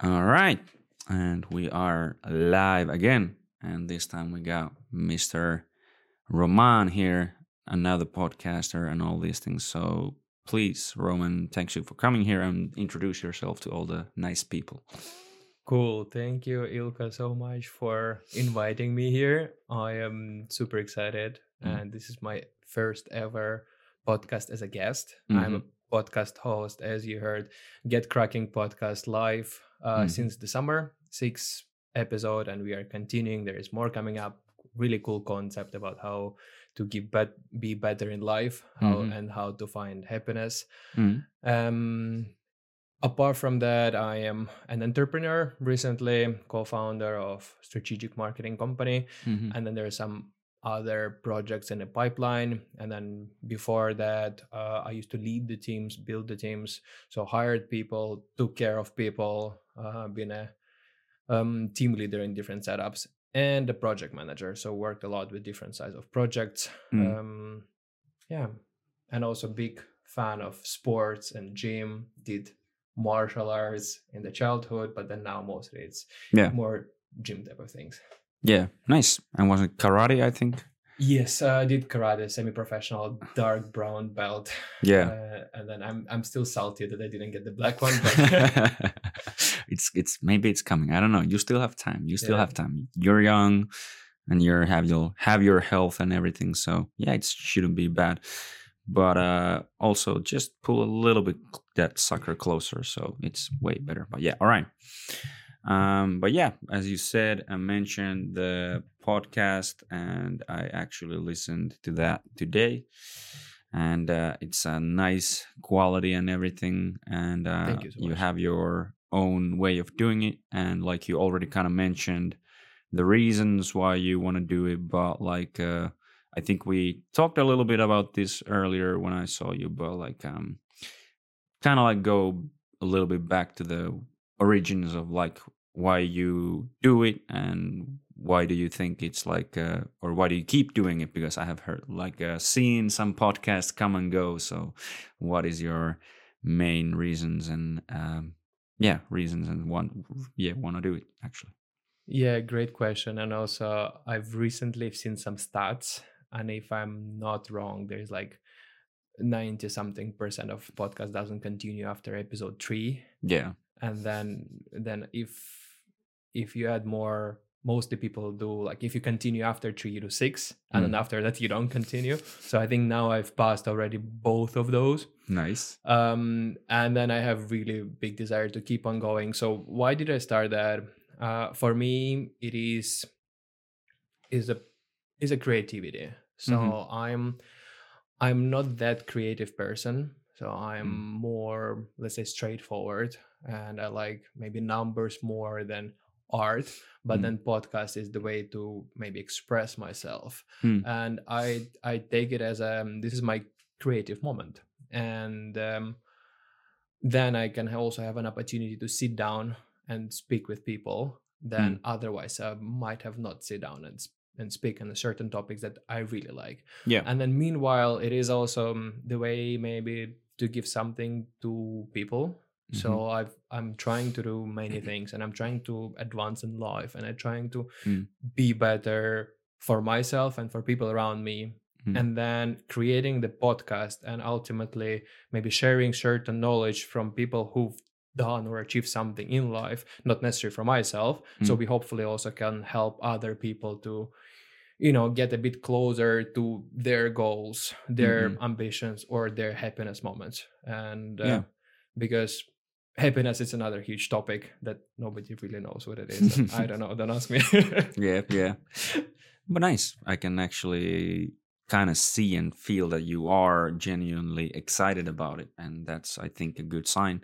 All right. And we are live again. And this time we got Mr. Roman here, another podcaster and all these things. So please, Roman, thank you for coming here and introduce yourself to all the nice people. Cool. Thank you, Ilka, so much for inviting me here. I am super excited. Mm. And this is my first ever podcast as a guest. Mm-hmm. I'm a podcast host, as you heard, Get Crackin' podcast live uh, Mhm. since the summer, six episode, and we are continuing. There is more coming up. Really cool concept about how to give bet- be better in life, how Mhm. and how to find happiness. Mm. Um, apart from that, I am an entrepreneur. Recently, co-founder of strategic marketing company, Mhm. and then there are some other projects in the pipeline. And then before that, uh, I used to lead the teams, build the teams, so hired people, took care of people, uh, been a um, team leader in different setups, and a project manager. So worked a lot with different size of projects. Mm. Um, yeah, and also big fan of sports and gym. Did martial arts in the childhood, but then now mostly it's Yeah. more gym type of things. Yeah. Nice. And was it karate, I think? Yes, uh, I did karate, semi-professional, dark brown belt. Yeah. Uh, and then I'm I'm still salty that I didn't get the black one. But it's it's maybe it's coming. I don't know. You still have time. You still Yeah. have time. You're young and you're have you'll have your health and everything. So yeah, it shouldn't be bad. But uh also just pull a little bit that sucker closer so it's way better. But yeah, all right. Um, but yeah, as you said, I mentioned the podcast, and I actually listened to that today, and uh, it's a nice quality and everything. And uh, you so you have your own way of doing it, and like you already kind of mentioned, the reasons why you want to do it. But like, uh, I think we talked a little bit about this earlier when I saw you, but like, um, kind of like go a little bit back to the origins of like why you do it and why do you think it's like uh, or why do you keep doing it because i have heard like uh, seen some podcasts come and go so what is your main reasons and um, yeah reasons and one yeah want to do it actually yeah, great question. And also, I've recently seen some stats, and if I'm not wrong, there's like ninety something percent of podcast doesn't continue after episode three. yeah and then then if if you add more mostly people do like if you continue after three you do six and then Mm. after that you don't continue. So i think now i've passed already both of those. Nice. Um and then i have really big desire to keep on going. So why did i start that? Uh for me it is is a is a creativity. So Mhm. i'm i'm not that creative person. So i'm Mm. more let's say straightforward and i like maybe numbers more than art but Mm. then podcast is the way to maybe express myself Mm. and i i take it as a this is my creative moment and um then i can also have an opportunity to sit down and speak with people then Mm. otherwise i might have not sit down and and speak on certain topics that i really like yeah and then meanwhile it is also um, the way maybe to give something to people so i've i'm trying to do many things and i'm trying to advance in life and i'm trying to Mm. be better for myself and for people around me Mm. and then creating the podcast and ultimately maybe sharing certain knowledge from people who've done or achieved something in life not necessarily for myself so Mm. we hopefully also can help other people to you know get a bit closer to their goals their Mhm. ambitions or their happiness moments and uh, Yeah. because happiness is another huge topic that nobody really knows what it is i don't know don't ask me. Yeah yeah. But nice. I can actually kind of see and feel that you are genuinely excited about it and that's i think a good sign.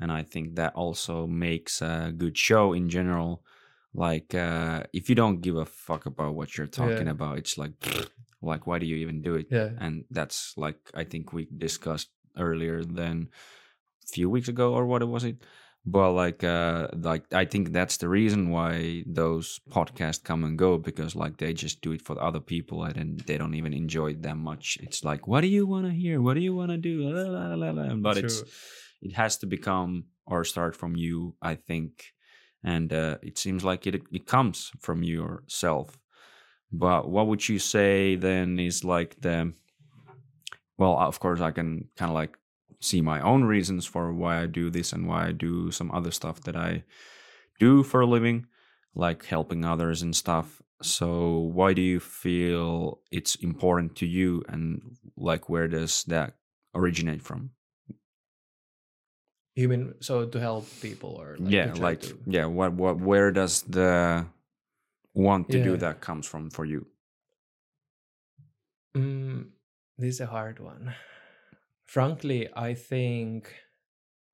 And i think that also makes a good show in general. Like uh if you don't give a fuck about what you're talking Yeah. about it's like like why do you even do it? Yeah. And that's like i think we discussed earlier than a few weeks ago or what was it but like uh like i think that's the reason why those podcasts come and go because like they just do it for other people and then they don't even enjoy it that much. It's like what do you want to hear? What do you want to do? La, la, la, but it's it has to become or start from you i think and uh, it seems like it it comes from yourself. But what would you say then is like the well of course i can kind of like see my own reasons for why i do this and why i do some other stuff that i do for a living like helping others and stuff. So why do you feel it's important to you and like where does that originate from? You mean so to help people or like yeah like to... yeah what what where does the want to yeah. do that comes from for you? Mm, this is a hard one frankly i think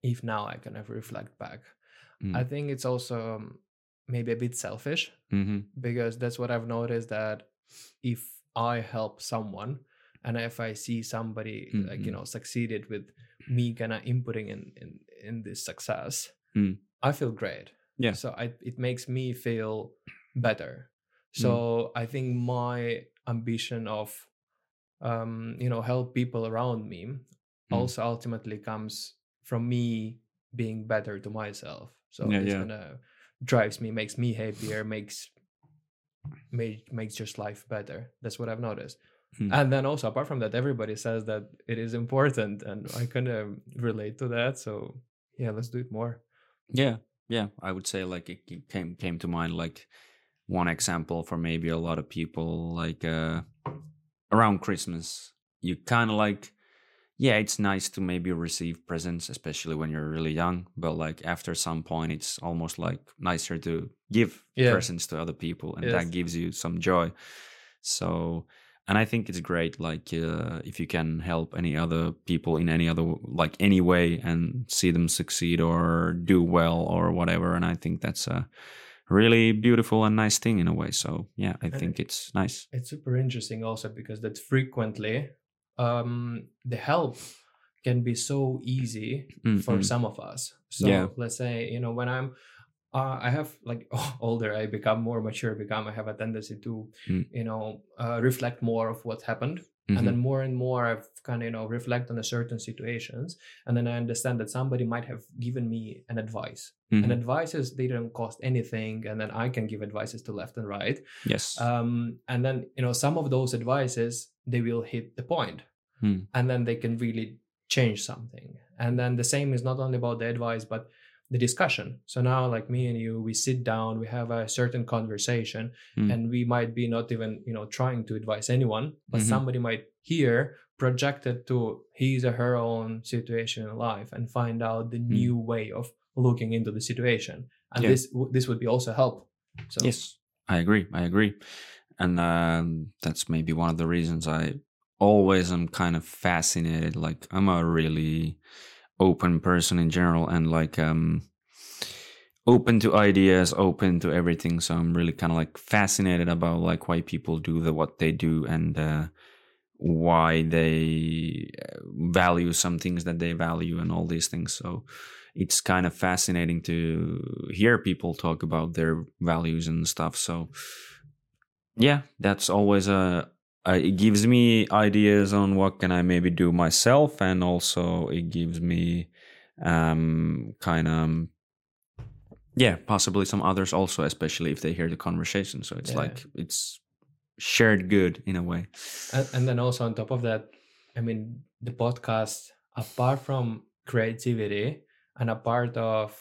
if now i kind of reflect back mm. i think it's also um, maybe a bit selfish mm-hmm. because that's what I've noticed that if I help someone and if I see somebody mm-hmm. like you know succeeded with me kind of inputting in in in this success, mm. I feel great. Yeah. So I it makes me feel better. So mm. I think my ambition of um you know help people around me mm. also ultimately comes from me being better to myself. So yeah, it's yeah. gonna drives me, makes me happier, makes make, makes just life better. That's what I've noticed. Hmm. And then also apart from that, everybody says that it is important, and I kind of relate to that. So yeah, let's do it more. Yeah, yeah. I would say like it came came to mind like one example for maybe a lot of people like uh around Christmas. You kind of like yeah, it's nice to maybe receive presents, especially when you're really young. But like after some point, it's almost like nicer to give Yeah. presents to other people, and Yes. that gives you some joy. So, and I think it's great, like uh, if you can help any other people in any other like any way and see them succeed or do well or whatever. And I think that's a really beautiful and nice thing in a way. So yeah, I And think it's nice. It's super interesting also because that frequently um, the help can be so easy for Mhm. some of us. So Yeah. let's say you know when I'm uh, I have like older, I become more mature, become I have a tendency to Mm. you know uh, reflect more of what happened, Mhm. and then more and more I've kind of you know reflect on a certain situations, and then I understand that somebody might have given me an advice, Mhm. and advices they don't cost anything, and then I can give advices to left and right, yes. um, and then you know some of those advices they will hit the point Hmm. and then they can really change something and then the same is not only about the advice but the discussion so now like me and you we sit down we have a certain conversation Hmm. and we might be not even you know trying to advise anyone but Mhm. somebody might hear projected to his or her own situation in life and find out the new way of looking into the situation and. Yeah. this this would be also help so Yes, I agree. I agree, and um, that's maybe one of the reasons I always I'm kind of fascinated. Like I'm a really open person in general, and like um, open to ideas, open to everything. So I'm really kind of like fascinated about like why people do the what they do and uh, why they uh, value some things that they value and all these things. So it's kind of fascinating to hear people talk about their values and stuff. So yeah, that's always a. Uh, it gives me ideas on what can I maybe do myself, and also it gives me um kind of yeah possibly some others also especially if they hear the conversation so it's Yeah. like it's shared good in a way and, and then also on top of that i mean the podcast apart from creativity and a part of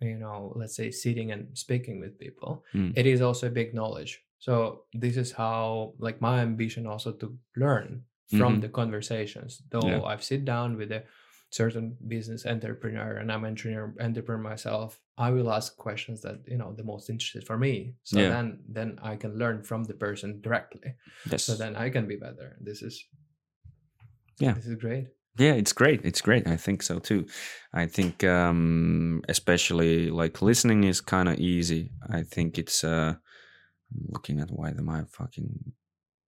you know let's say sitting and speaking with people Mm. it is also a big knowledge so this is how like my ambition also to learn from Mhm. the conversations though Yeah. i've sit down with a certain business entrepreneur and i'm entrepreneur entrepreneur myself i will ask questions that you know the most interested for me so Yeah. then then i can learn from the person directly yes so then I can be better. This is Yeah. this is great. yeah it's great it's great i think so too i think um especially like listening is kind of easy i think it's uh I'm looking at why the my fucking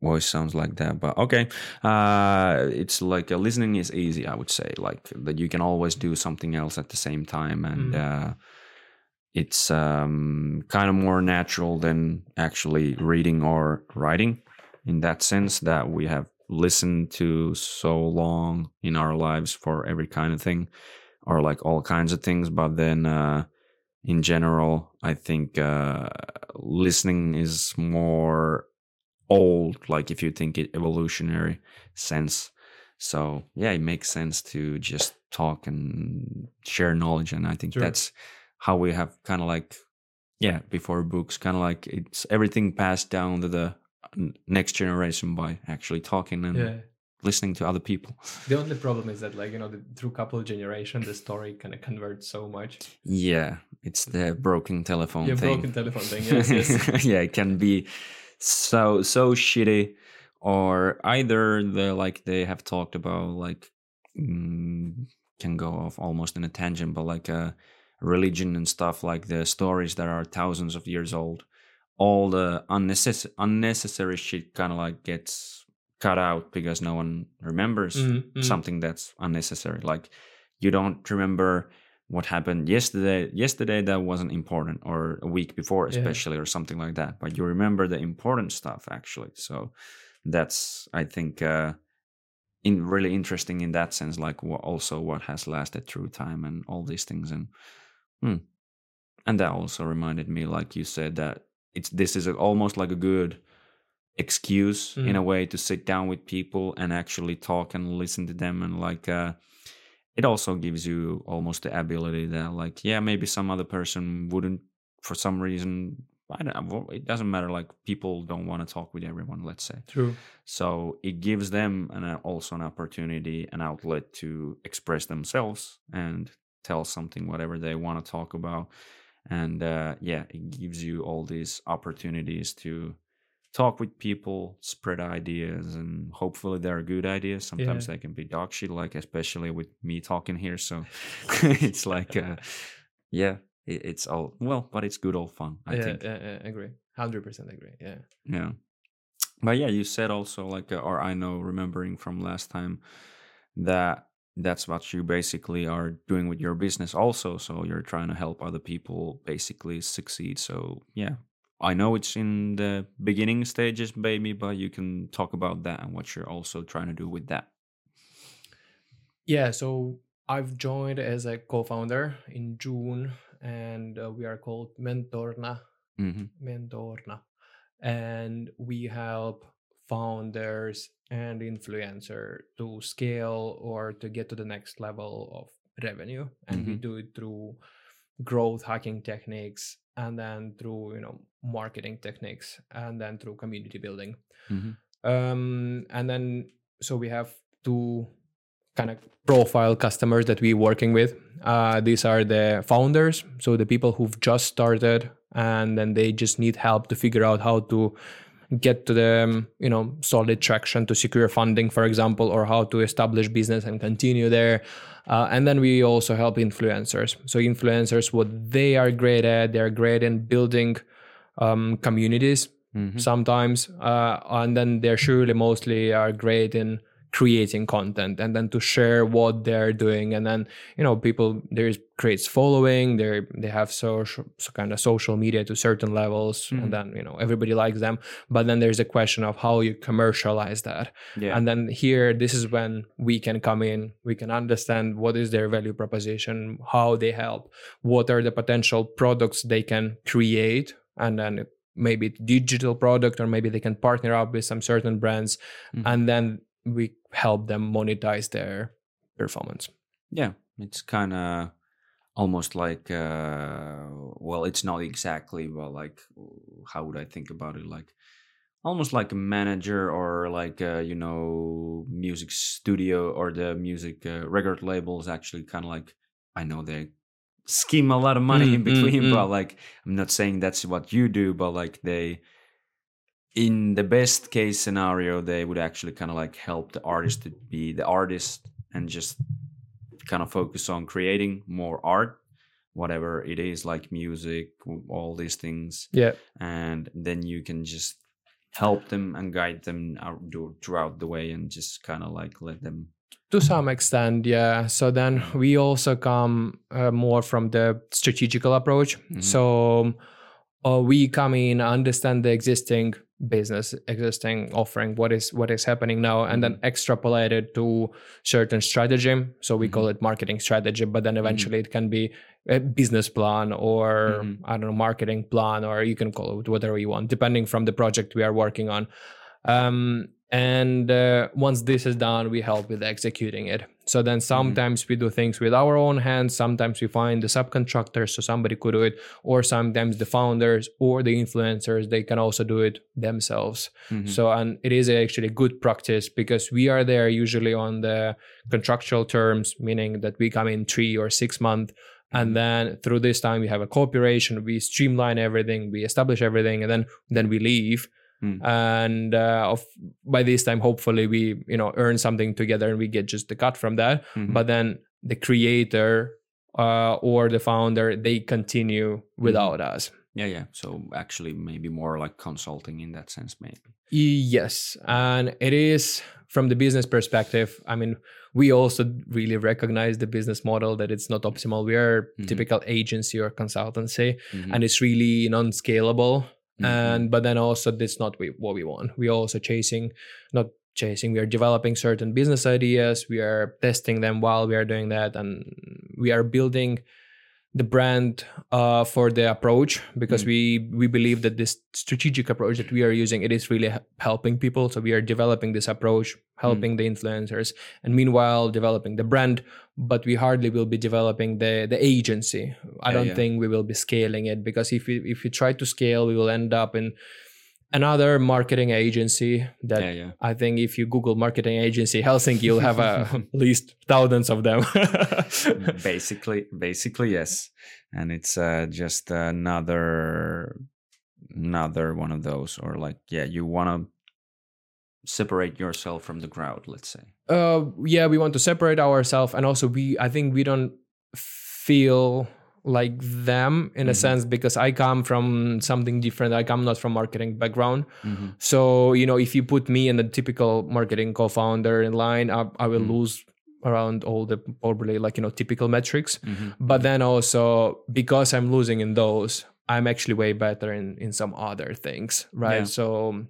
voice sounds like that but okay uh it's like uh, listening is easy i would say like that you can always do something else at the same time and Mm. uh it's um kind of more natural than actually reading or writing in that sense that we have listened to so long in our lives for every kind of thing or like all kinds of things but then uh in general i think uh listening is more old like if you think it evolutionary sense so yeah it makes sense to just talk and share knowledge and i think Sure. that's how we have kind of like yeah before books kind of like it's everything passed down to the next generation by actually talking and Yeah. Listening to other people The only problem is that, like you know, the, through couple of generation, the story kind of converts so much. yeah it's the broken telephone Yeah, thing broken telephone thing. Yes, yes. yeah, it can be so so shitty, or either the like they have talked about like mm, can go off almost in a tangent, but like uh, religion and stuff like the stories that are thousands of years old, all the unnecessary unnecessary shit kind of like gets cut out because no one remembers Mhm, mhm. something that's unnecessary. Like you don't remember what happened yesterday. Yesterday that wasn't important, or a week before, Yeah. especially, or something like that. But you remember the important stuff actually. So that's I think uh, in really interesting in that sense. Like also what has lasted through time and all these things and. Hmm. And that also reminded me, like you said, that it's this is a, almost like a good excuse in a way to sit down with people and actually talk and listen to them and like uh it also gives you almost the ability that like yeah maybe some other person wouldn't for some reason I don't know, it doesn't matter like people don't want to talk with everyone let's say. True. so it gives them an uh, also an opportunity an outlet to express themselves and tell something whatever they want to talk about. And uh, yeah it gives you all these opportunities to talk with people spread ideas and hopefully they're good ideas sometimes Yeah. they can be dog shit like especially with me talking here so it's like uh, yeah it, it's all well but it's good old fun i yeah, think yeah, yeah, agree. Hundred percent agree. Yeah. yeah. But yeah, you said also like, uh, or I know remembering from last time that that's what you basically are doing with your business also. So you're trying to help other people basically succeed. So yeah, I know it's in the beginning stages, baby, but you can talk about that and what you're also trying to do with that. Yeah. So I've joined as a co-founder in June, and uh, we are called Mentorna. hmm Mentorna, and we help founders and influencer to scale or to get to the next level of revenue and we Mhm. do it through growth hacking techniques and then through you know marketing techniques and then through community building. Hmm um, and then so we have two kind of profile customers that we're working with. Uh, these are the founders so the people who've just started and then they just need help to figure out how to get to the um, you know solid traction to secure funding for example or how to establish business and continue there. Uh, and then we also help influencers. So influencers what they are great at they're great in building um, communities hmm sometimes uh, and then they're surely mostly are great in creating content and then to share what they're doing and then you know people there's creates following they they have social so kind of social media to certain levels Mhm. and then you know everybody likes them but then there's a question of how you commercialize that Yeah. and then here this is when we can come in we can understand what is their value proposition how they help what are the potential products they can create and then maybe digital product or maybe they can partner up with some certain brands Mhm. and then we help them monetize their performance Yeah, it's kind of almost like uh well, it's not exactly well like how would I think about it like almost like a manager or like uh, you know music studio or the music uh, record labels actually kind of like I know they scheme a lot of money Mm, in mm, between mm. but like I'm not saying that's what you do but like they in the best case scenario they would actually kind of like help the artist to be the artist and just kind of focus on creating more art whatever it is like music all these things. Yeah. And then you can just help them and guide them out throughout the way and just kind of like let them to some extent yeah. So then we also come uh, more from the strategical approach. Mhm. so uh, we come in understand the existing business existing offering what is what is happening now and then extrapolate it to certain strategy. So we call it marketing strategy but then eventually it can be a business plan or Mhm. i don't know marketing plan or you can call it whatever you want depending from the project we are working on. Um, and uh, once this is done we help with executing it so then sometimes we do things with our own hands. Sometimes we find the subcontractors so somebody could do it. Or sometimes the founders or the influencers they can also do it themselves. Mhm. so and it is actually good practice because we are there usually on the contractual terms meaning that we come in three or six months. And then through this time we have a cooperation. We streamline everything. We establish everything. And then then we leave Mm. and uh, of, by this time hopefully we you know earn something together and we get just the cut from that Mhm. but then the creator uh, or the founder they continue without us yeah, yeah. So actually, maybe more like consulting in that sense, maybe. Yes, and it is from the business perspective. I mean, we also really recognize the business model that it's not optimal. We are Mhm. typical agency or consultancy, Mhm. and it's really non-scalable. Mhm. And but then also that's not we, what we want. We are also chasing, not chasing. We are developing certain business ideas. We are testing them while we are doing that, and we are building the brand uh, for the approach because Mm. we we believe that this strategic approach that we are using it is really helping people so we are developing this approach helping the influencers and meanwhile developing the brand but we hardly will be developing the the agency i Yeah, don't yeah. think we will be scaling it because if we if we try to scale we will end up in another marketing agency that yeah, yeah. I think if you Google marketing agency Helsinki, you'll have a, at least thousands of them. basically basically yes and it's uh, just another another one of those or like yeah you want to separate yourself from the crowd let's say uh, yeah, we want to separate ourselves, and also we, I think we don't feel like them in a Mhm. sense because I come from something different. I come not from marketing background, mm-hmm. so you know, if you put me and the typical marketing co-founder in line, I, I will Mm. lose around all the probably like you know typical metrics. Mm-hmm. but then also because i'm losing in those i'm actually way better in in some other things right Yeah. so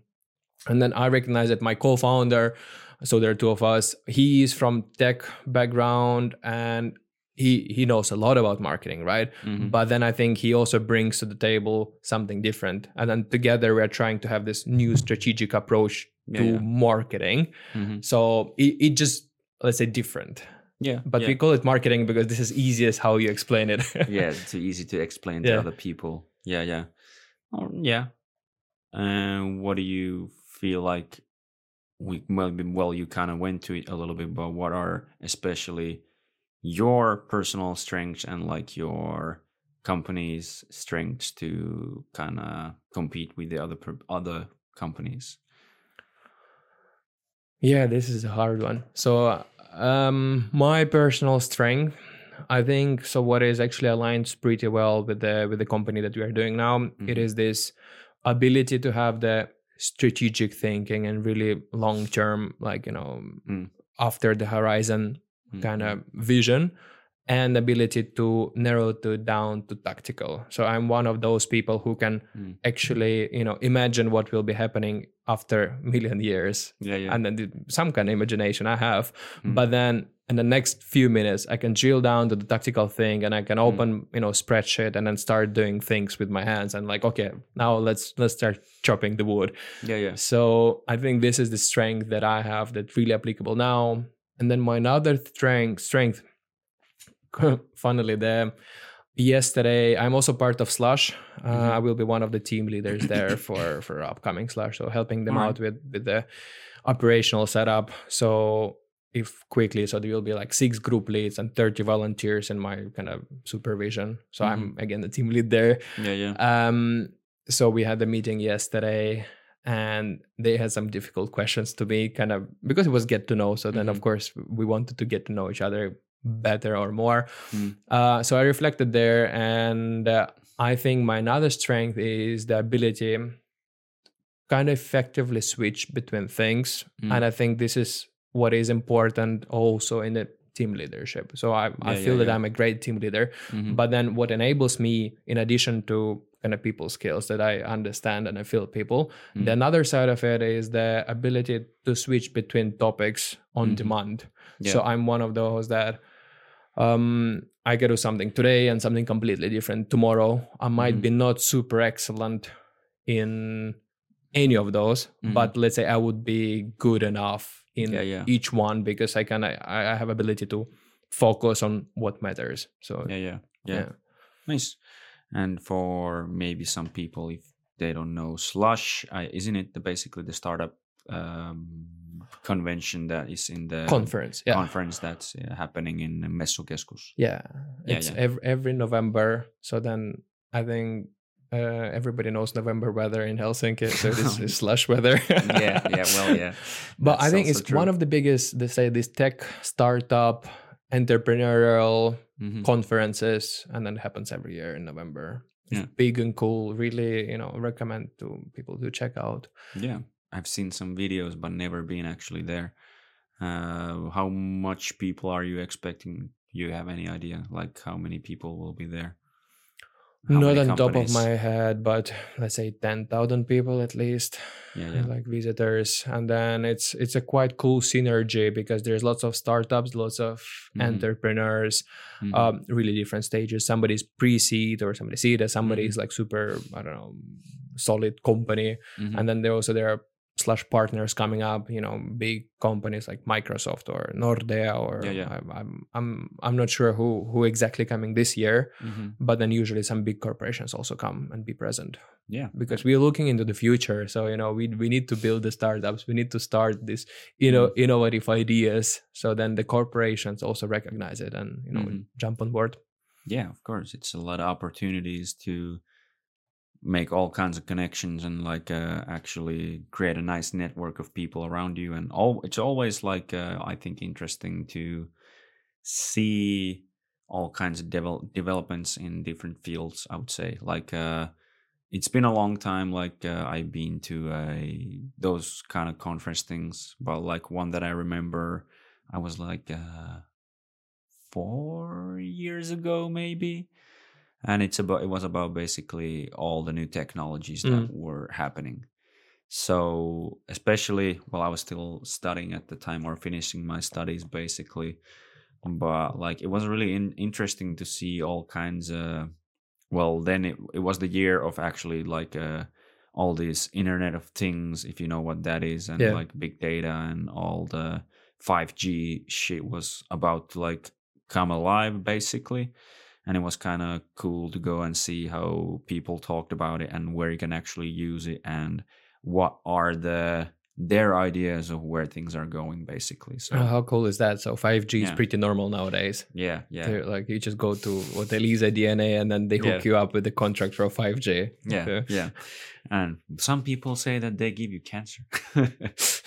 and then i recognize that my co-founder so there are two of us he is from tech background and he he knows a lot about marketing right? Mhm. but then i think he also brings to the table something different. And then together we are trying to have this new strategic approach Yeah, to yeah. marketing. Mhm. so it, it just let's say different. Yeah but yeah. we call it marketing because this is easiest how you explain it. Yeah it's too easy to explain to other people. Yeah yeah. Oh, yeah. And what do you feel like we well, well you kind of went to it a little bit but what are especially your personal strengths and like your company's strengths to kind of compete with the other other companies Yeah, this is a hard one. So, um, my personal strength, I think, so what is actually aligns pretty well with the with the company that we are doing now. It Mhm. is this ability to have the strategic thinking and really long term, like you know, Mm. after the horizon kind of vision and ability to narrow to down to tactical so i'm one of those people who can Mm. actually you know imagine what will be happening after million years yeah yeah and then some kind of imagination I have. Mm. But then in the next few minutes, I can drill down to the tactical thing, and I can open you know spreadsheet and then start doing things with my hands and like okay, now let's let's start chopping the wood. yeah yeah So I think this is the strength that I have that's really applicable now. And then my another strength strength, funnily the yesterday i'm also part of slush uh, Mhm. i will be one of the team leaders there for for upcoming slush so helping them out with with the operational setup. So if quickly so there will be like six group leads and 30 volunteers in my kind of supervision. So i'm again the team lead there. Yeah yeah. Um so we had the meeting yesterday and they had some difficult questions to me kind of because it was get to know. So then of Mhm. course we wanted to get to know each other better or more Mm. uh, so i reflected there and uh, i think my another strength is the ability kind of effectively switch between things Mm. and i think this is what is important also in the team leadership so i, I feel yeah, that yeah. i'm a great team leader Mhm. but then what enables me in addition to kind of people skills that I understand and I feel people. Mm. The another side of it is the ability to switch between topics on Mhm. demand. Yeah. So I'm one of those that um I can do something today and something completely different tomorrow. I might Mhm. be not super excellent in any of those, Mhm. but let's say I would be good enough in Yeah, yeah. each one because I can I, I have ability to focus on what matters. So yeah, yeah, yeah, yeah. Nice. And for maybe some people, if they don't know Slush, I, isn't it the, basically the startup um, convention that is in the conference. Yeah. conference that's uh, happening in Messukeskus? yeah. Yeah, It's yeah. Every, every November. So then I think uh, everybody knows November weather in Helsinki. So this is slush weather. yeah, yeah, well, yeah. But I think it's one of the biggest, they say, this tech startup entrepreneurial Mhm. conferences, and then it happens every year in November. It's Yeah. big and cool. Really, you know, recommend to people to check out. Yeah, I've seen some videos, but never been actually there. Uh, how much people are you expecting? You have any idea, like how many people will be there? How Not on top of my head, but let's say ten thousand people at least. Yeah, yeah. like visitors and then it's it's a quite cool synergy because there's lots of startups lots of Mhm. entrepreneurs Mhm. um really different stages somebody's pre-seed or somebody seed and somebody Mhm. is like super i don't know solid company Mhm. and then there also there are Slush partners coming up you know big companies like microsoft or nordea or Yeah, yeah. I'm, I'm i'm i'm not sure who who exactly coming this year Mhm. but then usually some big corporations also come and be present Yeah, because we're looking into the future so you know we we need to build the startups we need to start this you know Mm-hmm. innovative ideas so then the corporations also recognize it and you know Mhm. jump on board yeah. Of course, it's a lot of opportunities to make all kinds of connections and like uh, actually create a nice network of people around you. And all it's always like uh, I think interesting to see all kinds of devel- developments in different fields. I would say like. Uh, it's been a long time like uh, i've been to uh, those kind of conference things but like one that i remember i was like uh, four years ago maybe and it's about it was about basically all the new technologies that Mm. were happening so especially while i was still studying at the time or finishing my studies basically but like it was really in- interesting to see all kinds of well then it, it was the year of actually like uh all this internet of things if you know what that is and Yeah. like big data and all the 5g shit was about to like come alive basically and it was kind of cool to go and see how people talked about it and where you can actually use it and what are the their ideas of where things are going basically so Oh, how cool is that so 5g is pretty normal nowadays yeah yeah They're like you just go to what Elisa DNA and then they hook Yeah. you up with the contract for 5G. yeah Okay. yeah and some people say that they give you cancer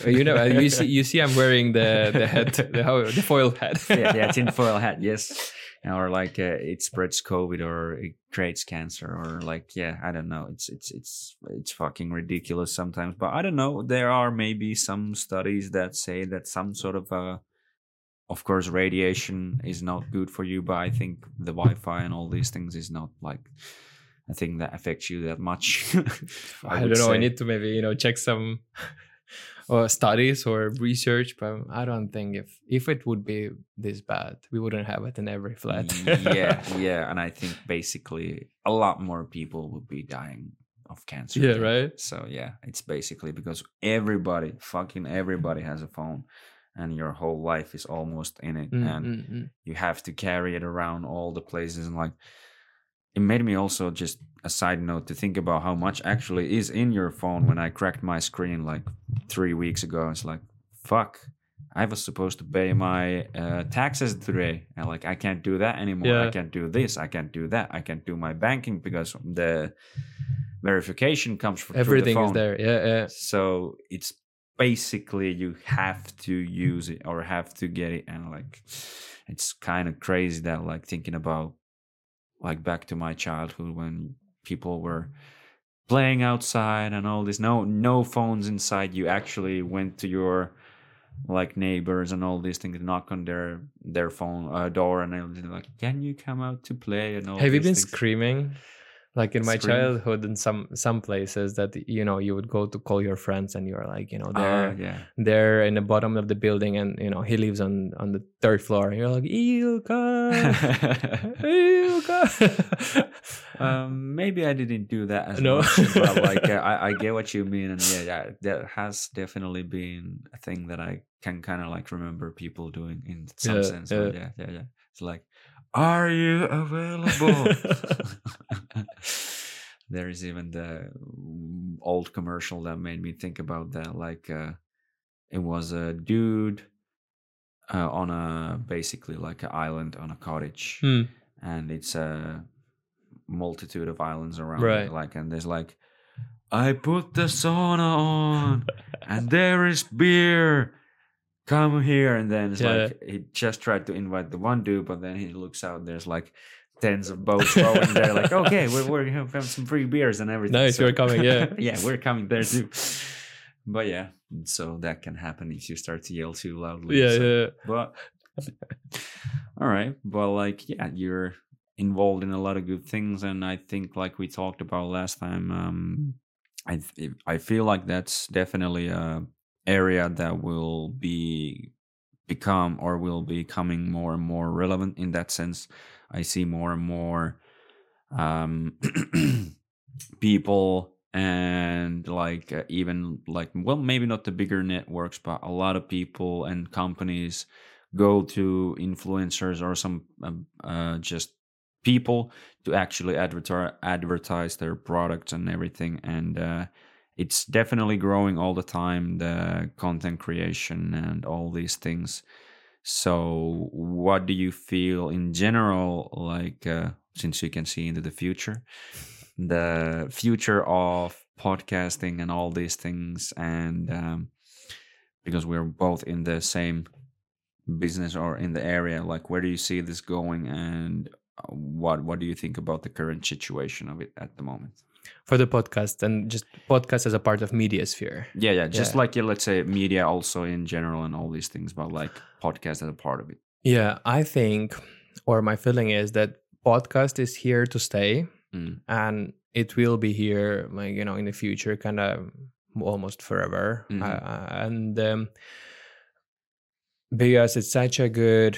you know, you see, you see, I'm wearing the the head, the, the foil hat. yeah, yeah, tinfoil hat, yes. Or like uh, it spreads COVID or it creates cancer or like yeah, I don't know. It's it's it's it's fucking ridiculous sometimes. But I don't know. There are maybe some studies that say that some sort of uh of course radiation is not good for you, but I think the Wi-Fi and all these things is not like a thing that affects you that much. I, would don't know. I need to maybe you know check some or studies or research, but I don't think if if it would be this bad, we wouldn't have it in every flat. yeah, yeah, and I think basically a lot more people would be dying of cancer. Yeah, right? So yeah, it's basically because everybody, fucking everybody, has a phone, and your whole life is almost in it, Mm, and mm, mm. you have to carry it around all the places, and like. It made me also just a side note to think about how much actually is in your phone. When I cracked my screen like three weeks ago, it's like, fuck, I was supposed to pay my uh, taxes today, and like I can't do that anymore. I can't do this. I can't do that. I can't do my banking because the verification comes from Everything the is phone. there. Yeah, yeah. So it's basically you have to use it or have to get it, and like it's kind of crazy that like thinking about like back to my childhood when people were playing outside and all this. No no phones inside. You actually went to your like neighbors and all these things knock on their their phone uh, door and they're like can you come out to play? and all Have you been things. screaming like in my Scream. childhood in some some places that you know you would go to call your friends and you're like you know they're Ah, yeah. they're in the bottom of the building and you know he lives on on the third floor and you're like Ilka Ilka um, maybe I didn't do that as No. much, but like uh, I, I get what you mean, and yeah, yeah, that has definitely been a thing that I can kind of like remember people doing in some Yeah, sense. yeah. yeah, yeah, yeah. It's like, are you available? there is even the old commercial that made me think about that. Like, uh, it was a dude uh, on a basically like an island on a cottage Hmm. and it's a multitude of islands around Right. it, like and there's like i put the sauna on and there is beer come here and then it's Yeah. like he just tried to invite the one dude but then he looks out there's like tens of boats rowing there like okay we're, we're gonna have some free beers and everything Nice, you're coming, yeah. yeah we're coming there too but yeah so that can happen if you start to yell too loudly yeah so- yeah but all right but like yeah you're involved in a lot of good things and i think like we talked about last time um i th- i feel like that's definitely a area that will be become or will be becoming more and more relevant. In that sense i see more and more um people and like uh, even like well maybe not the bigger networks but a lot of people and companies go to influencers or some um, uh, just people to actually advertise advertise their products and everything. And uh, it's definitely growing all the time the content creation and all these things. So what do you feel in general like uh, since you can see into the future the future of podcasting and all these things? And um, because we're both in the same business or in the area like where do you see this going? And uh, what what do you think about the current situation of it at the moment for the podcast and just podcast as a part of media sphere yeah yeah just Yeah. like yeah, let's say media also in general and all these things but like podcast as a part of it yeah i think or my feeling is that podcast is here to stay Mm. and it will be here like you know in the future kind of almost forever Mhm. uh, and um, because it's such a good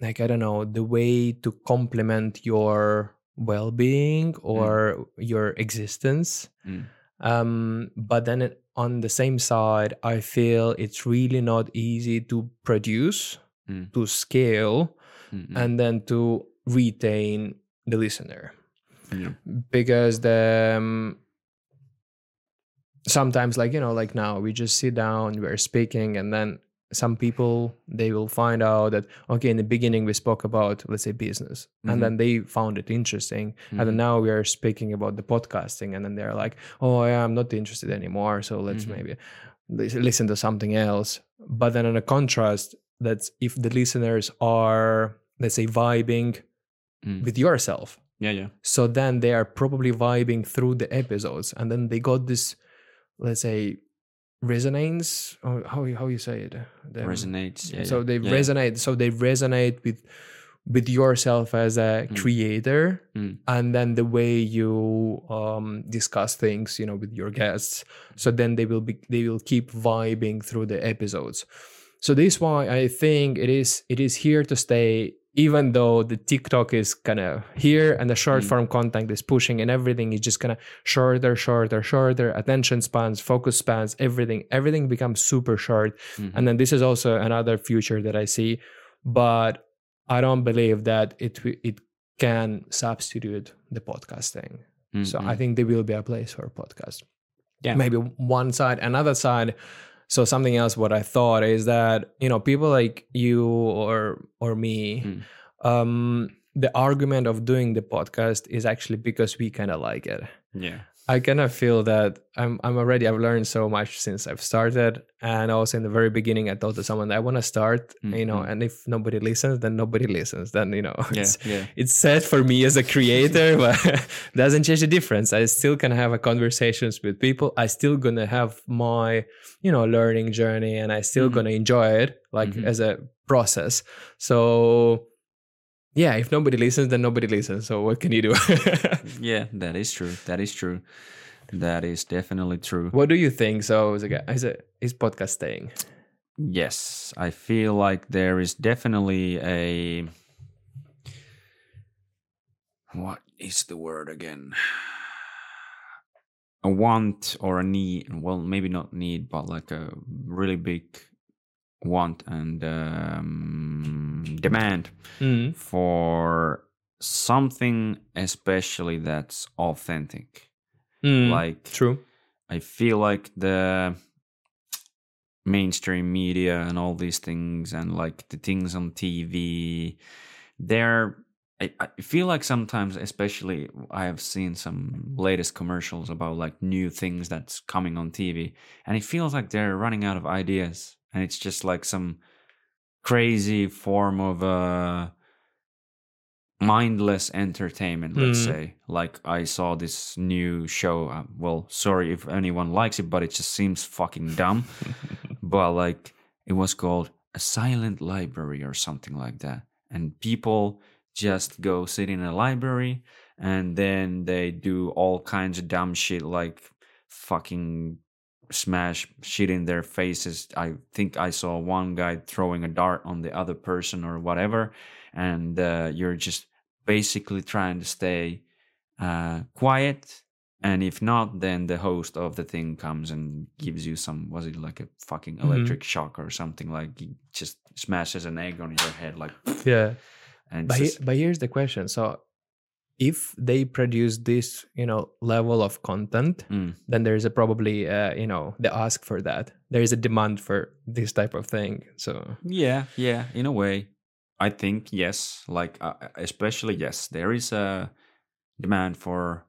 like i don't know the way to complement your well-being or your existence Mm. um but then it, on the same side i feel it's really not easy to produce Mm. to scale Mm, mm. and then to retain the listener Yeah. because the um, sometimes like you know like now we just sit down we're speaking and then some people they will find out that okay in the beginning we spoke about let's say business Mhm. and then they found it interesting and Mhm. then now we are speaking about the podcasting and then they're like oh yeah, i'm not interested anymore so let's Mhm. maybe listen to something else but then on a contrast that's if the listeners are let's say vibing Mm. with yourself yeah yeah so then they are probably vibing through the episodes and then they got this let's say resonance or how you- how you say it The- resonates yeah, so yeah. they Yeah, resonate so they resonate with with yourself as a Mm. creator Mm. and then the way you um discuss things you know with your guests so then they will be they will keep vibing through the episodes so this is why i think it is it is here to stay even though the tiktok is kind of here and the short Mm. form content is pushing and everything is just kind of shorter shorter shorter attention spans focus spans everything everything becomes super short Mhm. and then this is also another future that i see but i don't believe that it it can substitute the podcasting Mm, so mm. i think there will be a place for a podcast Yeah. maybe one side another side so something else what i thought is that you know people like you or or me Mm. um the argument of doing the podcast is actually because we kind of like it yeah I kind of feel that I'm I'm already I've learned so much since I've started, and also in the very beginning I told to someone I want to start, you know, Mhm. and if nobody listens, then nobody listens. Then you know, yeah it's, yeah it's sad for me as a creator, but doesn't change the difference. I still can have a conversations with people. I still gonna have my you know learning journey, and I still Mhm. gonna enjoy it like Mhm. as a process. So yeah, if nobody listens, then nobody listens. So what can you do? yeah, that is true. That is true. That is definitely true. what do you think? So is, a, is, a, is podcast staying? Yes, I feel like there is definitely a what is the word again? A want or a need. Well, maybe not need, but like a really big want and um, demand Mm. for something, especially that's authentic. Mm. Like True. I feel like the mainstream media and all these things and like the things on TV, they're I, I feel like sometimes, especially I have seen some latest commercials about like new things that's coming on TV, and it feels like they're running out of ideas, and it's just like some crazy form of uh mindless entertainment let's Mm. say. Like i saw this new show uh, well sorry if anyone likes it but it just seems fucking dumb. But like it was called a silent library or something like that. And people just go sit in a library and then they do all kinds of dumb shit like fucking smash shit in their faces i think i saw one guy throwing a dart on the other person or whatever and uh, you're just basically trying to stay uh, quiet and if not then the host of the thing comes and gives you some was it like a fucking Mhm. electric shock or something like he just smashes an egg on your head like Yeah. and But, it's he- but here's the question. So if they produce this, you know, level of content, Mm. then there's a probably, uh, you know, the ask for that. There is a demand for this type of thing. So Yeah, yeah, in a way. I think yes, like uh, especially yes, there is a demand for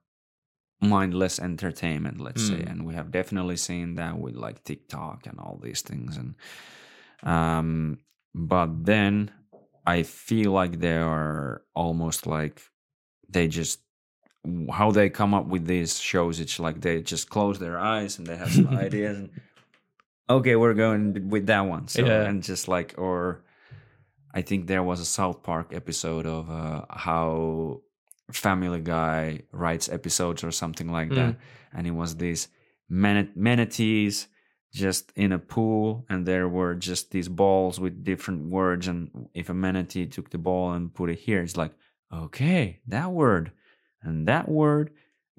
mindless entertainment, let's say, Mm. and we have definitely seen that with like TikTok and all these things and um but then I feel like they are almost like they just how they come up with these shows it's like they just close their eyes and they have some ideas and okay we're going with that one so Yeah. and just like or i think there was a south park episode of uh, how family guy writes episodes or something like that and it was these man- manatees just in a pool and there were just these balls with different words and if a manatee took the ball and put it here it's like okay that word and that word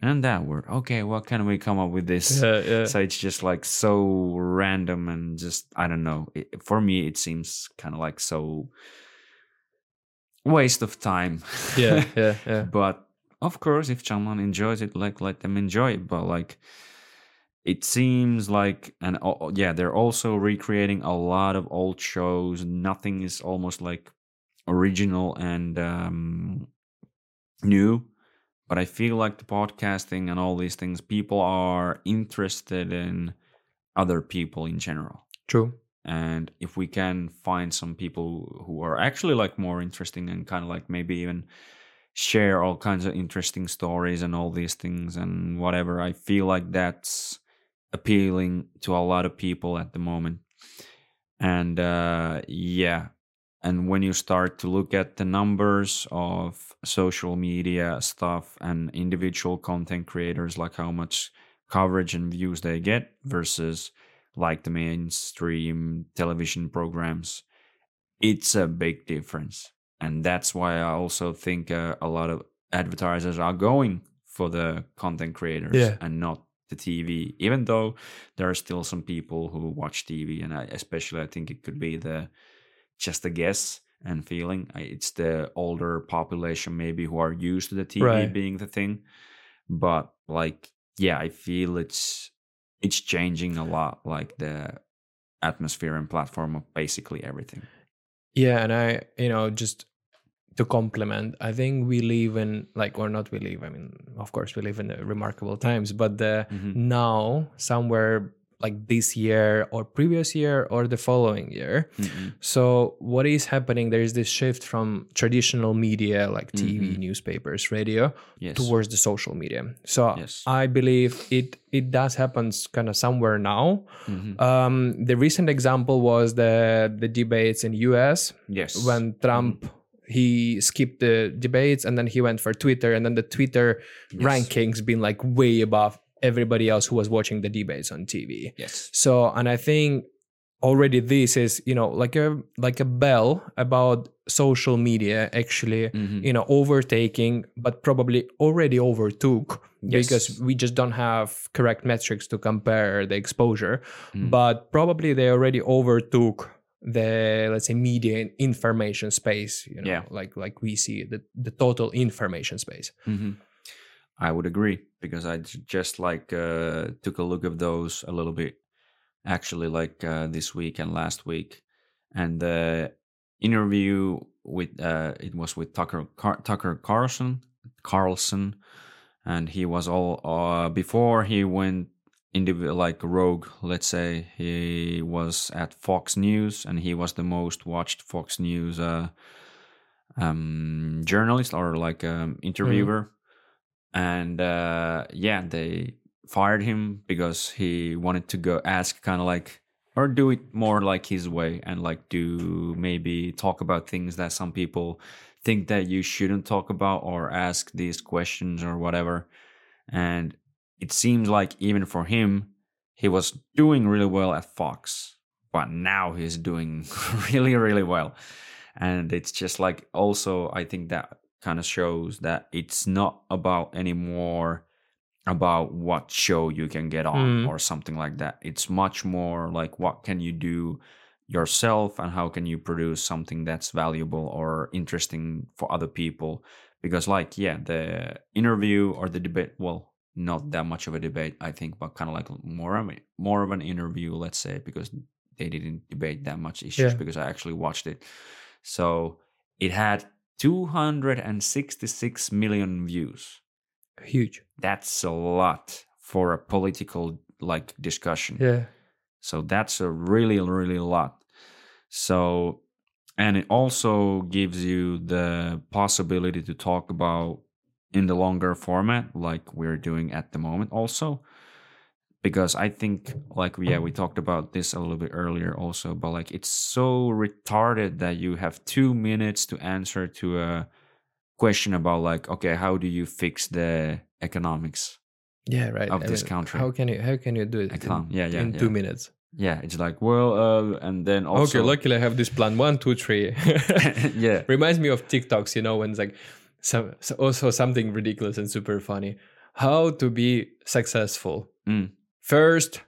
and that word okay what can we come up with this yeah, yeah. so it's just like so random and just i don't know it, for me it seems kind of like so waste of time yeah, yeah, yeah. but of course if someone enjoys it like let them enjoy it but like it seems like and oh, oh yeah they're also recreating a lot of old shows nothing is almost like original and um new but i feel like the podcasting and all these things people are interested in other people in general True. and if we can find some people who are actually like more interesting and kind of like maybe even share all kinds of interesting stories and all these things and whatever i feel like that's appealing to a lot of people at the moment and uh yeah and when you start to look at the numbers of social media stuff and individual content creators like how much coverage and views they get versus like the mainstream television programs it's a big difference and that's why i also think uh, a lot of advertisers are going for the content creators Yeah. and not the tv even though there are still some people who watch tv and I, especially i think it could be the just a guess and feeling it's the older population maybe who are used to the tv Right. being the thing but like yeah i feel it's it's changing a lot like the atmosphere and platform of basically everything Yeah, and I, you know, just to complement, I think we live in like, or not we live. I mean, of course, we live in remarkable times, but the Mhm. now somewhere like this year or previous year or the following year. Mhm. So what is happening? There is this shift from traditional media like TV, Mhm. newspapers, radio yes towards the social media. So Yes. I believe it it does happen kind of somewhere now. Mhm. Um, the recent example was the the debates in US yes when Trump he skipped the debates and then he went for Twitter and then the Twitter Yes. rankings been like way above everybody else who was watching the debates on TV. Yes. So, and I think already this is, you know, like a like a bell about social media actually, Mhm. you know, overtaking, but probably already overtook Yes. because we just don't have correct metrics to compare the exposure. Mm. But probably they already overtook the let's say media and information space you know Yeah. like like we see the the total information space hmm I would agree because I just like uh, took a look of those a little bit, actually, like uh, this week and last week, and the interview with uh, it was with Tucker Car- Tucker Carlson Carlson, and he was all uh, before he went into like rogue. Let's say he was at Fox News, and he was the most watched Fox News uh, um, journalist or like um, interviewer and uh, yeah, they fired him because he wanted to go ask kind of like or do it more like his way and like do maybe talk about things that some people think that you shouldn't talk about or ask these questions or whatever. And it seems like even for him, he was doing really well at Fox, but now he's doing really, really well. And it's just like also, I think that kind of shows that it's not about anymore about what show you can get on Mm. or something like that. It's much more like what can you do yourself and how can you produce something that's valuable or interesting for other people because like yeah the interview or the debate well not that much of a debate i think but kind of like more of a, more of an interview let's say because they didn't debate that much issues Yeah. because i actually watched it so it had 266 million views huge that's a lot for a political like discussion yeah so that's a really, really lot. So, and it also gives you the possibility to talk about in the longer format, like we're doing at the moment, also. Because I think, like, yeah, we talked about this a little bit earlier, also, but like, it's so retarded that you have two minutes to answer to a question about, like, okay, how do you fix the economics? yeah right Of I this mean, country. how can you how can you do it Econ- in, yeah, yeah, in yeah. two minutes Yeah, it's like, well, uh, and then also, okay luckily i have this plan one two three yeah, reminds me of tiktoks you know when it's like some also something ridiculous and super funny how to be successful Mm. First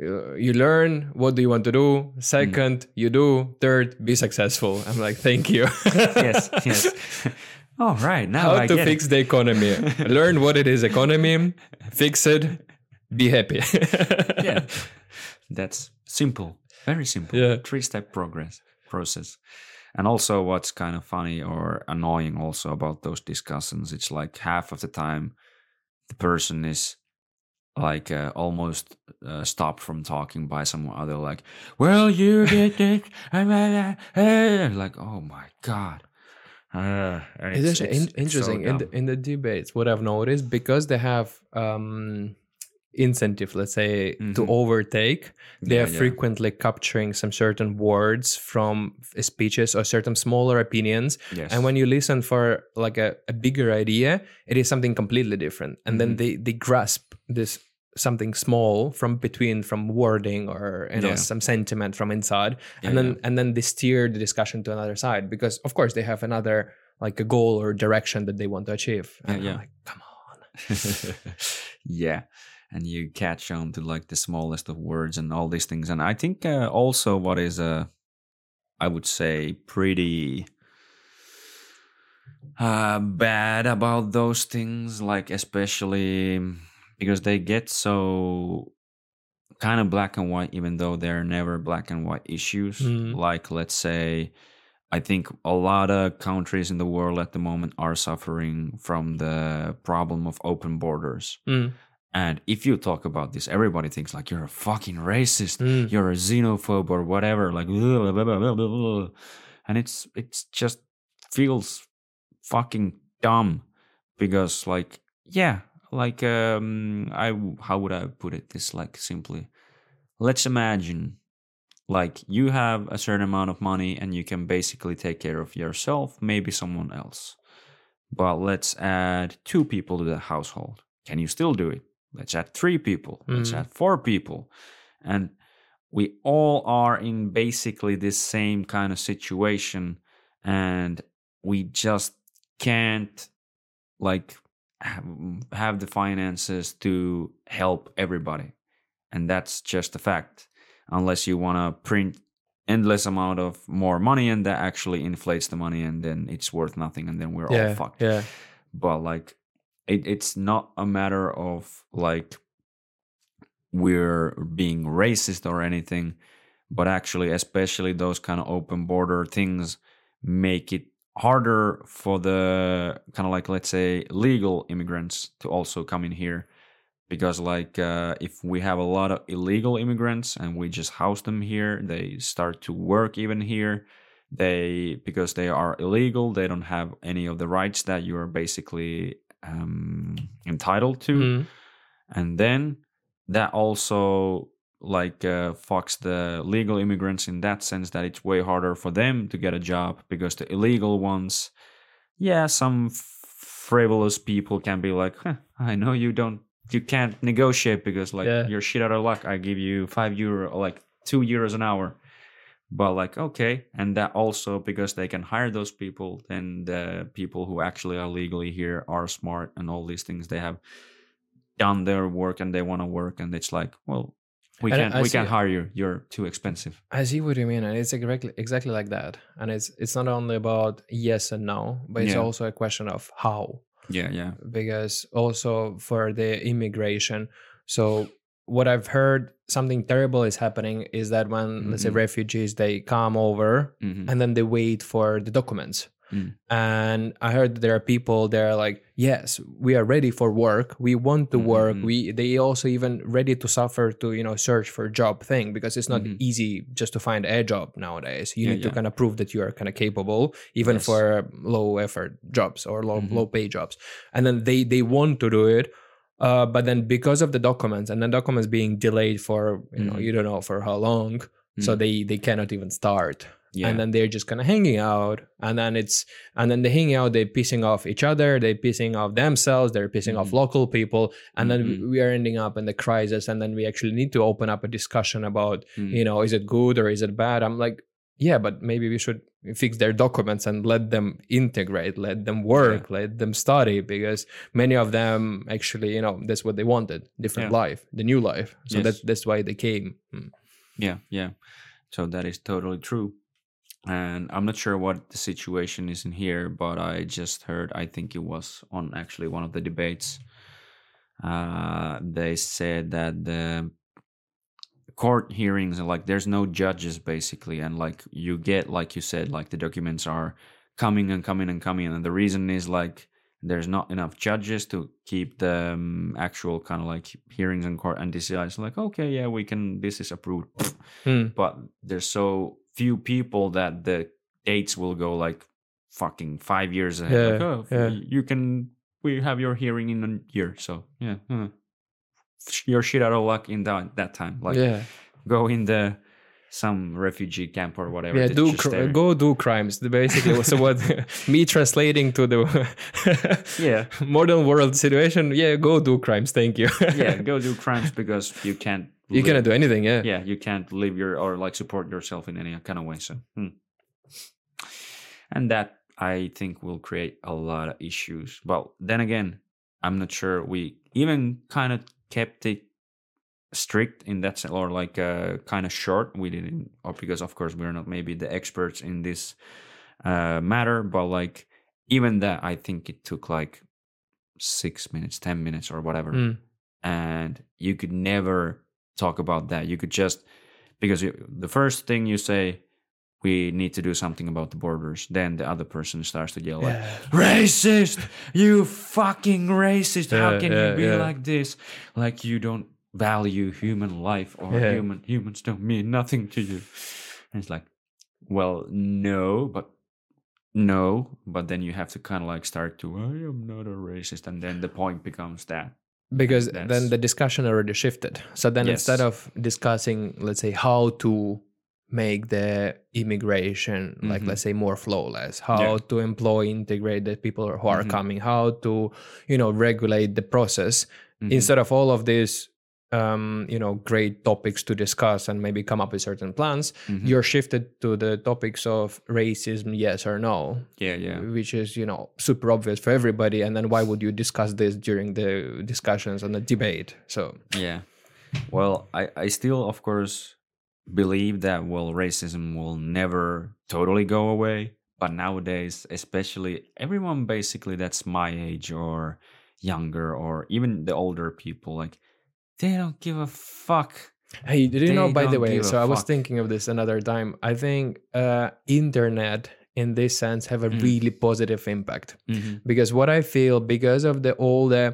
uh, you learn what do you want to do second you do third be successful i'm like thank you yes, yes. All right, now how I to get fix it. the economy learn what it is economy fix it be happy Yeah, that's simple, very simple. Yeah. three-step progress process. And also, what's kind of funny or annoying also about those discussions, it's like half of the time the person is like uh, almost uh, stopped from talking by some other like, well, you did uh," like, oh my god. Uh, it's- it's- in- it's so interesting in the, in the debates. What I've noticed because they have um, incentive, let's say, to Mhm. overtake, they Yeah, are yeah. frequently capturing some certain words from speeches or certain smaller opinions. Yes. And when you listen for like a, a bigger idea, it is something completely different. And then Mhm. they they grasp this something small from between from wording or you know Yeah. some sentiment from inside Yeah, and then yeah. and then they steer the discussion to another side because of course they have another like a goal or direction that they want to achieve Yeah, and yeah. like come on yeah and you catch on to like the smallest of words and all these things and i think uh, also what is uh i would say pretty uh bad about those things like especially because they get so kind of black and white even though they're never black and white issues Mm. like let's say I think a lot of countries in the world at the moment are suffering from the problem of open borders. Mm, And if you talk about this, everybody thinks like you're a fucking racist, mm. you're a xenophobe or whatever, like blah, blah, blah, blah, blah, blah. and it's it's just feels fucking dumb because like yeah, like um I how would I put it this like simply? Let's imagine like you have a certain amount of money and you can basically take care of yourself, maybe someone else. But let's add two people to the household. Can you still do it? Let's add three people. Let's Mhm. add four people. And we all are in basically this same kind of situation and we just can't like have, the finances to help everybody. And that's just a fact. Unless you want to print endless amount of more money and that actually inflates the money and then it's worth nothing and then we're all fucked. yeah, but like it, it's not a matter of like we're being racist or anything but actually especially those kind of open border things make it harder for the kind of like let's say legal immigrants to also come in here because like uh, if we have a lot of illegal immigrants and we just house them here they start to work even here they because they are illegal they don't have any of the rights that you are basically um, entitled to Mhm. and then that also like uh, fucks the legal immigrants in that sense that it's way harder for them to get a job because the illegal ones yeah some frivolous people can be like huh, i know you don't you can't negotiate because like Yeah. you're shit out of luck i give you five euro like two euros an hour but like okay and that also because they can hire those people then the people who actually are legally here are smart and all these things they have done their work and they want to work and it's like well we And can't we can't hire you you're too expensive I see what you mean, and it's exactly exactly like that. And it's it's not only about yes and no, but it's Yeah. also a question of how. yeah yeah because also for the immigration so what i've heard something terrible is happening is that when let's say Mhm. refugees they come over hmm and then they wait for the documents Mm. and i heard there are people they're like yes we are ready for work we want to work Mhm. we they also even ready to suffer to you know search for a job thing because it's not Mhm. easy just to find a job nowadays you Yeah, need to kind of prove that you are kind of capable even Yes. for low effort jobs or low Mhm. low pay jobs and then they they want to do it uh, but then because of the documents and the documents being delayed for you know Mhm. you don't know for how long so Mm. they they cannot even start yeah and then they're just kind of hanging out and then it's and then they hang out they're pissing off each other they're pissing off themselves they're pissing off Mhm. local people and then Mhm. we- are ending up in the crisis and then we actually need to open up a discussion about Mm. you know is it good or is it bad i'm like yeah but maybe we should fix their documents and let them integrate let them work let them study because many of them actually you know that's what they wanted different Yeah. life the new life so Yes. that's that's why they came Mm. Yeah, yeah. So that is totally true. And I'm not sure what the situation is in here, but I just heard, I think it was on actually one of the debates. Uh, they said that the court hearings, like, there's no judges basically. And like, you get, like you said, like the documents are coming and coming and coming. And the reason is like, there's not enough judges to keep the um, actual kind of like hearings in court and decides like okay yeah we can this is approved Hmm. but there's so few people that the dates will go like fucking five years ahead. Like, Yeah, oh, yeah. you can we have your hearing in a year, so yeah, uh, you're shit out of luck in that that time. Like yeah go in the some refugee camp or whatever. yeah do cr- go do crimes basically so what me translating to the Yeah. modern world situation yeah go do crimes thank you yeah, go do crimes because you can't. You live- cannot do anything yeah yeah you can't live your or like support yourself in any kind of way so hmm. and that i think will create a lot of issues but then again i'm not sure we even kind of kept it strict in that sense or like uh, kind of short we didn't or because of course we're not maybe the experts in this uh, matter but like even that i think it took like six minutes ten minutes or whatever Mm. and you could never talk about that. You could just because you, the first thing you say, we need to do something about the borders. Then the other person starts to yell like, "Racist! You fucking racist! How can yeah, you be yeah. like this? Like you don't value human life or Yeah. human humans don't mean nothing to you." And it's like, well, no, but no, but then you have to kind of like start to, I am not a racist, and then the point becomes that. Because That's- then the discussion already shifted so then instead of discussing let's say how to make the immigration like Mhm. let's say more flawless how Yeah. to employ integrate the people who are Mhm. coming how to you know regulate the process Mhm. instead of all of these um you know great topics to discuss and maybe come up with certain plans Mhm. you're shifted to the topics of racism yes or no yeah, yeah. which is you know super obvious for everybody and then why would you discuss this during the discussions and the debate so Yeah. Well, I, I still, of course, believe that, well, racism will never totally go away. But nowadays, especially everyone basically that's my age or younger or even the older people, like, they don't give a fuck. hey did you know by the way so i was fuck. thinking of this another time i think uh internet in this sense have a Mm. really positive impact Mm-hmm. because what i feel because of the all the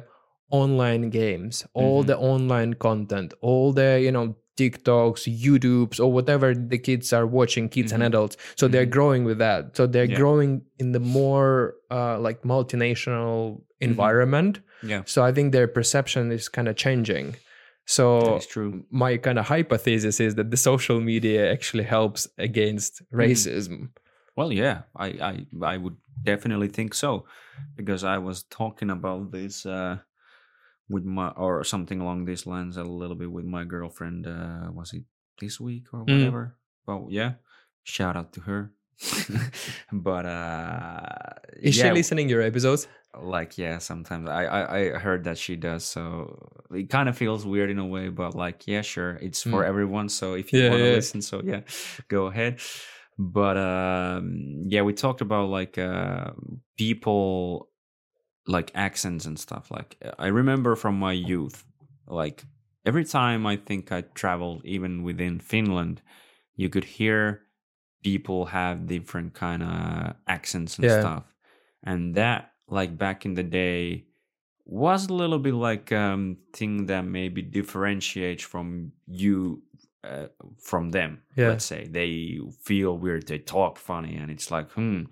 online games all Mhm. the online content all the you know tiktoks youtubes or whatever the kids are watching kids and Mhm. adults so they're Mhm. growing with that so they're Yeah. growing in the more uh, like multinational environment Yeah, so i think their perception is kind of changing so my kind of hypothesis is that the social media actually helps against Mm-hmm. racism Well, yeah, I, I, I would definitely think so, because I was talking about this uh, with my or something along these lines a little bit with my girlfriend. Uh, was it this week or Mm. whatever? Well, yeah, shout out to her. but uh, is yeah, she listening your episodes like yeah, sometimes I, I I heard that she does. So it kind of feels weird in a way, but like yeah, sure, it's for Mm. everyone. So if you Yeah, want to yeah. listen, so yeah, go ahead. But um, yeah, we talked about like uh, people like accents and stuff. Like I remember from my youth, like every time I think I traveled, even within Finland, you could hear people have different kind of accents and Yeah. stuff, and that like back in the day was a little bit like um thing that maybe differentiates from you uh, from them Yeah. let's say they feel weird they talk funny and it's like hmm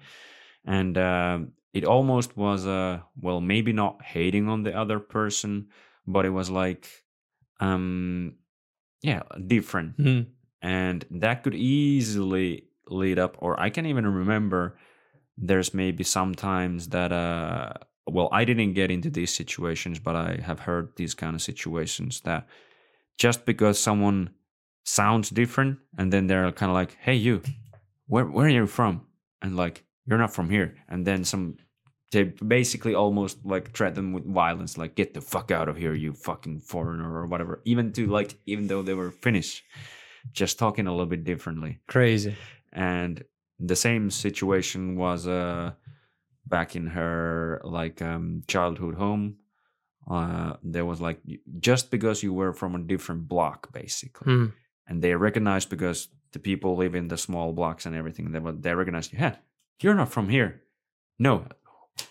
and um it almost was a well maybe not hating on the other person but it was like um yeah different Mhm. and that could easily lead up or i can even remember there's maybe sometimes that uh well i didn't get into these situations but i have heard these kind of situations that just because someone sounds different and then they're kind of like hey you where where are you from? And like you're not from here. And then some they basically almost like threaten with violence like get the fuck out of here you fucking foreigner or whatever even to like even though they were finnish just talking a little bit differently. Crazy and the same situation was uh back in her like um childhood home uh there was like just because you were from a different block basically Mm. and they recognized because the people live in the small blocks and everything they were they recognized you. yeah you're not from here no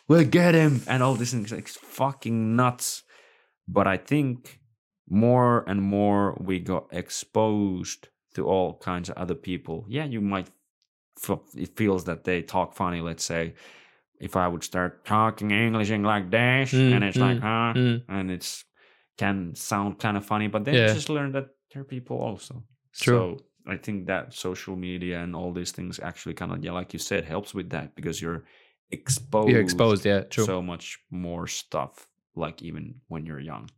we'll get him and all these things like fucking nuts but i think more and more we got exposed to all kinds of other people yeah you might f- it feels that they talk funny let's say if i would start talking english in like dash, Mm, and it's like mm, huh Mm. and it's can sound kind of funny but then Yeah. you just learn that they're people also True. so i think that social media and all these things actually kind of yeah like you said helps with that because you're exposed you're exposed yeah true so much more stuff like even when you're young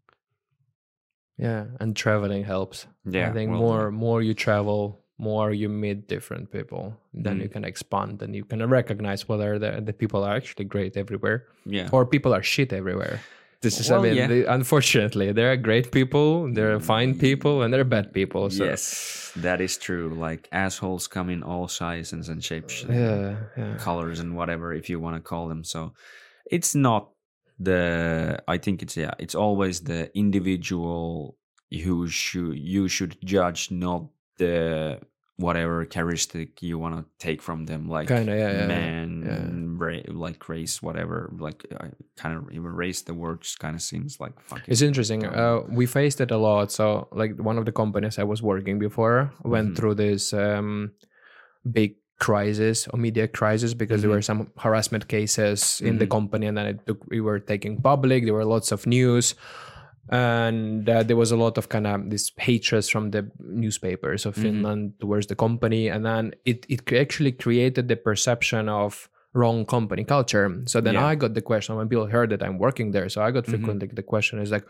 yeah and traveling helps. Yeah i think well, more more you travel more you meet different people then you Mm. can expand and you can recognize whether the, the people are actually great everywhere yeah. or people are shit everywhere. This is Well, i mean yeah. the- unfortunately there are great people there are fine people and there are bad people so yes that is true like assholes come in all sizes and shapes yeah yeah. colors and whatever if you want to call them so it's not the i think it's yeah it's always the individual who should you should judge not the whatever characteristic you want to take from them like Kinda, yeah, yeah, yeah, man ra- like race whatever like i kind of even race the word just kind of seems like fucking It's interesting. Uh, we faced it a lot. So, like one of the companies I was working before went Mhm. through this um, big crisis or media crisis because there Mhm. were some harassment cases in the Mhm. company, and then it took we were taking public. There were lots of news, and uh, there was a lot of kind of this hatred from the newspapers of Mhm. Finland towards the company, and then it it actually created the perception of wrong company culture. So then Yeah. I got the question when people heard that I'm working there. So I got Mhm. frequently the question is like,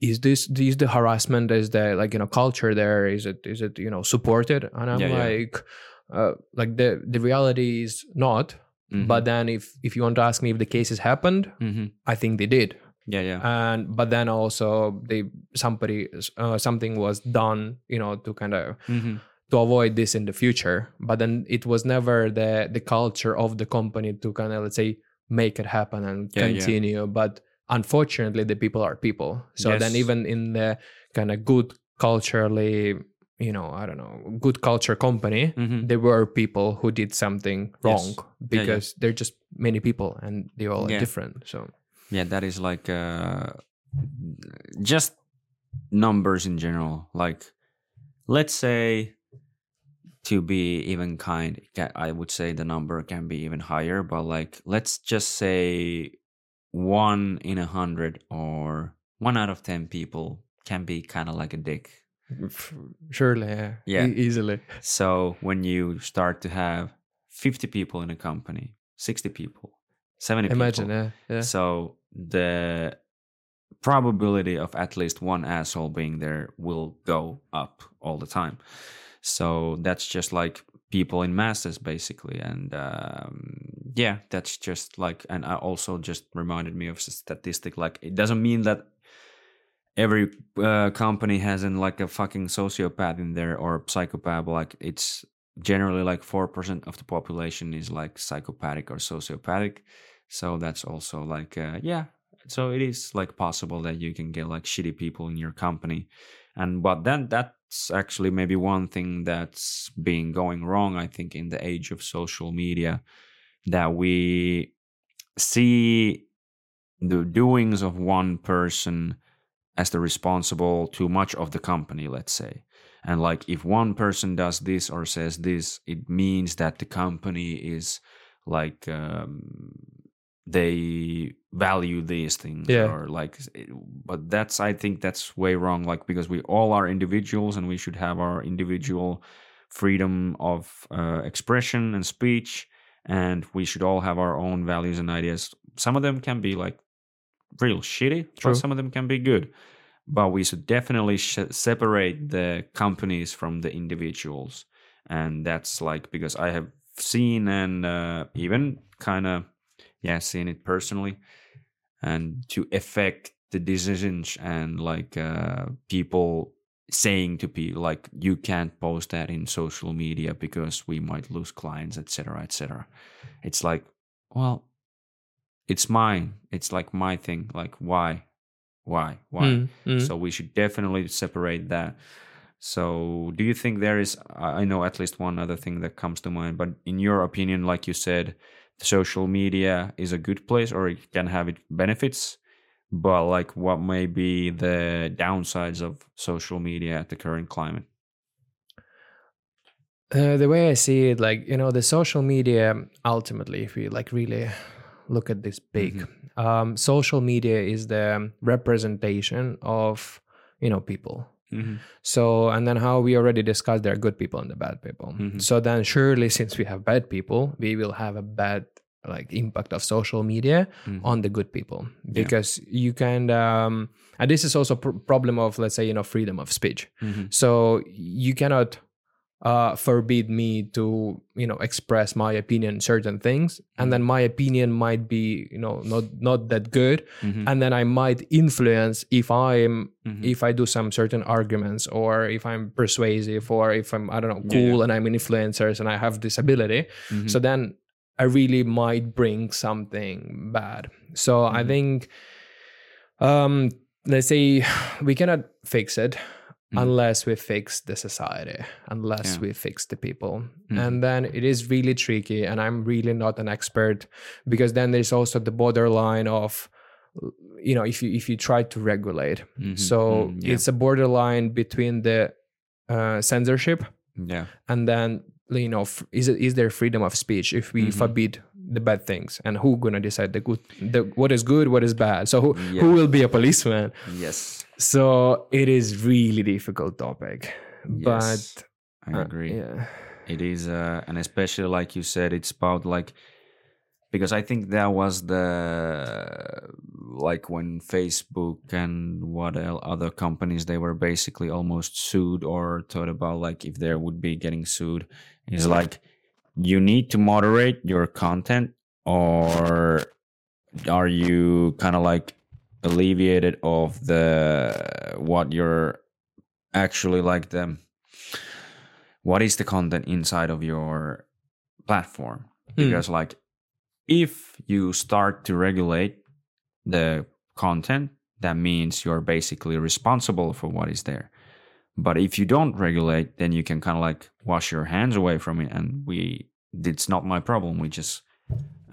is this is the harassment is the like you know culture there is it is it you know supported? And I'm Yeah, yeah. Like, uh, like the the reality is not. Mhm. But then if if you want to ask me if the cases happened, Mhm. I think they did yeah, yeah, and but then also they somebody uh, something was done you know to kind of Mhm. to avoid this in the future but then it was never the the culture of the company to kind of let's say make it happen and Yeah, yeah. continue but unfortunately the people are people so then even in the kind of good culturally you know i don't know good culture company Mhm. there were people who did something wrong yeah. because they're just many people and they're all Yeah. different so Yeah, that is like uh, just numbers in general. Like, let's say, to be even kind, I would say the number can be even higher. But like, let's just say one in a hundred or one out of ten people can be kind of like a dick. Surely, yeah. Yeah. E- easily. So when you start to have fifty people in a company, sixty people, seventy Imagine, people, yeah, yeah. So the probability of at least one asshole being there will go up all the time. So that's just like people in masses, basically. And um, yeah, that's just like, and I also just reminded me of a statistic. Like, it doesn't mean that every uh, company has in like a fucking sociopath in there or psychopath. Like, it's generally like 4% of the population is like psychopathic or sociopathic. So that's also like, uh, yeah. So it is like possible that you can get like shitty people in your company, and but then that's actually maybe one thing that's been going wrong. I think in the age of social media, that we see the doings of one person as the responsible to much of the company. Let's say, and like if one person does this or says this, it means that the company is like um, they value these things Yeah. or like but that's i think that's way wrong like because we all are individuals and we should have our individual freedom of uh, expression and speech and we should all have our own values and ideas some of them can be like real shitty True. but some of them can be good. But we should definitely sh- separate the companies from the individuals. And that's like because i have seen and uh, even kind of yeah seen it personally. And to affect the decisions and like uh, people saying to people like you can't post that in social media because we might lose clients etc etc it's like well it's mine. It's like my thing. Like why? Why? Why? Mm, mm. so we should definitely separate that. So do you think there is i know at least one other thing that comes to mind but in your opinion like you said social media is a good place or it can have its benefits but like what may be the downsides of social media at the current climate? Uh, the way I see it, like you know, the social media ultimately, if we like really look at this big, um, social media is the representation of you know people. mm-hmm. So, and then how we already discussed, there are good people and the bad people. Mhm. So then, surely, since we have bad people, we will have a bad like impact of social media Mm-hmm. on the good people because you can. Um, and this is also pr- problem of let's say you know freedom of speech. Mm-hmm. So you cannot uh, forbid me to you know express my opinion certain things, and then my opinion might be you know not not that good, Mm-hmm. and then I might influence if I'm Mhm. if I do some certain arguments or if I'm persuasive or if I'm I don't know Yeah, yeah. cool and I'm an influencer and I have this ability. Mhm. So then I really might bring something bad. So I Mhm. think um let's say we cannot fix it Mhm. unless we fix the society, unless Yeah. we fix the people. Mhm. And then it is really tricky and I'm really not an expert because then there's also the borderline of you know if you if you try to regulate Mhm. so Mm, yeah. it's a borderline between the uh, censorship yeah and then you know f- is it is there freedom of speech if we Mhm. forbid the bad things and who gonna decide the good the what is good what is bad so who, Yeah. who will be a policeman Yes. so it is really difficult topic but Yes. I uh, agree. yeah It is, uh, and especially like you said, it's about like because I think that was the like when Facebook and what other companies they were basically almost sued or thought about like if they would be getting sued is like you need to moderate your content or are you kind of like alleviated of the what you're actually like the what is the content inside of your platform? Hmm. because like if you start to regulate the content that means you're basically responsible for what is there but if you don't regulate then you can kind of like wash your hands away from it and we it's not my problem. We just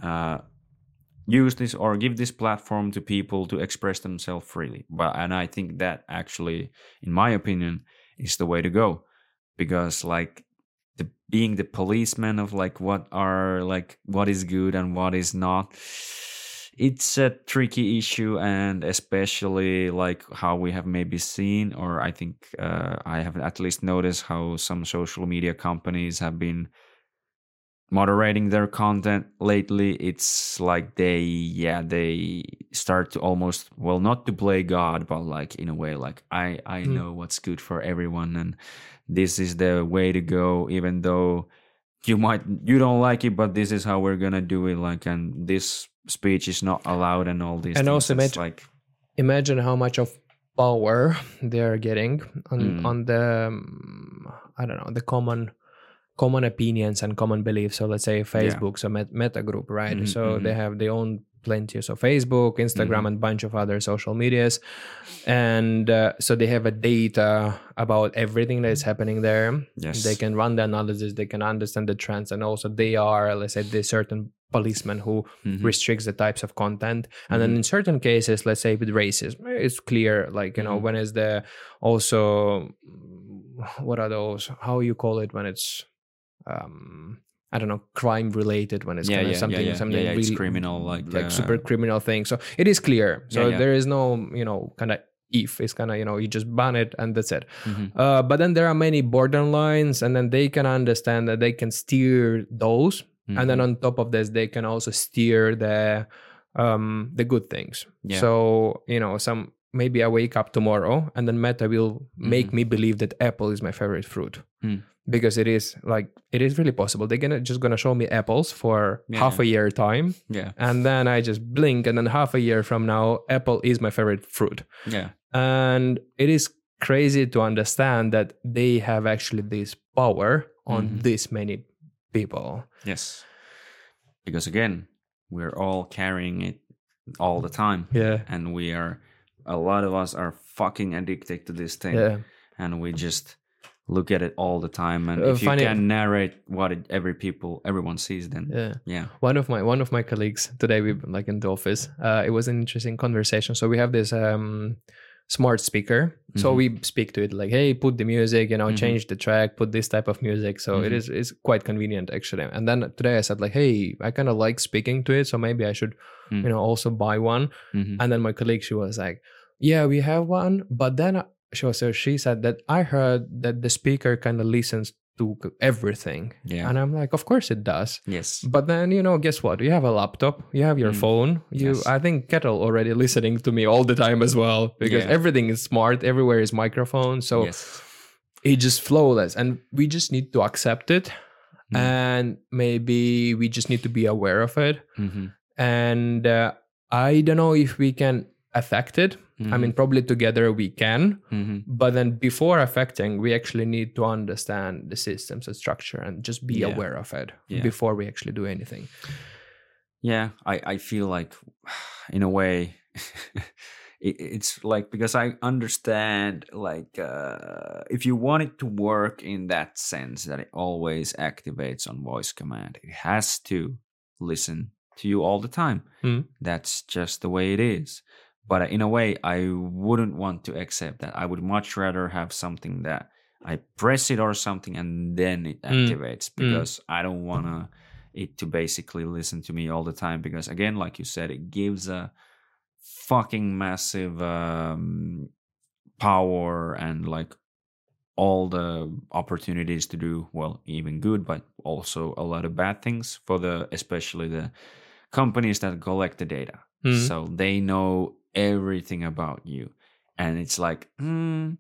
uh use this or give this platform to people to express themselves freely. But and i think that actually in my opinion is the way to go. Because like the being the policeman of like what are like what is good and what is not it's a tricky issue and especially like how we have maybe seen or i think uh, i have at least noticed how some social media companies have been moderating their content lately it's like they yeah they start to almost well not to play god but like in a way like i i Hmm. know what's good for everyone and this is the way to go even though you might you don't like it but this is how we're gonna do it like and this speech is not allowed and all these And things. also imagine- like imagine how much of power they are getting on Mm. on the um, i don't know the common common opinions and common beliefs so let's say facebook so met, meta group right Mhm, so they mhm. have their own plenty so facebook instagram Mhm. and bunch of other social medias and uh, so they have a data about everything that is happening there yes they can run the analysis they can understand the trends and also they are let's say the certain policemen who Mhm. restricts the types of content and then Mhm. in certain cases let's say with racism it's clear like you know Mhm. when is the also what are those how you call it when it's um I don't know, crime related when it's Yeah, kind of yeah, something, yeah. something Yeah, yeah, it's really criminal, like, like uh, super criminal thing. So it is clear. So there is no, you know, kind of if it's kind of you know you just ban it and that's it. Mhm. Uh, but then there are many borderlines, and then they can understand that they can steer those, and then Mhm. on top of this, they can also steer the um the good things. So you know, some maybe I wake up tomorrow, and then Meta will make Mhm. me believe that apple is my favorite fruit. Hmm. Because it is like it is really possible. They're gonna just gonna show me apples for Yeah, half a year time, yeah. And then I just blink, and then half a year from now, apple is my favorite fruit. Yeah. And it is crazy to understand that they have actually this power on Mhm. this many people. Yes. Because again we're all carrying it all the time. Yeah. And we are a lot of us are fucking addicted to this thing. Yeah. And we just look at it all the time and Uh, if you can narrate what it, every people everyone sees then yeah yeah one of my one of my colleagues today we like in the office uh it was an interesting conversation so we have this um smart speaker so Mhm. we speak to it like hey put the music you know Mhm. change the track put this type of music so it Mhm. is is quite convenient actually and then today i said like hey i kind of like speaking to it so maybe i should Mm. you know also buy one Mhm. And then my colleague, she was like, "Yeah, we have one," but then she so she said that I heard that the speaker kind of listens to everything, yeah and I'm like, "Of course it does." yes But then you know, guess what? You have a laptop, you have your Mm. phone. You, Yes. I think Kettle already listening to me all the time as well because Yeah. everything is smart. Everywhere is microphone, so yes it's just flawless, and we just need to accept it, Mm. and maybe we just need to be aware of it Mhm. and uh, I don't know if we can affect it. I mean, probably together we can, Mhm. but then before affecting, we actually need to understand the systems and structure and just be Yeah. aware of it Yeah. before we actually do anything. yeah i i feel like in a way it, it's like because i understand like uh if you want it to work in that sense that it always activates on voice command it has to listen to you all the time Mm. that's just the way it is but in a way i wouldn't want to accept that i would much rather have something that i press it or something and then it Mm. activates because i don't want to it to basically listen to me all the time because again like you said it gives a fucking massive um, power and like all the opportunities to do well even good but also a lot of bad things for the especially the companies that collect the data Mhm. so they know everything about you. And it's like hmm,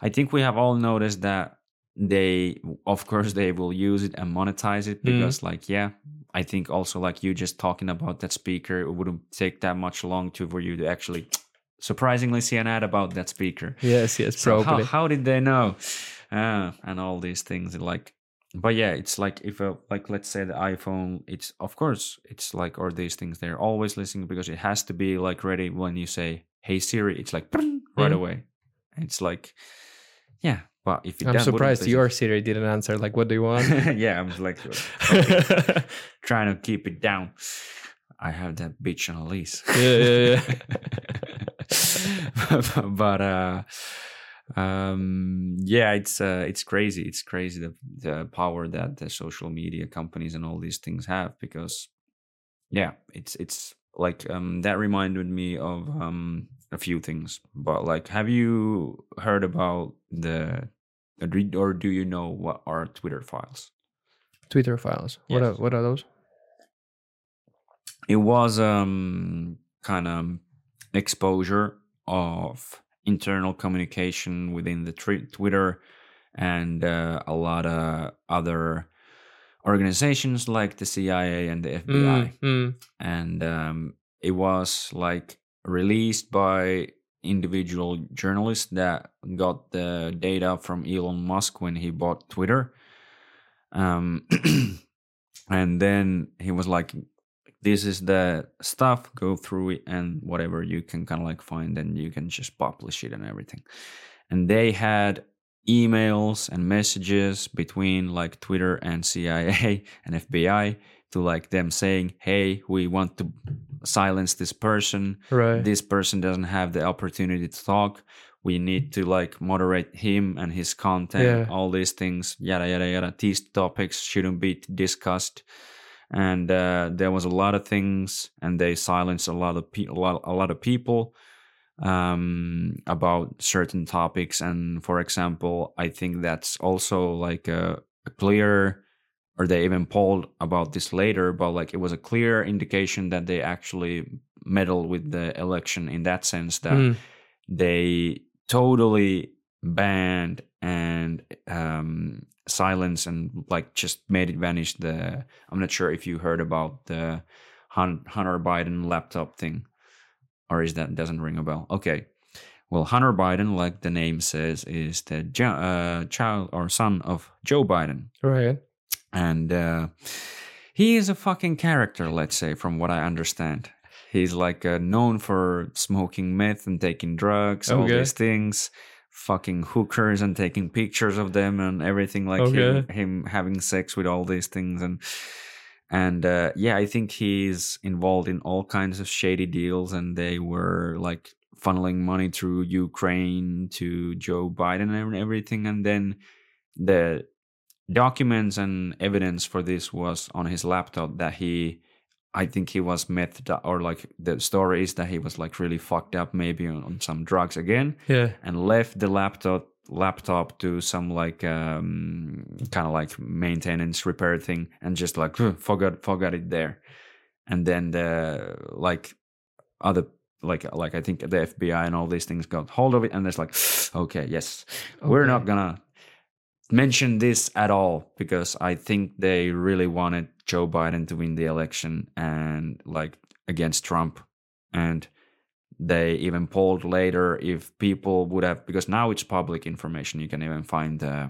i think we have all noticed that they of course they will use it and monetize it Mhm. because like yeah i think also like you just talking about that speaker it wouldn't take that much long to for you to actually surprisingly see an ad about that speaker. Yes, yes, so how, how did they know? Uh, and all these things like but yeah it's like if a like let's say the iphone it's of course it's like or these things they're always listening because it has to be like ready when you say hey siri it's like right Mhm. away it's like yeah but if I'm surprised your Siri didn't answer. Like, what do you want? yeah i'm just like trying to keep it down i have that bitch on a lease yeah, yeah, yeah. but uh um yeah it's uh it's crazy it's crazy the the power that the social media companies and all these things have because yeah it's it's like um that reminded me of um a few things but like have you heard about the or do you know what are twitter files Twitter files. yes. What are what are those? it was um kind of exposure of internal communication within the twi- Twitter and uh, a lot of other organizations like the CIA and the FBI Mm, mm. and um, it was like released by individual journalists that got the data from Elon Musk when he bought Twitter um, and then he was like this is the stuff go through it and whatever you can kind of like find and you can just publish it and everything. And they had emails and messages between like twitter and cia and fbi to like them saying hey we want to silence this person. Right. this person doesn't have the opportunity to talk. We need to like moderate him and his content Yeah. all these things yada yada yada. These topics shouldn't be discussed and uh, there was a lot of things and they silenced a lot of pe- a lot, a lot of people um about certain topics and for example i think that's also like a, a clear or they even polled about this later but like it was a clear indication that they actually meddled with the election in that sense that Mm. they totally banned and um silence and like just made it vanish the i'm not sure if you heard about the hunter biden laptop thing or is that doesn't ring a bell? Okay. Well hunter biden like the name says is the uh, child or son of joe biden. Right. and uh, he is a fucking character let's say from what i understand. He's like uh, known for smoking meth and taking drugs all these things fucking hookers and taking pictures of them and everything like him, Okay. him having sex with all these things and and uh, yeah i think he's involved in all kinds of shady deals and they were like funneling money through ukraine to joe biden and everything and then the documents and evidence for this was on his laptop that he i think he was meth or like the story is that he was like really fucked up maybe on, on some drugs again Yeah. and left the laptop laptop to some like um kind of like maintenance repair thing and just like forgot forgot it there and then the like other like like i think the fbi and all these things got hold of it and it's like okay yes we're not gonna mention this at all because I think they really wanted Joe Biden to win the election and like against Trump. And they even polled later if people would have because now it's public information. You can even find uh,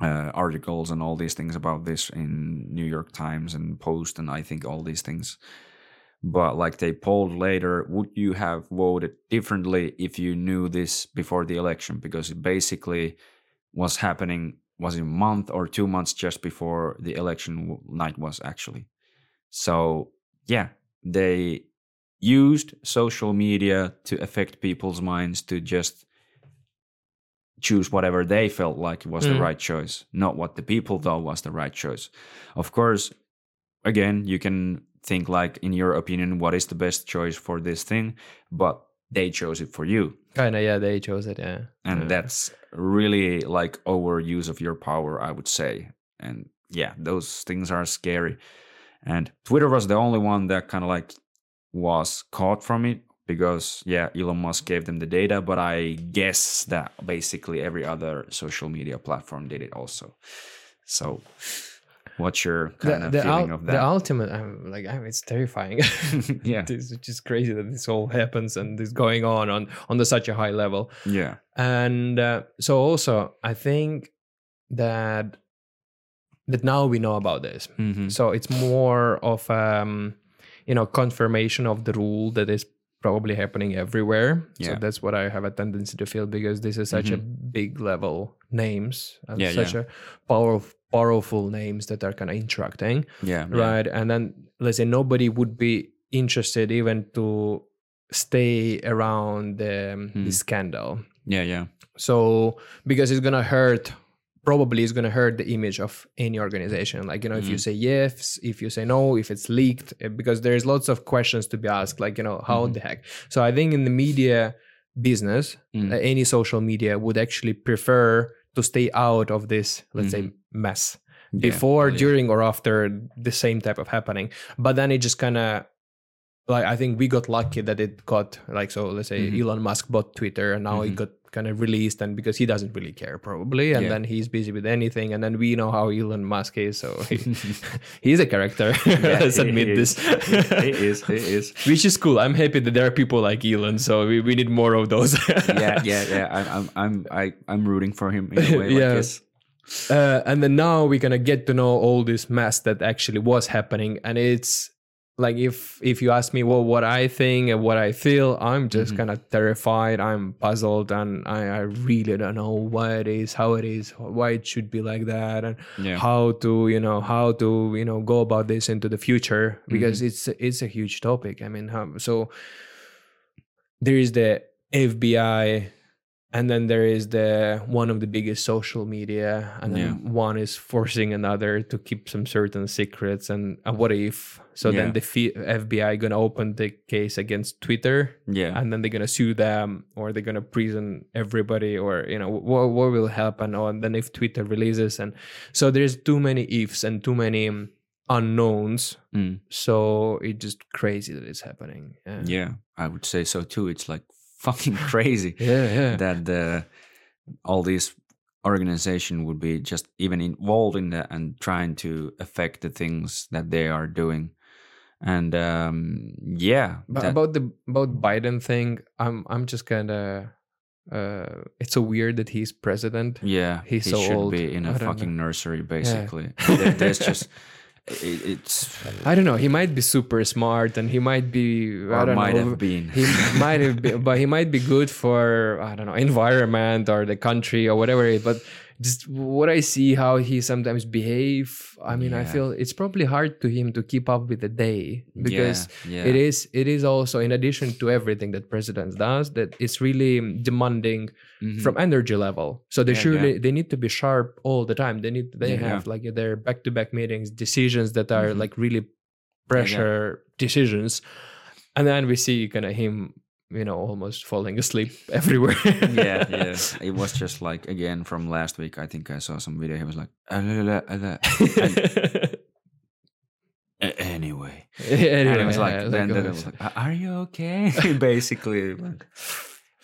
uh, articles and all these things about this in New York Times and Post and I think all these things. But like they polled later, would you have voted differently if you knew this before the election? Because it basically was happening was a month or two months just before the election night was actually. So yeah, they used social media to affect people's minds to just choose whatever they felt like was the Mm. right choice, not what the people thought was the right choice. Of course, again, you can think like, in your opinion, what is the best choice for this thing, but they chose it for you, kind of yeah they chose it yeah and Yeah. that's really like overuse of your power, I would say. And yeah, those things are scary. And Twitter was the only one that kind of like was caught from it because yeah, Elon Musk gave them the data, but I guess that basically every other social media platform did it also. So, what's your kind of the, feeling ul- of that? the ultimate I'm like I'm, it's terrifying. Yeah, it's just crazy that this all happens and this going on on on the, such a high level. Yeah, and uh, so also i think that that now we know about this. Hmm so it's more of um you know confirmation of the rule that is probably happening everywhere. So Yeah. that's what i have a tendency to feel because this is such a big level names and Mm-hmm. Yeah, such a powerful powerful names that are kind of interacting yeah, yeah. right and then let's say nobody would be interested even to stay around the, Hmm. the scandal yeah, yeah, so because it's gonna hurt probably it's gonna hurt the image of any organization like you know if you Mhm. say yes if you say no if it's leaked eh, because there's lots of questions to be asked like you know how Mhm. the heck so i think in the media business Mm. uh, any social media would actually prefer to stay out of this let's say mm-hmm. mess Yeah. before, yeah. during, or after the same type of happening. But then it just kind of like I think we got lucky that it got like so. Let's say Mhm. Elon Musk bought Twitter, and now it Mhm. got kind of released, and because he doesn't really care probably, and Yeah. then he's busy with anything, and then we know how Elon Musk is, so he, he's a character. Yeah, Let's admit he this. is. He is. He is. Which is cool. I'm happy that there are people like Elon, so we, we need more of those. yeah, yeah, yeah. I'm, I'm, I'm, I, I'm rooting for him in a way. Yeah. Like this. uh, and then now we're gonna get to know all this mess that actually was happening and it's like if if you ask me well what i think and what i feel i'm just Mhm. kind of terrified i'm puzzled and I, I really don't know why it is how it is why it should be like that and Yeah. how to you know how to you know go about this into the future because it's it's a huge topic i mean how, so there is the fbi and then there is the one of the biggest social media and then Yeah. one is forcing another to keep some certain secrets and, and what if so Yeah. then the fbi gonna open the case against twitter Yeah. and then they're gonna sue them or they're gonna prison everybody or you know what, what will happen or then if twitter releases and so there's too many ifs and too many um, unknowns Mm. so it's just crazy that it's happening yeah Yeah, I would say so too. It's like fucking crazy yeah, yeah. that the all these organization would be just even involved in that and trying to affect the things that they are doing. And um yeah, But that- about the about Biden thing, I'm I'm just kind of uh it's so weird that he's president. yeah, he's he so should old. be in a fucking nursery basically. Yeah. There's just it, it's I don't know. He might be super smart, and he might be I don't might know. have been. He might have, been, but he might be good for I don't know environment or the country or whatever. But just what I see, how he sometimes behave. I mean, I feel it's probably hard to him to keep up with the day because yeah, yeah. it is it is also in addition to everything that president does that it's really demanding Mhm. from energy level so they Yeah, surely they need to be sharp all the time they need they Yeah, have like their back-to-back meetings decisions that are Mhm. like really pressure decisions and then we see kind of him you know almost falling asleep everywhere yeah, yeah. It was just like again from last week. I think I saw some video. He was like, anyway. anyway, and it was like, then, then was like, "Are- "Are you okay?" Basically,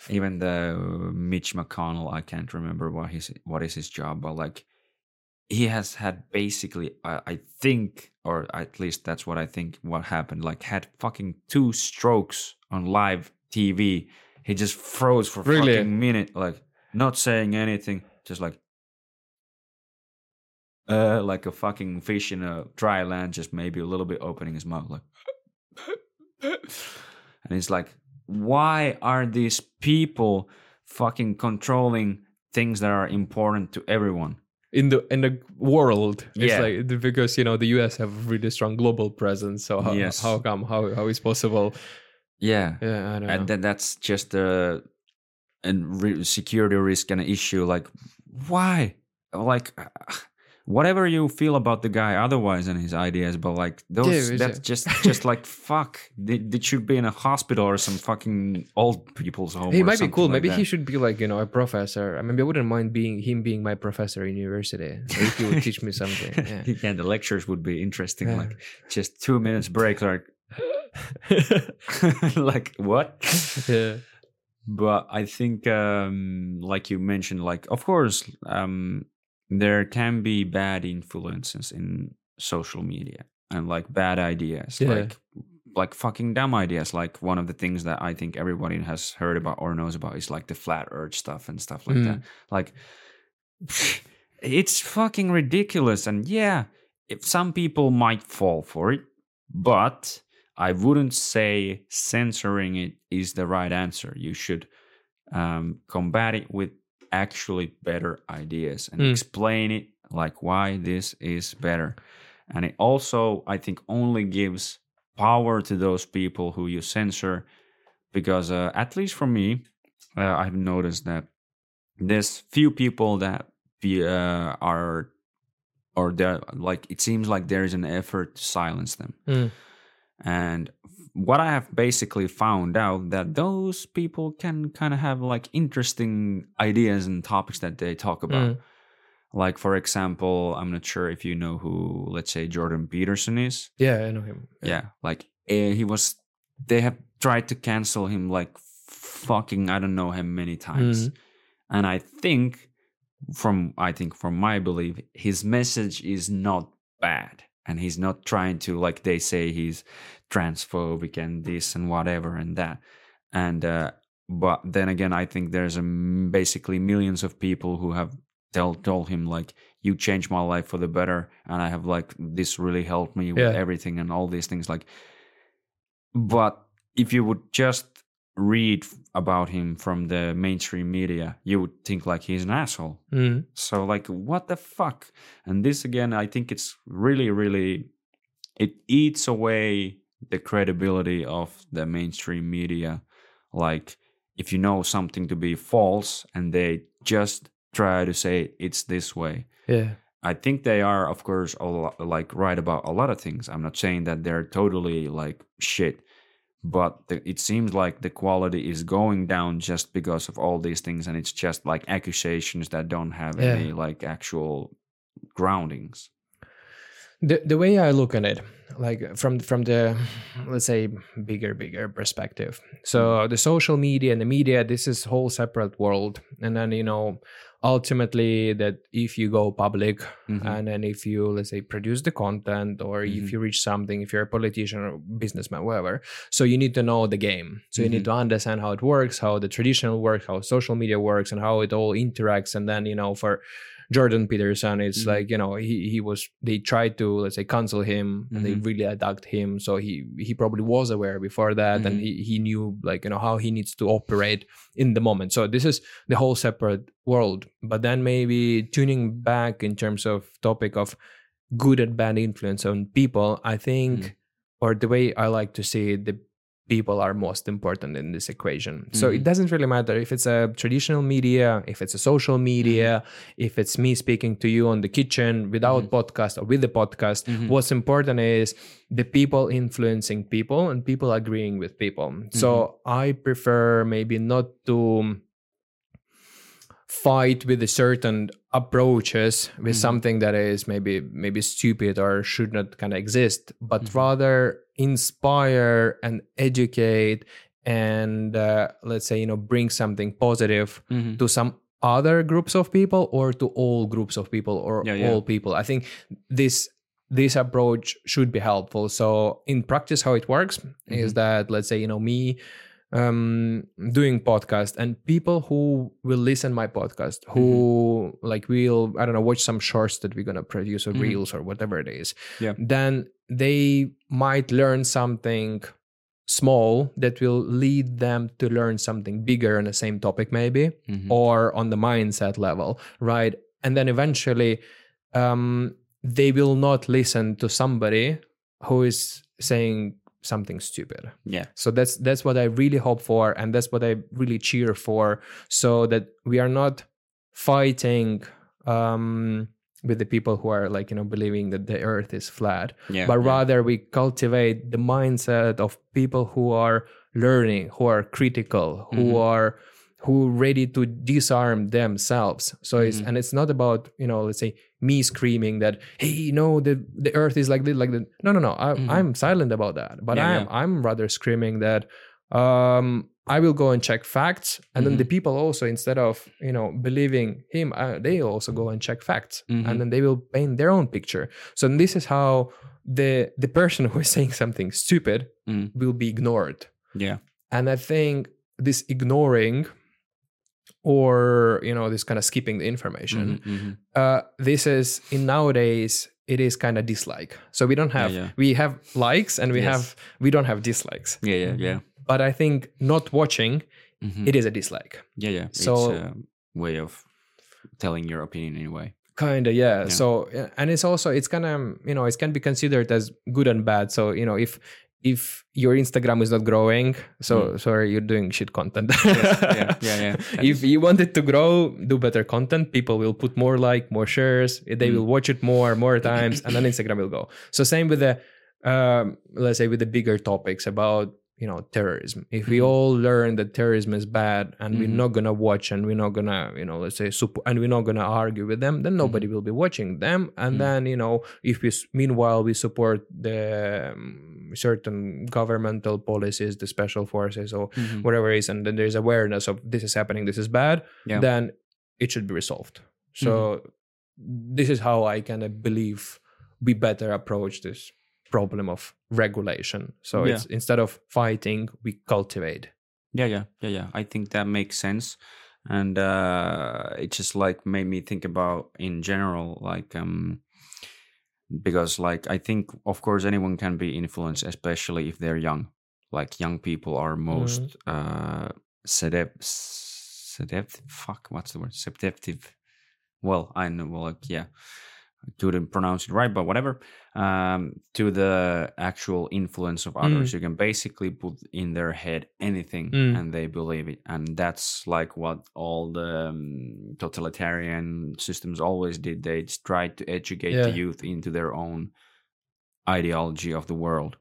even the Mitch McConnell, I can't remember what his what is his job, but like he has had basically, I, I think, or at least that's what I think, what happened. Like had fucking two strokes on live TV. He just froze for Really? fucking minute, like not saying anything, just like. Uh, like a fucking fish in a dry land, just maybe a little bit opening his mouth, like. And he's like, why are these people fucking controlling things that are important to everyone? in the in the world it's Yeah. like because you know the us have a really strong global presence so how, Yes. how come how how is possible Yeah. yeah i don't know And then that's just a, a re- security risk and an issue. Like, why? Like, whatever you feel about the guy otherwise and his ideas, but like those, Yeah, that's yeah. just just like fuck. They, they should be in a hospital or some fucking old people's home. he might be cool. like Maybe that. he should be like you know a professor. I mean, I wouldn't mind being him being my professor in university. If he would teach me something. Yeah. yeah, the lectures would be interesting. Yeah. Like just two minutes break, like like what? yeah. but i think um like you mentioned like of course um there can be bad influences in social media and like bad ideas Yeah. like like fucking dumb ideas like one of the things that i think everybody has heard about or knows about is like the flat earth stuff and stuff like that like it's fucking ridiculous and yeah if some people might fall for it but i wouldn't say censoring it is the right answer you should um, combat it with actually better ideas and Mm. explain it like why this is better and it also i think only gives power to those people who you censor because uh, at least for me uh, i've noticed that there's few people that be, uh, are or there like it seems like there is an effort to silence them Mm. And what i have basically found out that those people can kind of have like interesting ideas and topics that they talk about Mm. like for example i'm not sure if you know who let's say jordan peterson is Yeah, I know him. yeah like eh, he was they have tried to cancel him like fucking i don't know him many times Mhm. and i think from i think from my belief his message is not bad and he's not trying to like they say he's transphobic and this and whatever and that and uh but then again i think there's a m- basically millions of people who have tell, told him like you changed my life for the better and i have like this really helped me with Yeah. everything and all these things like but if you would just read about him from the mainstream media you would think like he's an asshole Mm. so like what the fuck and this again i think it's really really it eats away the credibility of the mainstream media like if you know something to be false and they just try to say it's this way Yeah. I think they are, of course, a lo- like right about a lot of things. I'm not saying that they're totally like shit, but the, it seems like the quality is going down just because of all these things, and it's just like accusations that don't have Yeah. any like actual groundings. the the way I look at it, like from from the let's say bigger bigger perspective. So the social media and the media, this is whole separate world, and then you know ultimately that if you go public Mhm. and then if you let's say produce the content or Mhm. if you reach something if you're a politician or businessman whatever so you need to know the game so you need to understand how it works how the traditional works how social media works and how it all interacts and then you know for jordan peterson it's Mhm. like you know he, he was they tried to let's say cancel him and they Mhm. really attacked him so he he probably was aware before that and Mhm. he, he knew like you know how he needs to operate in the moment so this is the whole separate world but then maybe tuning back in terms of topic of good and bad influence on people i think Mm. or the way i like to see it the people are most important in this equation so Mhm. it doesn't really matter if it's a traditional media if it's a social media if it's me speaking to you on the kitchen without Mhm. podcast or with the podcast Mhm. what's important is the people influencing people and people agreeing with people so Mm-hmm. i prefer maybe not to fight with a certain approaches with Mhm. something that is maybe maybe stupid or should not kind of exist but Mhm. rather inspire and educate and uh, let's say you know bring something positive Mhm. to some other groups of people or to all groups of people or Yeah, yeah. all people i think this this approach should be helpful so in practice how it works is Mhm. that let's say you know me um doing podcast and people who will listen my podcast who like will i don't know watch some shorts that we're gonna produce or Mhm. reels or whatever it is Yeah. then they might learn something small that will lead them to learn something bigger on the same topic maybe Mhm. or on the mindset level right and then eventually um they will not listen to somebody who is saying something stupid yeah. so that's that's what i really hope for and that's what i really cheer for so that we are not fighting um with the people who are like you know believing that the earth is flat yeah but yeah. rather we cultivate the mindset of people who are learning who are critical who Mhm. are who ready to disarm themselves so it's Mhm. and it's not about you know let's say me screaming that hey no the the earth is like this like that no no no I, Mhm. i'm silent about that but Yeah, i'm yeah. i'm rather screaming that um i will go and check facts and then Mhm. the people also instead of you know believing him uh, they also go and check facts Mhm. and then they will paint their own picture so this is how the the person who is saying something stupid Mm. will be ignored yeah and i think this ignoring or you know this kind of skipping the information Mhm, mhm. uh this is in nowadays it is kind of dislike so we don't have yeah. we have likes and we Yes. have we don't have dislikes yeah yeah yeah but i think not watching Mhm. it is a dislike yeah yeah so- it's a way of telling your opinion anyway kind of yeah. Yeah. so and it's also it's kind of you know it can be considered as good and bad so you know if if your instagram is not growing so sorry you're doing shit content Mm. Yes, yeah yeah yeah if you want it to grow do better content people will put more like more shares they Mm. will watch it more more times and then instagram will go so same with the um let's say with the bigger topics about you know terrorism if we Mhm. all learn that terrorism is bad and we're Mhm. not gonna watch and we're not gonna you know let's say support and we're not gonna argue with them then nobody will be watching them and Mhm. then you know if we meanwhile we support the um, certain governmental policies the special forces or Mhm. whatever it is and then there's awareness of this is happening this is bad Yeah. then it should be resolved so this is how i kind of believe we better approach this problem of regulation so Yeah. it's instead of fighting we cultivate Yeah, yeah, yeah, yeah. I think that makes sense, and uh, it just like made me think about in general, like um, because like I think of course anyone can be influenced, especially if they're young. Like young people are most uh, sedept, sedept. Fuck, what's the word? Sepceptive. Well, I know. Well, like yeah, couldn't pronounce it right, but whatever. Um, to the actual influence of others, you can basically put in their head anything, Mm. and they believe it, and that's like what all the um, totalitarian systems always did. They just tried to educate the youth into their own ideology of the world,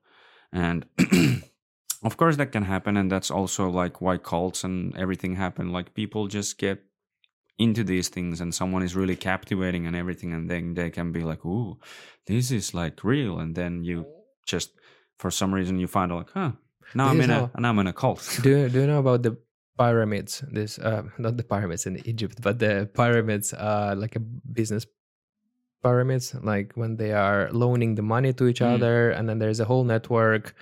and. Of course, that can happen, and that's also like why cults and everything happen. Like people just get into these things and someone is really captivating and everything and then they can be like ooh this is like real. And then you just for some reason you find out like huh now i'm in a now i'm in a cult. Do, you- do you know about the pyramids? This uh not the pyramids in egypt but the pyramids uh like a business pyramids like when they are loaning the money to each Mm. other and then there's a whole network.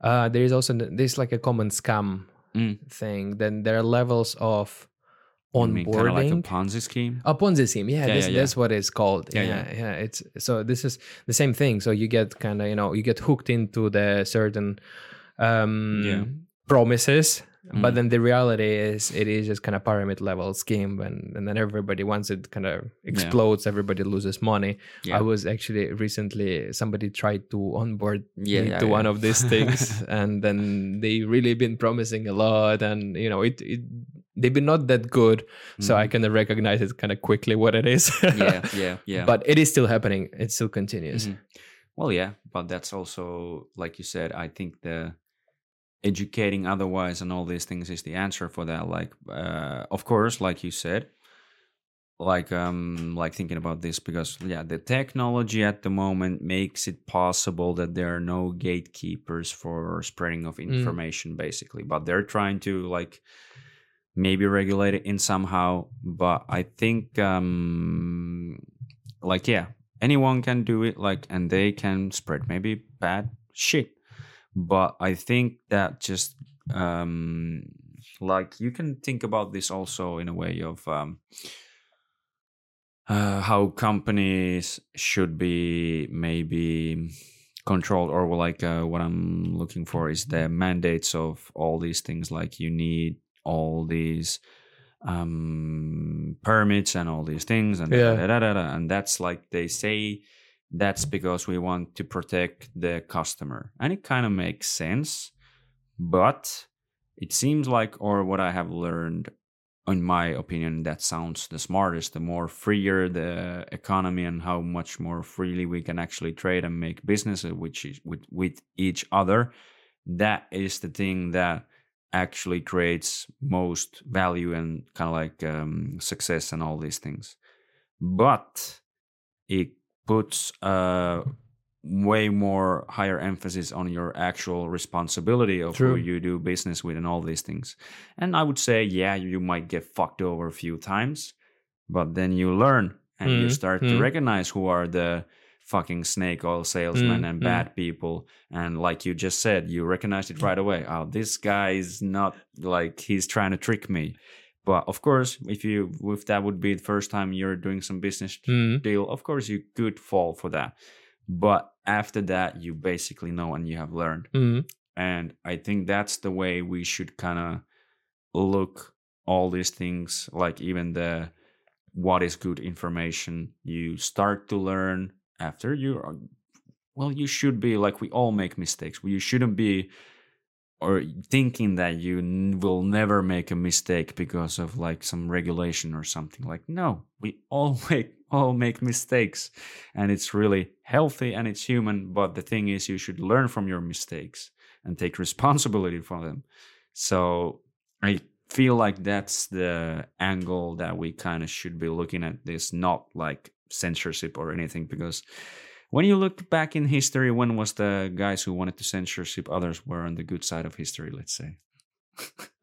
Uh there is also this like a common scam Mm. thing. Then there are levels of You mean kinda like a onboarding ponzi scheme a Ponzi scheme, yeah, Yeah, this, yeah, that's what it's called. Yeah, Yeah, yeah. yeah, It's so this is the same thing. So you get kind of you know you get hooked into the certain um Yeah. promises, Mm. but then the reality is it is just kind of pyramid level scheme, and and then everybody once it kind of explodes, everybody loses money. I was actually recently somebody tried to onboard Yeah, to one of these things, and then they really been promising a lot, and you know it. it They've been not that good, so I Mhm. kind of recognize it kind of quickly what it is. yeah yeah yeah But it is still happening. It still continues. Mhm. well yeah but that's also like you said i think the educating otherwise and all these things is the answer for that like uh, of course like you said like um like thinking about this because yeah the technology at the moment makes it possible that there are no gatekeepers for spreading of information basically but they're trying to like maybe regulate it in somehow but i think um like yeah anyone can do it like and they can spread maybe bad shit. But i think that just um like you can think about this also in a way of um uh, how companies should be maybe controlled or like uh, what i'm looking for is the mandates of all these things like you need all these um permits and all these things and Yeah. da, da, da, da, and that's like they say that's because we want to protect the customer and it kind of makes sense but it seems like or what i have learned in my opinion, that sounds the smartest. The more freer the economy and how much more freely we can actually trade and make business with, with, with each other, that is the thing that actually creates most value and kind of like um, success and all these things. But it puts uh, way more higher emphasis on your actual responsibility of True. who you do business with and all these things. And I would say, yeah, you might get fucked over a few times, but then you learn and you Mm, start to mm. recognize who are the fucking snake oil salesmen Mm, and mm. bad people. And like you just said, you recognize it right away. Oh, this guy is not like he's trying to trick me. But of course, if you if that would be the first time you're doing some business Mm. deal, of course you could fall for that. But after that, you basically know and you have learned. Mm. And I think that's the way we should kind of look all these things, like even the what is good information. You start to learn after you are, well, you should be like we all make mistakes. You shouldn't be or thinking that you n- will never make a mistake because of like some regulation or something. Like no we all make all make mistakes. And it's really healthy and it's human but the thing is you should learn from your mistakes and take responsibility for them. So i feel like that's the angle that we kind of should be looking at this not like censorship or anything because when you look back in history, when was the guys who wanted to censorship others were on the good side of history, let's say?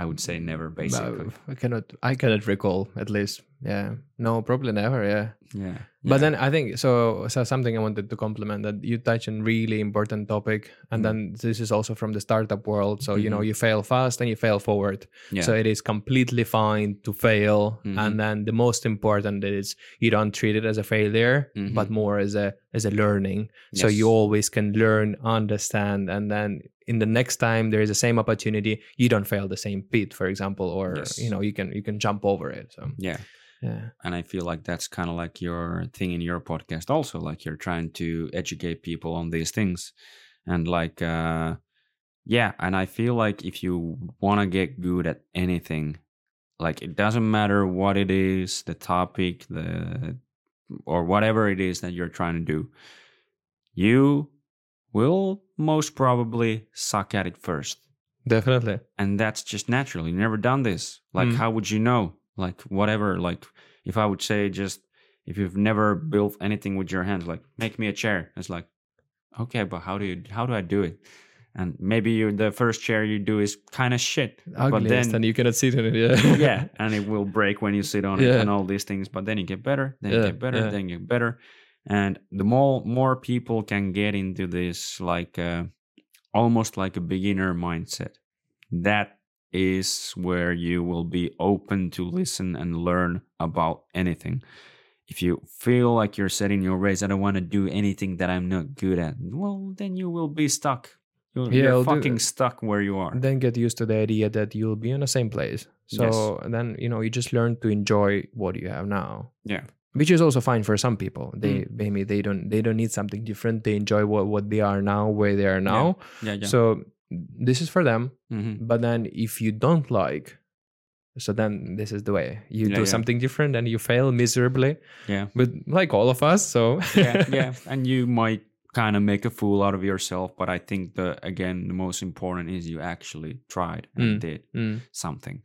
I would say never, basically. No, I cannot. I cannot recall at least. Yeah. No, probably never. Yeah. Yeah. But yeah. then I think so. So something I wanted to compliment that you touch on really important topic, and Mm. then this is also from the startup world. So you know Mhm. you fail fast and you fail forward. yeah. So it is completely fine to fail, Mhm. and then the most important is you don't treat it as a failure, but Mhm. more as a as a learning. So you always can learn, understand, and then in the next time there is the same opportunity, you don't fail the same pit, for example, or Yes. you know you can you can jump over it. So yeah. yeah, And I feel like that's kind of like your thing in your podcast, also. Like you're trying to educate people on these things. And like, uh, yeah. And I feel like if you want to get good at anything, like it doesn't matter what it is, the topic, the, or whatever it is that you're trying to do, you will most probably suck at it first definitely. and that's just natural you never done this like Mm. how would you know like whatever like if i would say just if you've never built anything with your hands like make me a chair it's like okay but how do you how do i do it and maybe you the first chair you do is kind of shit but then and you cannot sit in it. Yeah. yeah and it will break when you sit on it and all these things but then you get better then you get better yeah. then you get better and the more more people can get into this like uh, almost like a beginner mindset that is where you will be open to listen and learn about anything. If you feel like you're setting your race i don't want to do anything that i'm not good at well then you will be stuck. You're, Yeah, you're I'll do- fucking stuck where you are. Then get used to the idea that you'll be in the same place. So then you know you just learn to enjoy what you have now. yeah which is also fine for some people. They Mm. maybe they don't they don't need something different. They enjoy what, what they are now where they are now. Yeah yeah. So this is for them. Hmm but then if you don't like so then this is the way. You Yeah, do yeah. something different and you fail miserably yeah. but like all of us so. Yeah, yeah, and you might kind of make a fool out of yourself. But I think the again the most important is you actually tried and Mm. did Mm, something,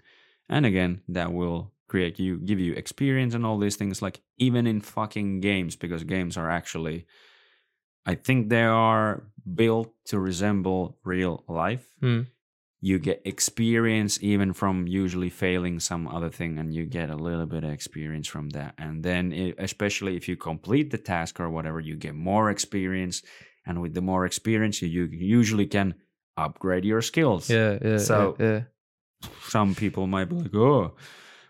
and again that will create you, give you experience and all these things. Like even in fucking games, because games are actually, I think they are built to resemble real life. mm, You get experience even from usually failing some other thing, and you get a little bit of experience from that. And then, i especially if you complete the task or whatever, you get more experience. And with the more experience, you, you usually can upgrade your skills. yeah yeah So- yeah, yeah. Some people might be like, oh,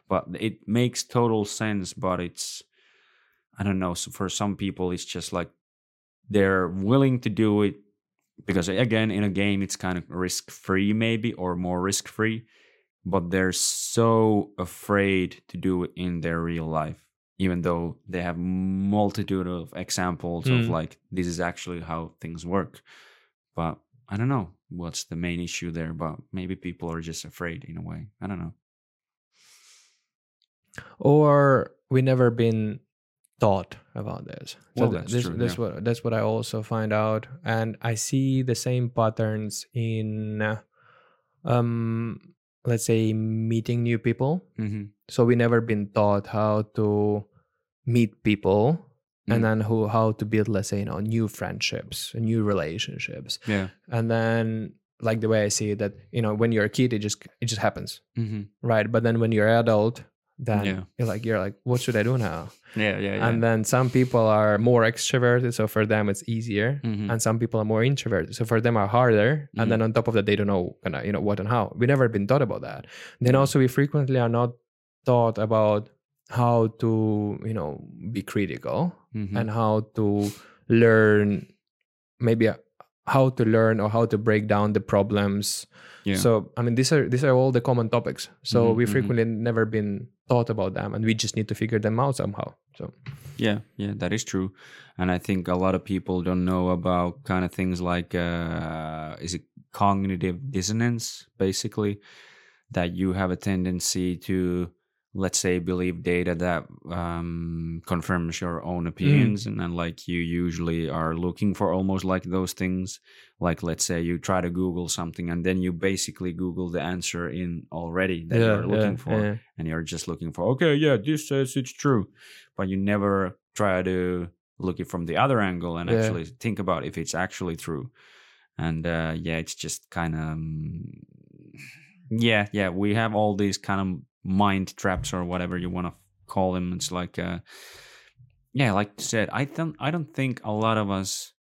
but it makes total sense. But it's, I don't know. So for some people, it's just like they're willing to do it because again in a game it's kind of risk free maybe or more risk free but they're so afraid to do it in their real life even though they have multitude of examples of Mm. like this is actually how things work but I don't know what's the main issue there, but maybe people are just afraid in a way. I don't know. Or we never been taught about this. Well, th- that's this, true, This yeah. what that's what I also find out, and I see the same patterns in, uh, um, let's say meeting new people. Mm-hmm. So we never been taught how to meet people. And then who how to build, let's say, you know, new friendships, new relationships, Yeah. and then like the way I see it, that you know, when you're a kid, it just it just happens, Mm-hmm. right? But then when you're adult, then Yeah. you're like you're like, what should I do now? Yeah. Yeah. Yeah. And then some people are more extroverted, so for them it's easier. Mhm. And some people are more introverted, so for them are harder. Mhm. And then on top of that, they don't know kind of you know what and how. We never been taught about that. Then also we frequently are not taught about how to you know be critical Mhm. and how to learn maybe how to learn or how to break down the problems yeah. so i mean these are these are all the common topics so Mhm, we mhm. frequently never been taught about them and we just need to figure them out somehow so Yeah, yeah, that is true. And I think a lot of people don't know about kind of things like uh is it cognitive dissonance basically that you have a tendency to let's say believe data that um confirms your own opinions and then like you usually are looking for almost like those things like let's say you try to google something and then you basically google the answer in already that you're looking for yeah. and you're just looking for okay yeah this says it's true but you never try to look it from the other angle and Yeah. actually think about if it's actually true and uh yeah it's just kind of yeah yeah we have all these kind of mind traps or whatever you want to call them. It's like uh yeah like you said i don't i don't think a lot of us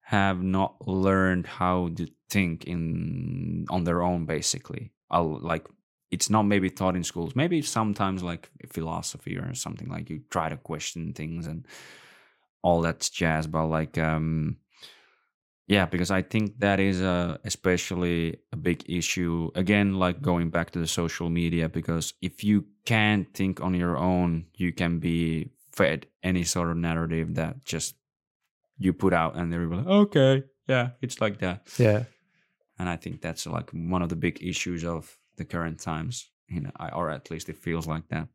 have not learned how to think in on their own basically. I'll, like it's not maybe taught in schools. Maybe sometimes like philosophy or something like you try to question things and all that jazz but like um yeah because i think that is a especially a big issue again like going back to the social media because if you can't think on your own you can be fed any sort of narrative that just you put out and they're like okay yeah it's like that. Yeah. And i think that's like one of the big issues of the current times you know or at least it feels like that.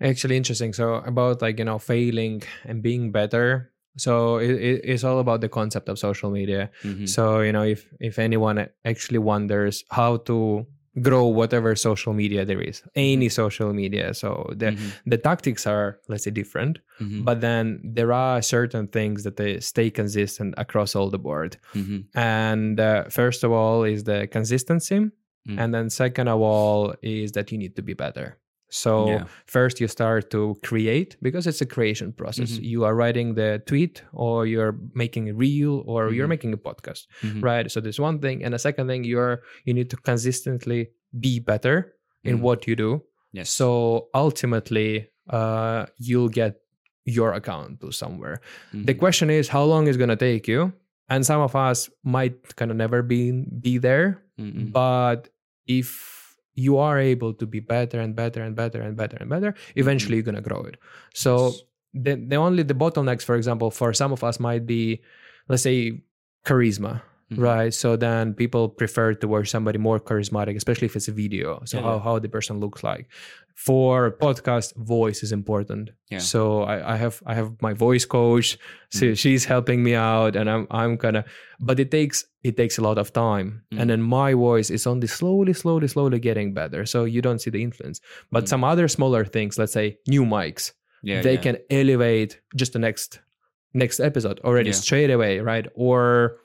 Actually interesting. So about like you know failing and being better so it, it, it's all about the concept of social media Mhm. so you know if if anyone actually wonders how to grow whatever social media there is any social media so the Mhm. the tactics are let's say different Mhm. but then there are certain things that they stay consistent across all the board Mhm. and uh, first of all is the consistency Mm. and then second of all is that you need to be better so Yeah. first you start to create because it's a creation process Mhm. you are writing the tweet or you're making a reel or you're Mhm. making a podcast Mhm. right so there's one thing and the second thing you're you need to consistently be better in Mhm. what you do yes so ultimately uh you'll get your account to somewhere the Mhm. question is how long is going to take you and some of us might kind of never be be there but if you are able to be better and better and better and better and better mm-hmm. eventually you're going to grow it. So the, the only the bottlenecks for example for some of us might be let's say charisma Mhm. right so then people prefer to watch somebody more charismatic especially if it's a video so Yeah, how, yeah. how the person looks like for podcast voice is important Yeah. so I, I have i have my voice coach so Mhm. she's helping me out and i'm i'm kind of but it takes it takes a lot of time Mm. and then my voice is only slowly slowly slowly getting better so you don't see the influence but Mm. some other smaller things let's say new mics yeah, they can elevate just the next next episode already straight away right or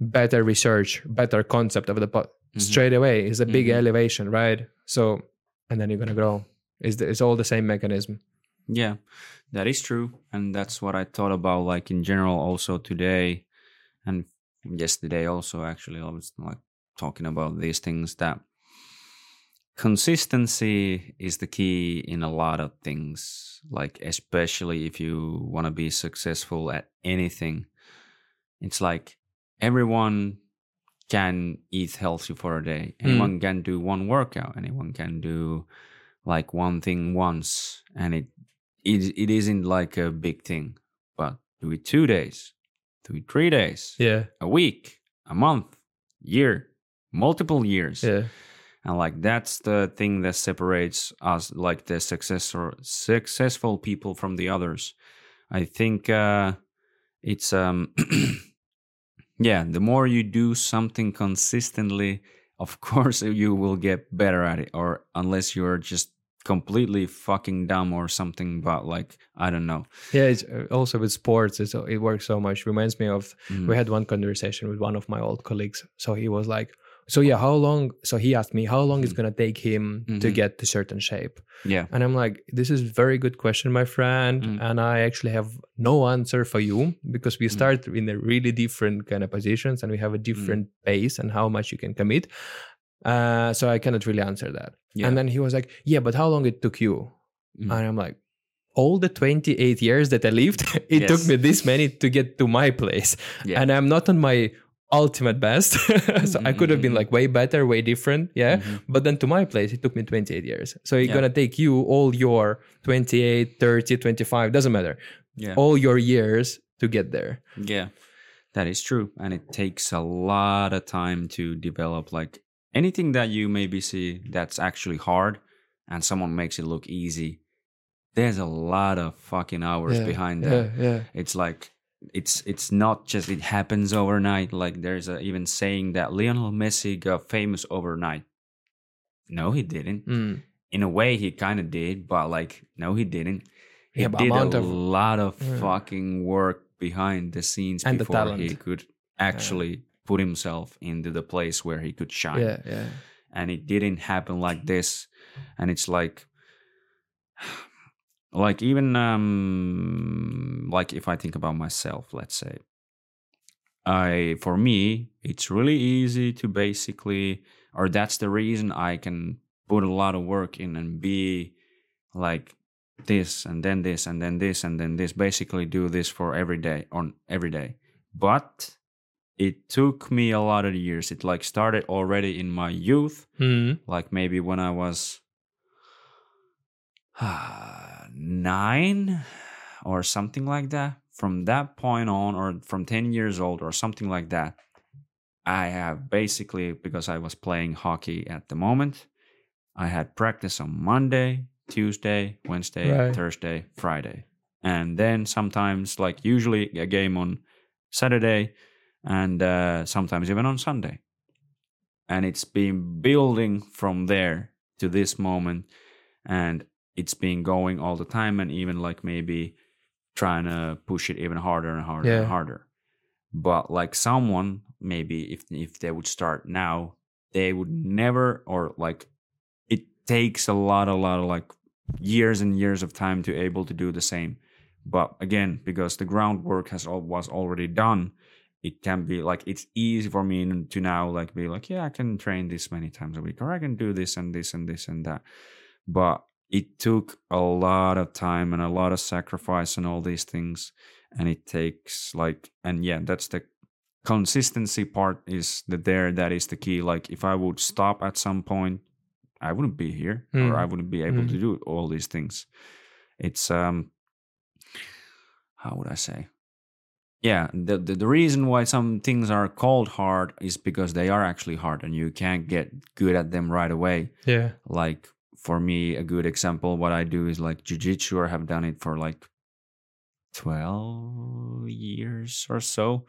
better research better concept of the pod Mhm. straight away is a big Mhm. elevation right so and then you're gonna grow it's, the, it's all the same mechanism Yeah, that is true. And that's what I thought about, like in general, also today and yesterday, also. Actually, I was like talking about these things that consistency is the key in a lot of things, like, especially if you want to be successful at anything. It's like everyone can eat healthy for a day, anyone can do one workout, anyone can do like one thing once and it it, it isn't like a big thing but do it two days do it three days yeah a week a month year, multiple years. Yeah. And like that's the thing that separates us, like the success or successful people from the others. I think uh, it's um, yeah. The more you do something consistently, of course you will get better at it. Or unless you're just completely fucking dumb or something but like i don't know yeah it's uh, also with sports it's, it works so much reminds me of Mm. we had one conversation with one of my old colleagues so he was like so yeah how long so he asked me how long it's Mm. going to take him to Mhm. get to certain shape yeah and i'm like this is very good question my friend Mm. and i actually have no answer for you because we Mm. start in a really different kind of positions and we have a different pace and how much you can commit uh, so i cannot really answer that yeah and then he was like yeah but how long it took you Mm. and I'm like, all the 28 years that I lived, it took me this many to get to my place. yeah And I'm not on my ultimate best. so I could have been Mhm. like way better, way different. Yeah. Mhm. But then to my place, it took me 28 years. So it's Yeah. going to take you all your 28, 30, 25, doesn't matter, yeah all your years to get there. Yeah, that is true. And it takes a lot of time to develop like anything that you maybe see that's actually hard and someone makes it look easy. There's a lot of fucking hours Yeah, behind that. Yeah. Yeah. It's like it's it's not just it happens overnight. Like there's a even saying that Lionel Messi got famous overnight. No, he didn't. Mm. In a way, he kind of did, but like no, he didn't. He Yeah, did a of- lot of Yeah. fucking work behind the scenes And the before he could actually put himself into the place where he could shine. Yeah. Yeah. And it didn't happen like this. And it's like like even um like if I think about myself, let's say. I for me, it's really easy to basically or that's the reason I can put a lot of work in and be like this and then this and then this and then this basically do this for every day on every day but it took me a lot of years it like started already in my youth Mm. like maybe when i was nine or something like that. From that point on or from 10 years old or something like that i have basically because i was playing hockey at the moment i had practice on monday tuesday wednesday Right. thursday friday. And then sometimes like usually a game on saturday and uh, sometimes even on sunday. And it's been building from there to this moment. And it's been going all the time and even like maybe trying to push it even harder and harder Yeah. and harder. But like someone maybe if if they would start now they would never or like it takes a lot a lot of like years and years of time to able to do the same. But again because the groundwork has all was already done it can be like it's easy for me to now like be like yeah i can train this many times a week or i can do this and this and this and that. But it took a lot of time and a lot of sacrifice and all these things and it takes like and yeah that's the consistency part is the there that is the key like if i would stop at some point i wouldn't be here Mm. or i wouldn't be able Mm. to do all these things it's um how would i say yeah the, the the reason why some things are called hard is because they are actually hard and you can't get good at them right away Yeah. like for me a good example what i do is like jiu-jitsu i have done it for like 12 years or so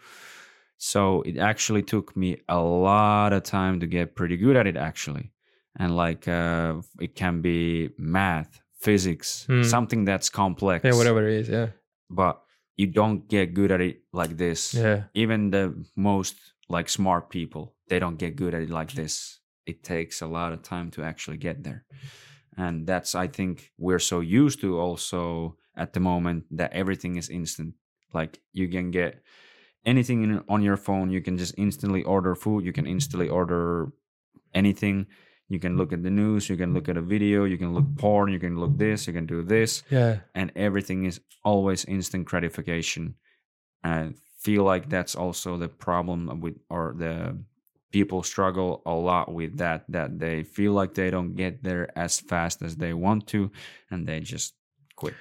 so it actually took me a lot of time to get pretty good at it actually and like uh it can be math physics Hmm. something that's complex Yeah. Whatever it is. Yeah. but you don't get good at it like this Yeah. even the most like smart people they don't get good at it like this it takes a lot of time to actually get there. And that's i think we're so used to also at the moment that everything is instant. Like you can get anything in, on your phone you can just instantly order food you can instantly order anything. You can look at the news you can look at a video you can look porn you can look this you can do this. Yeah. and everything is always instant gratification. And i feel like that's also the problem with or the people struggle a lot with that that they feel like they don't get there as fast as they want to and they just quit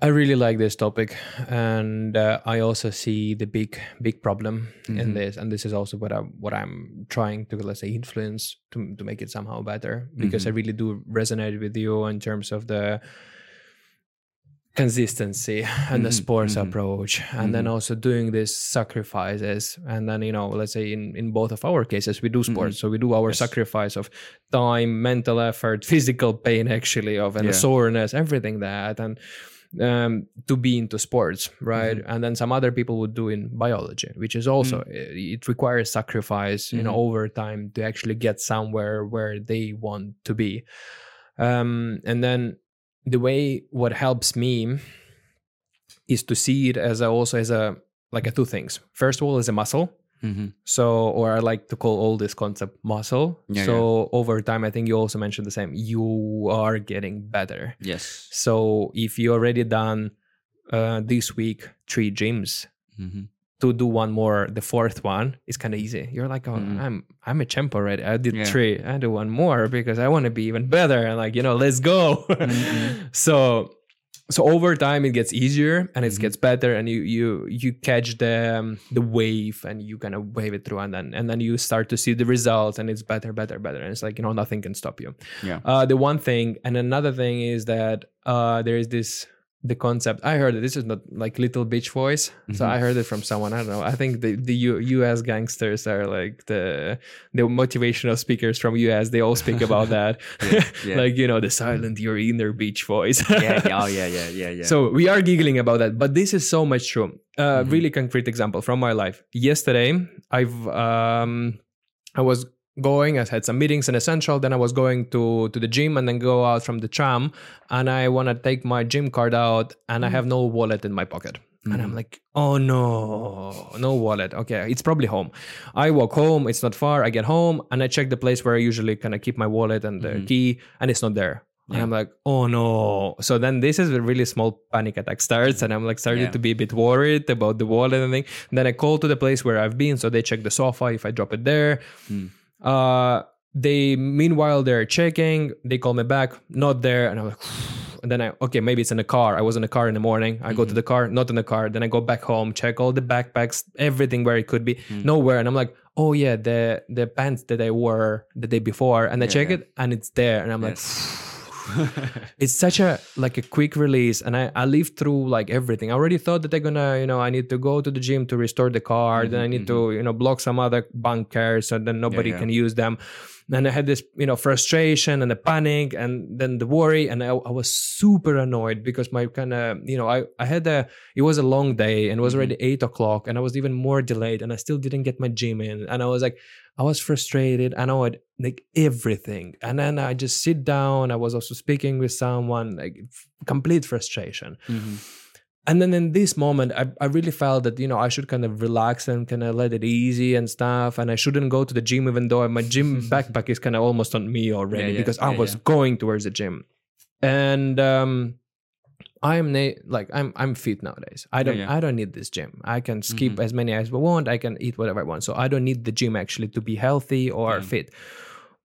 I really like this topic, and uh, I also see the big, big problem in Mhm. this, and this is also what I what I'm trying to let's say influence to to make it somehow better because I really do resonate with you in terms of the consistency and the Mhm, sports mhm. approach and then Mhm. also doing these sacrifices and then you know let's say in in both of our cases we do sports so we do our Yes. sacrifice of time mental effort physical pain actually of and the Yeah. soreness everything that and um, to be into sports right and then some other people would do in biology which is also it it requires sacrifice you know over time to actually get somewhere where they want to be um, and then the way what helps me is to see it as a, also as a like a two things first of all as a muscle Mm-hmm. so or i like to call all this concept muscle Yeah, so over time i think you also mentioned the same you are getting better Yes. so if you already done uh, this week three gyms Mm-hmm. To do one more the fourth one is kind of easy you're like oh Mhm. i'm i'm a champ already i did Yeah. three i do one more because i want to be even better and like you know let's go Mhm. so so over time it gets easier and it Mhm. gets better and you you you catch the um, the wave and you kind of wave it through and then and then you start to see the results and it's better better better and it's like you know nothing can stop you Yeah. uh, the one thing and another thing is that uh, there is this the concept i heard it this is not like little bitch voice so Mhm. i heard it from someone i don't know i think the the U- us gangsters are like the the motivational speakers from us they all speak about that Yeah, yeah. like you know the silent your inner bitch voice yeah, yeah, oh, yeah, yeah, yeah, yeah. so we are giggling about that, but this is so much true. Uh, Mhm. Really concrete example from my life. Yesterday, I've um, I was going. I had some meetings in Essential. Then I was going to to the gym and then go out from the tram. And I want to take my gym card out, and I have no wallet in my pocket. And I'm Mhm. like, oh no, no wallet. Okay, it's probably home. I walk home. It's not far. I get home and I check the place where I usually kind of keep my wallet and the Mhm. key, and it's not there. And I'm like, oh no. So then this is a really small panic attack starts, and I'm like starting Yeah. to be a bit worried about the wallet and thing. then I call to the place where I've been, so they check the sofa if I drop it there. Hmm. Uh, they meanwhile they're checking. They call me back, not there, and I'm like. And then I okay maybe it's in the car. I was in the car in the morning. I go to Mhm. the car, not in the car. Then I go back home, check all the backpacks, everything where it could be, Mm. nowhere. And I'm like, oh yeah, the the pants that I wore the day before, and I Yeah, check yeah. it and it's there, and I'm like, Yes. it's such a like a quick release and I, I lived through like everything. I already thought that they're gonna you know i need to go to the gym to restore the car then i Mhm, need to you know block some other bunkers so then nobody yeah. can use them and i had this you know frustration and a panic and then the worry and i, I was super annoyed because my kind of you know i i had a it was a long day and it was already eight o'clock and i was even more delayed and i still didn't get my gym in and i was like I was frustrated. I know it like everything. And then I just sit down. I was also speaking with someone, like complete frustration. Mhm. And then in this moment, I, I really felt that, you know, I should kind of relax and kind of let it easy and stuff. And I shouldn't go to the gym, even though my gym backpack is kind of almost on me already yeah, because I yeah, was yeah. going towards the gym. And, um, I'm na- like I'm I'm fit nowadays. I don't. Mm-hmm. I don't need this gym. I can skip as many as I want. I can eat whatever I want. So I don't need the gym actually to be healthy or fit.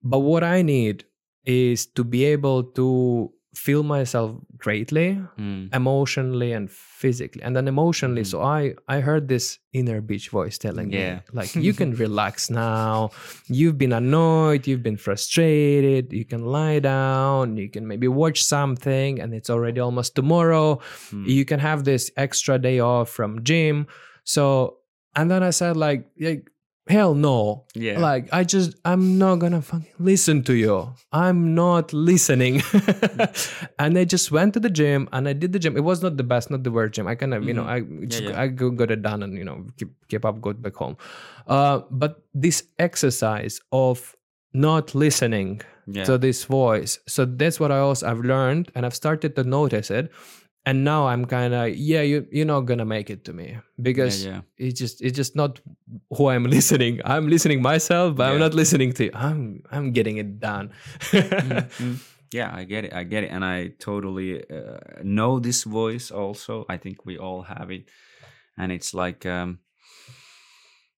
But what I need is to be able to feel myself greatly Mm. emotionally and physically and then emotionally Mhm. so i i heard this inner beach voice telling Yeah. me like you can relax now you've been annoyed you've been frustrated you can lie down you can maybe watch something and it's already almost tomorrow Mm. you can have this extra day off from gym so and then i said like, like hell no Yeah. like i just i'm not gonna fucking listen to you i'm not listening and i just went to the gym and i did the gym it was not the best not the worst gym i kind of you know i just, Mm-hmm. yeah. i got it done and you know keep, keep up go back home uh but this exercise of not listening yeah. to this voice so that's what i also i've learned and i've started to notice it and now i'm kind of yeah you, you're not gonna make it to me because yeah. it's just it's just not who i'm listening i'm listening myself but i'm not listening to you. i'm i'm getting it done Mm. Yeah, I get it. I get it. And I totally uh, know this voice also. I think we all have it. And it's like, um,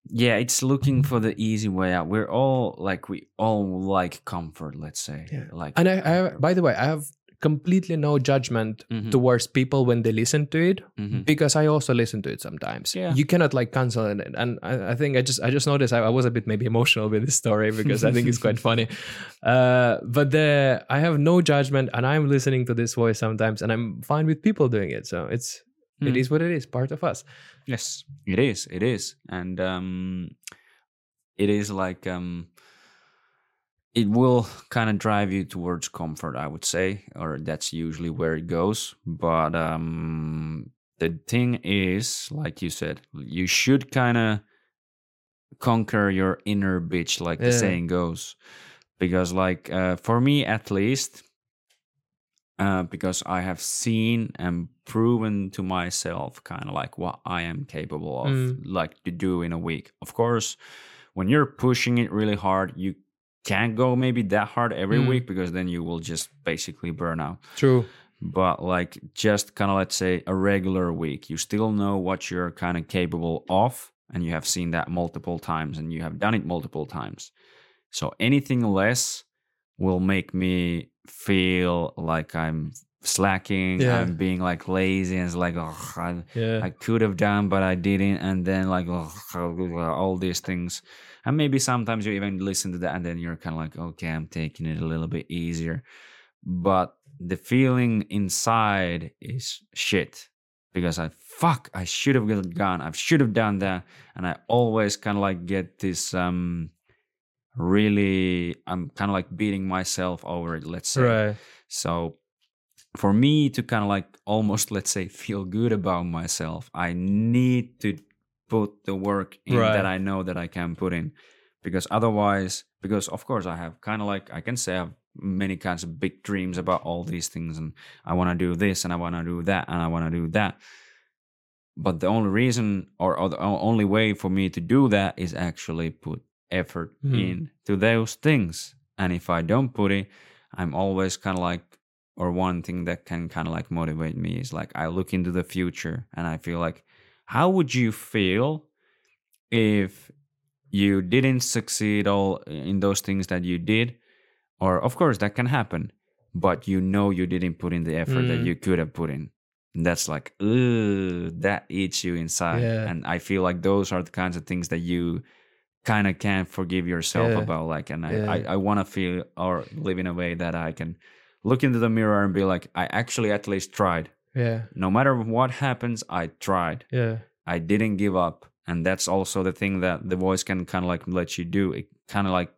yeah, it's looking for the easy way out. We're all like, we all like comfort, let's say. Yeah. Like, and I, I by the way i have completely no judgment Mhm. towards people when they listen to it Mhm. because I also listen to it sometimes. Yeah. You cannot like cancel it. And I, I think I just I just noticed I, I was a bit maybe emotional with this story because I think it's quite funny. Uh, but the, I have no judgment and I'm listening to this voice sometimes and I'm fine with people doing it. So it's it Mm. is what it is, part of us. Yes, it is. It is, and um, it is like um, it will kind of drive you towards comfort. I would say, or that's usually where it goes. But um, the thing is, like you said, you should kind of conquer your inner bitch, like the saying goes. Because, like, uh, for me at least, uh, because I have seen and proven to myself kind of like what I am capable of, Mm. like to do in a week. Of course, when you're pushing it really hard, you can't go maybe that hard every Mm. week because then you will just basically burn out. True. But like just kind of let's say a regular week, you still know what you're kind of capable of, and you have seen that multiple times and you have done it multiple times. So anything less will make me feel like I'm slacking, Yeah. I'm being like lazy, and it's like, oh, I, Yeah. I could have done, but I didn't. And then like ugh, all these things. And maybe sometimes you even listen to that and then you're kind of like, okay, I'm taking it a little bit easier. But the feeling inside is shit because I fuck, I should have gone, I should have done that. And I always kind of like get this um really, I'm kind of like beating myself over it, let's say. Right. So for me to kind of like almost let's say feel good about myself, I need to put the work in Right. that I know that I can put in. Because otherwise, because of course I have kind of like I can say I have many kinds of big dreams about all these things and I want to do this and I want to do that and I want to do that. But the only reason or, or the only way for me to do that is actually put effort Mhm. in to those things. And if I don't put it, I'm always kind of like, or one thing that can kind of like motivate me is like I look into the future and I feel like, how would you feel if you didn't succeed all in those things that you did? Or of course that can happen, but you know you didn't put in the effort that Mm. you could have put in. And that's like, ugh, that eats you inside. Yeah. And I feel like those are the kinds of things that you kind of can't forgive yourself Yeah. about. Like, and I, Yeah. I, I want to feel or live in a way that I can look into the mirror and be like, I actually at least tried. Yeah. No matter what happens, I tried. Yeah. I didn't give up. And that's also the thing that the voice can kind of like let you do. It kind of like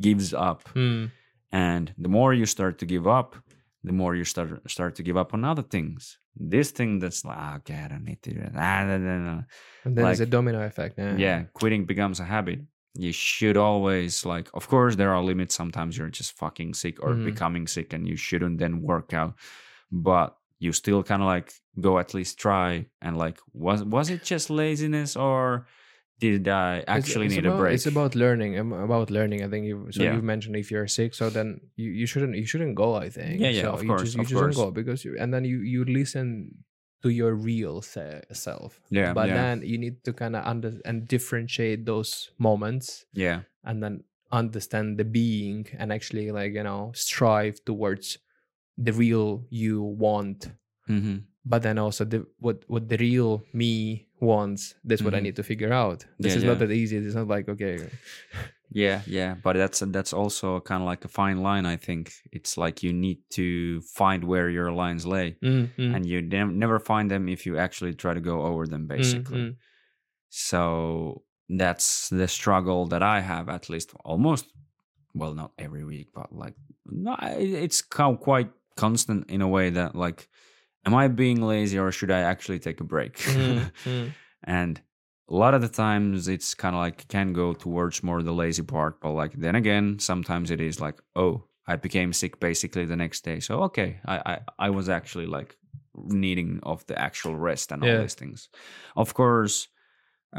gives up. Mm. And the more you start to give up, the more you start start to give up on other things. This thing that's like, "Ah, okay, I don't need to do that. Ah, no, no, no." And then there's a domino effect. Yeah. Yeah, quitting becomes a habit. You should always like. Of course, there are limits. Sometimes you're just fucking sick or Mhm. becoming sick, and you shouldn't then work out. But you still kind of like go at least try and like was was it just laziness or did I actually it's need about, a break? It's about learning. um, About learning. I think you. So Yeah. you mentioned if you're sick, so then you, you shouldn't you shouldn't go. I think. Yeah, yeah, So of you course, just, you of shouldn't course. go because you and then you you listen to your real se- self. Yeah, But yeah. then you need to kind of under and differentiate those moments yeah, and then understand the being and actually like you know strive towards the real you want hmm but then also the what what the real me wants that's what i Mhm. need to figure out this Yeah, is not that easy it's not like okay yeah, yeah. But that's that's also kind of like a fine line. I think it's like you need to find where your lines lay. Mm, mm, and you ne- never find them if you actually try to go over them basically mm. so that's the struggle that i have at least almost well not every week but like no, it's quite constant in a way that like am i being lazy or should i actually take a break? Mm, mm. and a lot of the times it's kind of like can go towards more the lazy part but like then again sometimes it is like oh i became sick basically the next day. So okay i i, I was actually like needing of the actual rest and all Yeah. these things. Of course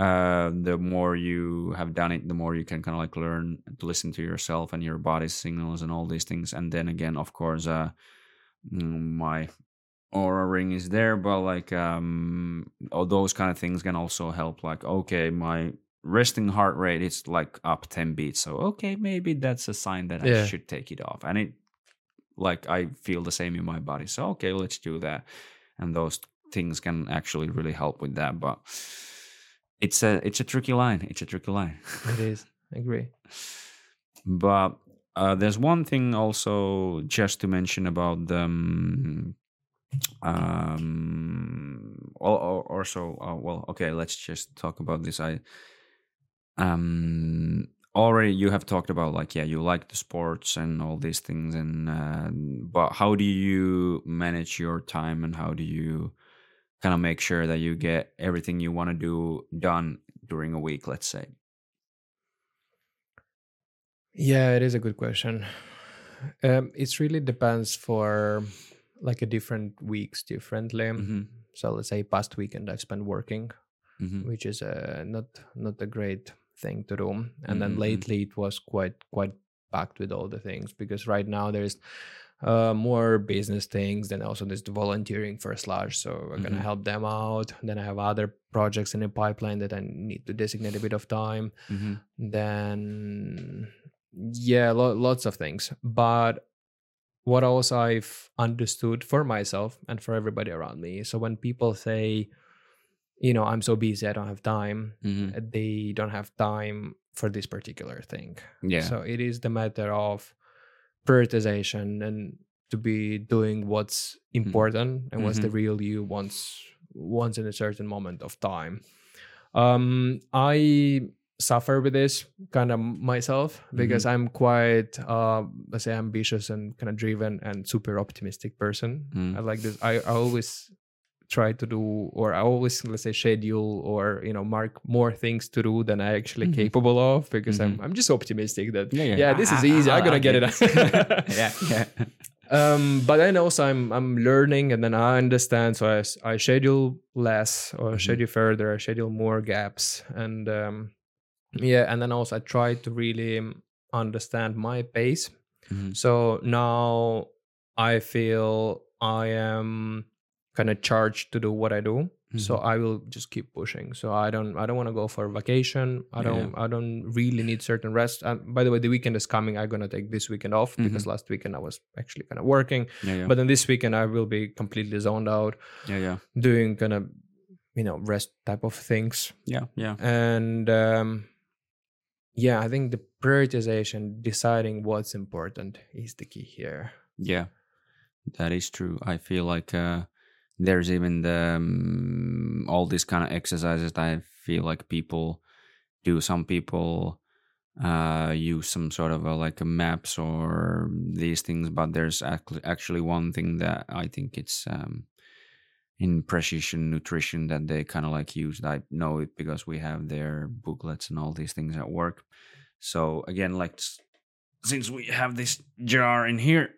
uh the more you have done it the more you can kind of like learn to listen to yourself and your body's signals and all these things. And then again of course uh my Oura ring is there but like um all those kind of things can also help like okay my resting heart rate is like up 10 beats so okay maybe that's a sign that i should take it off and it like I feel the same in my body. So okay, let's do that. And those things can actually really help with that. But it's a it's a tricky line. It's a tricky line. It is. I agree. But uh, there's one thing also just to mention about the um, um or, also uh, well okay let's just talk about this. I um already you have talked about like yeah you like the sports and all these things and uh, but how do you manage your time and how do you kind of make sure that you get everything you want to do done during a week let's say Yeah, it is a good question. Um, it really depends for like a different weeks differently. mm-hmm. So let's say past weekend I've spent working, Mm-hmm. which is uh, not not a great thing to do. And then Mhm, mhm. lately it was quite quite packed with all the things because right now there's uh, more business things. Then also there's the volunteering for Slush, so we're gonna Mhm. help them out. Then I have other projects in the pipeline that I need to designate a bit of time Mm-hmm. then yeah lo- lots of things but what else i've understood for myself and for everybody around me so when people say you know i'm so busy i don't have time Mm-hmm. uh, they don't have time for this particular thing. Yeah. So it is the matter of prioritization and to be doing what's important and what's the real you once once in a certain moment of time. Um i suffer with this kind of myself because i'm quite uh let's say ambitious and kind of driven and super optimistic person Mm. i like this I, I always try to do or i always let's say schedule or you know mark more things to do than i actually Mhm. capable of because Mhm. I'm, I'm just optimistic that yeah, yeah, this is easy I- i'm gonna I get it out yeah yeah um but then also i'm i'm learning and then i understand so I I schedule less or Mhm. schedule further i schedule more gaps and um yeah and then also i try to really um, understand my pace. Mhm. so now i feel i am kind of charged to do what i do so Mhm. i will just keep pushing. So i don't i don't want to go for vacation i don't i don't really need certain rest and by the way the weekend is coming i'm gonna take this weekend off because last weekend i was actually kind of working yeah yeah. but then this weekend i will be completely zoned out yeah yeah. doing kind of you know rest type of things. Yeah yeah. And um yeah i think the prioritization deciding what's important is the key here Yeah, that is true. I feel like uh, there's even the um, all these kind of exercises I feel like people do. Some people uh, use some sort of a, like a maps or these things, but there's actually actually one thing that I think it's um, in precision nutrition that they kind of like use. I know it because we have their booklets and all these things at work. So again, like since we have this jar in here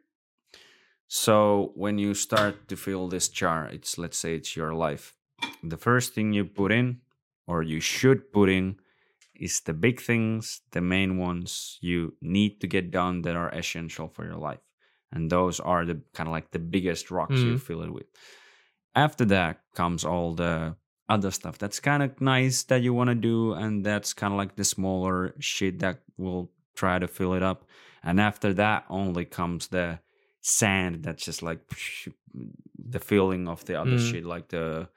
so when you start to fill this jar, it's let's say it's your life. The first thing you put in, or you should put in, is the big things, the main ones you need to get done that are essential for your life. And those are the kind of like the biggest rocks you Mhm. fill it with. After that comes all the other stuff that's kind of nice that you want to do, and that's kind of like the smaller shit that will try to fill it up. And after that only comes the sand that's just like the feeling of the other Mm. shit like the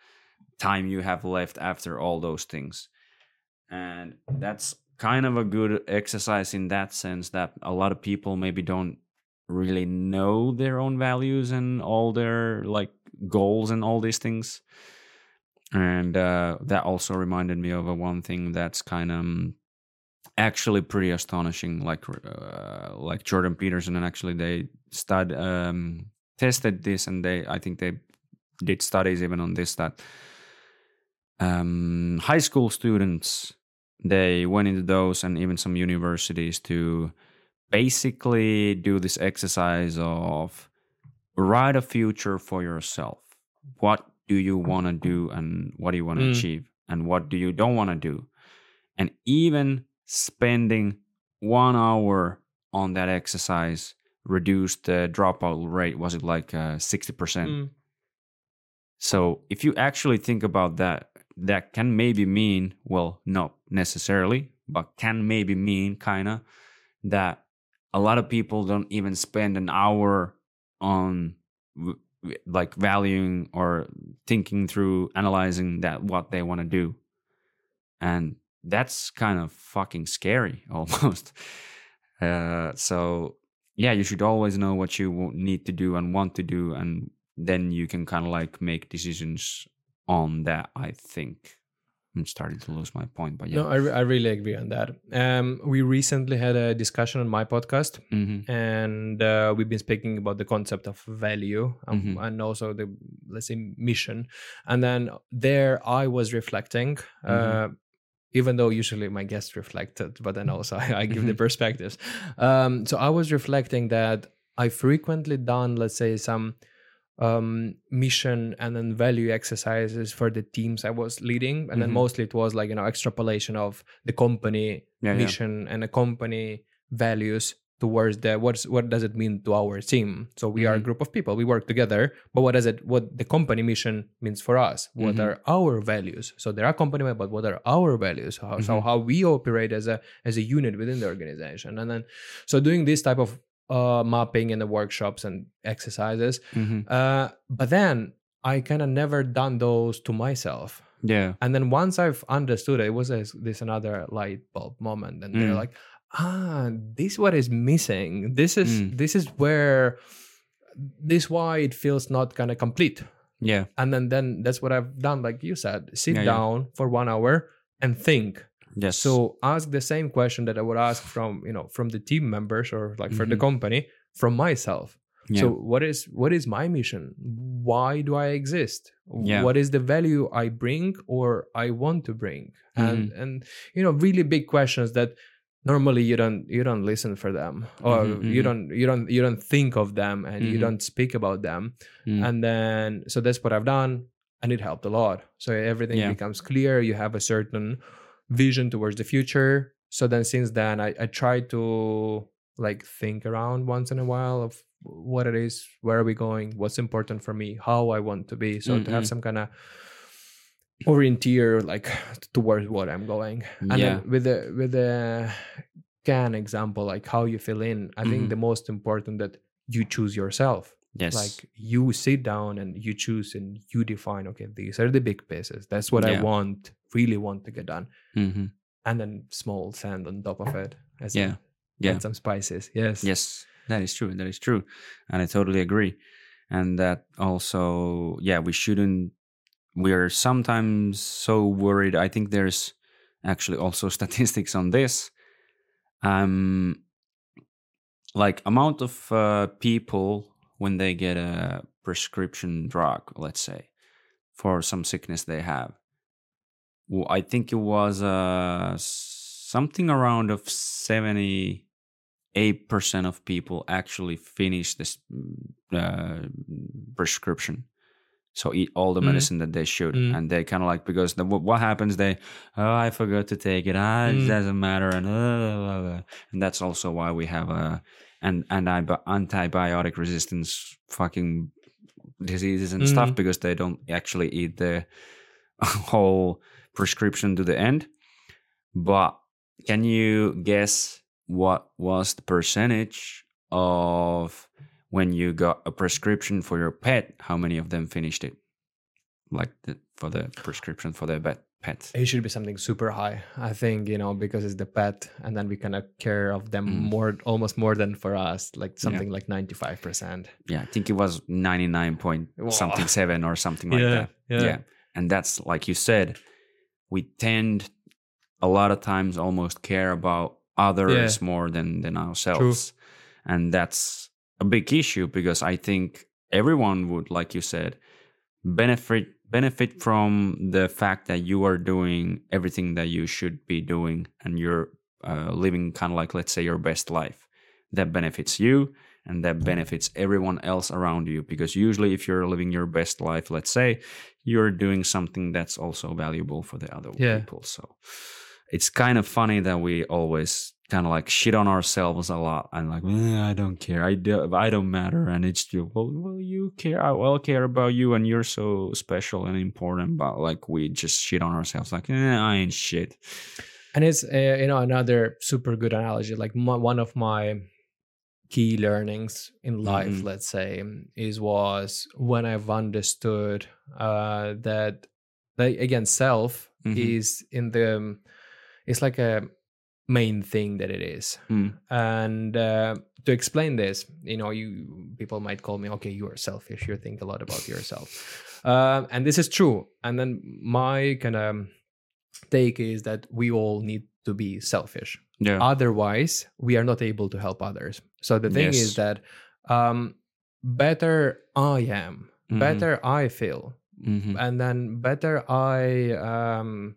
time you have left after all those things and that's kind of a good exercise in that sense that a lot of people maybe don't really know their own values and all their like goals and all these things. And uh, that also reminded me of a one thing that's kind of actually pretty astonishing like uh, like jordan peterson and actually they stud um, tested this and they i think they did studies even on this that um, high school students they went into those and even some universities to basically do this exercise of write a future for yourself what do you want to do and what do you want to Mm. achieve and what do you don't want to do and even spending one hour on that exercise reduced the dropout rate was it like uh, 60% Mm. so if you actually think about that, that can maybe mean, well, not necessarily, but can maybe mean kind of that a lot of people don't even spend an hour on like valuing or thinking through analyzing that what they want to do. And that's kind of fucking scary almost. Uh, so yeah you should always know what you need to do and want to do and then you can kind of like make decisions on that i think i'm starting to lose my point but yeah No, I, re- I really agree on that. Um, we recently had a discussion on my podcast, Mhm. and uh, we've been speaking about the concept of value um, Mhm. and also the let's say mission. And then there, I was reflecting. Uh, even though usually my guests reflected, but then also I, I give the Mhm. perspectives. Um, so I was reflecting that I frequently done, let's say, some um mission and then value exercises for the teams i was leading and then Mhm. mostly it was like you know extrapolation of the company yeah, yeah. mission and the company values towards the what's what does it mean to our team so we are a Mhm. group of people we work together but what does it what the company mission means for us what Mhm. are our values so there are company but what are our values how, so Mhm. how we operate as a as a unit within the organization and then so doing this type of uh mapping in the workshops and exercises Mhm. uh but then i kind of never done those to myself yeah and then once i've understood it, it was this, this another light bulb moment and they're Mm. like ah this what is missing this is Mm. this is where this why it feels not kind of complete yeah and then then that's what i've done like you said sit Yeah, yeah. down for one hour and think yes so ask the same question that i would ask from you know from the team members or like for the company from myself yeah. so what is what is my mission why do i exist Yeah. what is the value i bring or i want to bring and Mm-hmm. and you know really big questions that normally you don't you don't listen for them or Mhm, you don't you don't you don't think of them and you Mhm. don't speak about them Mm. and then so that's what i've done and it helped a lot so everything Yeah. becomes clear you have a certain vision towards the future. So then since then i, I try to like think around once in a while of what it is where are we going what's important for me how i want to be. So to have Mhm. some kind of orienteer like towards what i'm going. And yeah. then with the with the can example like how you fill in i think Mhm. the most important that you choose yourself. Yes. Like you sit down and you choose and you define okay these are the big pieces. That's what i want really want to get done hmm and then small sand on top of it as Yeah. Yeah. and some spices yes Yes, that is true. That is true. And I totally agree. And that also, yeah, we shouldn't, we are sometimes so worried. I think there's actually also statistics on this. Um, like amount of uh, people when they get a prescription drug, let's say, for some sickness they have. Well, I think it was uh, something around of 78% of people actually finish this mm, uh, prescription. So eat all the Mm. medicine that they should, Mm. and they kind of like because the, what happens? They oh I forgot to take it. Ah, it Mm. doesn't matter, and uh, blah, blah. and that's also why we have a an anti antibiotic resistance fucking diseases and stuff Mm. because they don't actually eat the whole prescription to the end. But can you guess what was the percentage of when you got a prescription for your pet? How many of them finished it? Like the, for the prescription for their pet. Pet. it should be something super high i think you know because it's the pet and then we kind of care of them Mm. more almost more than for us like Yeah. something like 95% Yeah, I think it was ninety nine point Wow. something seven or something like that. Yeah. yeah. And that's like you said, we tend a lot of times almost care about others more than than ourselves. And that's a big issue because I think everyone would, like you said, benefit benefit from the fact that you are doing everything that you should be doing and you're uh, living kind of like let's say your best life. That benefits you and that benefits everyone else around you. Because usually if you're living your best life let's say you're doing something that's also valuable for the other Yeah. people. So it's kind of funny that we always kind of like shit on ourselves a lot and like "Eh, i don't care. I do i don't matter. And it's you well, well you care i well care about you and you're so special and important but like we just shit on ourselves like eh, i ain't shit. And it's uh, you know another super good analogy like my, one of my key learnings in life Mhm. let's say is was when i've understood uh that like again self Mhm. is in the it's like a main thing that it is Mm. and uh, to explain this you know you people might call me okay you are selfish you think a lot about yourself um, and this is true and then my kind of take is that we all need to be selfish Yeah. otherwise we are not able to help others so the thing Yes. is that um, better i am Mhm. better i feel Mhm. and then better i um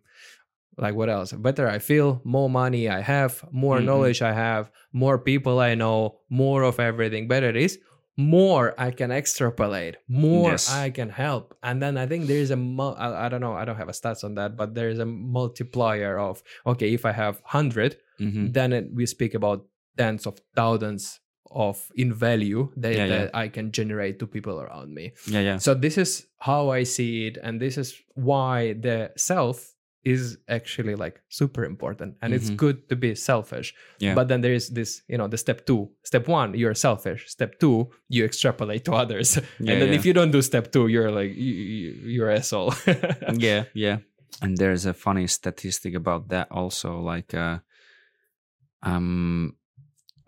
like what else better i feel more money i have more Mhm. knowledge i have more people i know more of everything better it is more i can extrapolate more Yes. i can help and then i think there's a mul- I, I don't know i don't have a stats on that but there's a multiplier of okay if i have 100 Mhm. then it, we speak about tens of thousands of in value that, Yeah, yeah. that i can generate to people around me Yeah. Yeah. so this is how I see it, and this is why the self is actually like super important, and it's Mhm. good to be selfish. Yeah. But then there is this, you know, the step two. Step one, you're selfish. Step two, you extrapolate to others, Yeah, and then yeah. if you don't do step two, you're like you, you're asshole. yeah yeah and there's a funny statistic about that also like uh um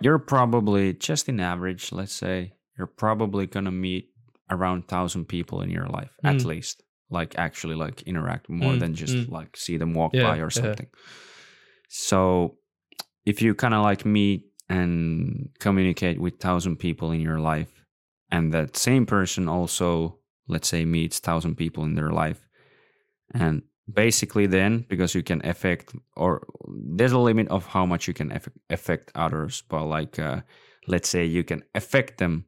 you're probably just in average let's say you're probably gonna meet around thousand people in your life at Mm. least like actually like interact more Mm, than just mm. like see them walk Yeah, by or yeah. something so if you kind of like meet and communicate with thousand people in your life and that same person also let's say meets thousand people in their life and basically then because you can affect or there's a limit of how much you can aff- affect others but like uh, let's say you can affect them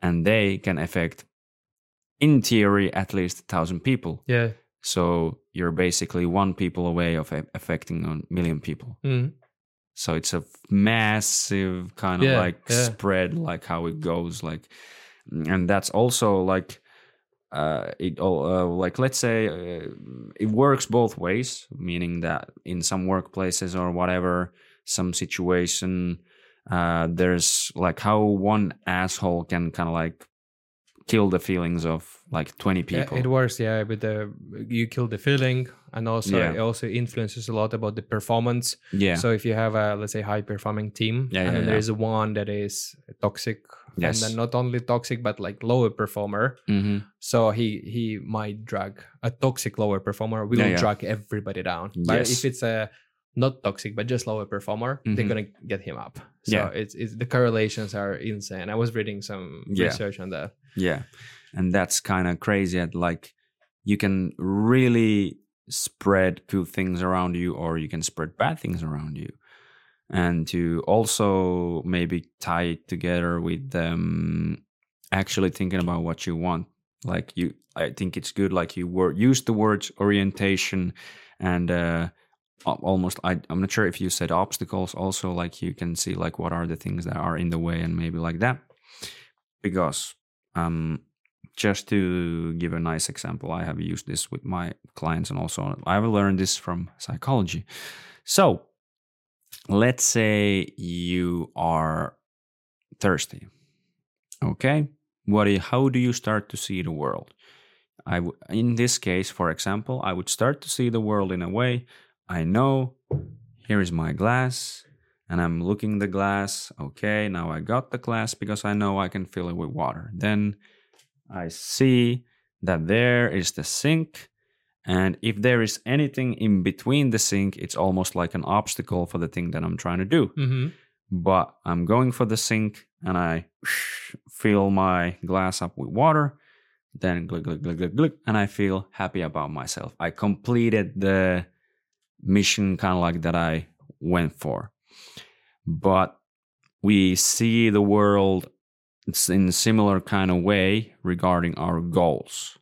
and they can affect in theory at least a thousand people yeah. so you're basically one people away of a- affecting a million people Mm. so it's a massive kind of Yeah, like yeah. spread like how it goes like and that's also like uh it all uh, like let's say uh, it works both ways meaning that in some workplaces or whatever some situation uh there's like how one asshole can kind of like kill the feelings of like 20 Yeah, people it works, yeah. With the you kill the feeling, and also Yeah. it also influences a lot about the performance. yeah So if you have a let's say high performing team, Yeah, and yeah, then yeah. there's one that is toxic, Yes. and then not only toxic but like lower performer, hmm so he he might drag a toxic lower performer will drag everybody down. But Yes. if it's a not toxic but just lower performer, they're Mhm. gonna get him up. So Yeah. it's it's the correlations are insane. I was reading some Yeah. research on that. Yeah. And that's kind of crazy at like you can really spread good things around you or you can spread bad things around you. And to also maybe tie it together with um actually thinking about what you want. Like you I think it's good like you were use the words orientation and uh almost I, i'm not sure if you said obstacles also like you can see like what are the things that are in the way and maybe like that because um just to give a nice example i have used this with my clients and also i've learned this from psychology. So let's say you are thirsty okay? What do you, how do you start to see the world? I w- in this case for example i would start to see the world in a way i know here is my glass and i'm looking the glass okay now i got the glass because i know i can fill it with water then i see that there is the sink and if there is anything in between the sink it's almost like an obstacle for the thing that i'm trying to do Mm-hmm. but I'm going for the sink and I fill my glass up with water. Then glug, glug, glug, glug, glug, and I feel happy about myself. I completed the mission kind of like that I went for. But we see the world in a similar kind of way regarding our goals.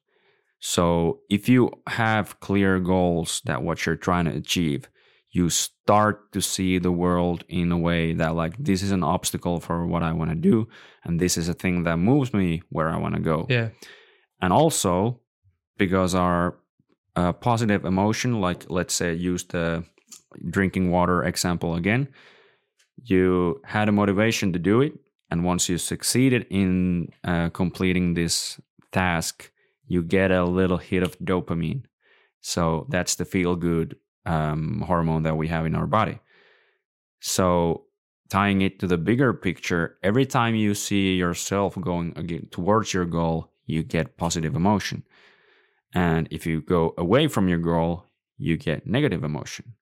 So if you have clear goals that what you're trying to achieve, you start to see the world in a way that like this is an obstacle for what I want to do and this is a thing that moves me where I want to go. Yeah. And also because our uh, positive emotion like let's say use the drinking water example again, you had a motivation to do it and once you succeeded in uh, completing this task you get a little hit of dopamine. So that's the feel good um, hormone that we have in our body. So tying it to the bigger picture every time you see yourself going towards your goal you get positive emotion. And if you go away from your goal you get negative emotion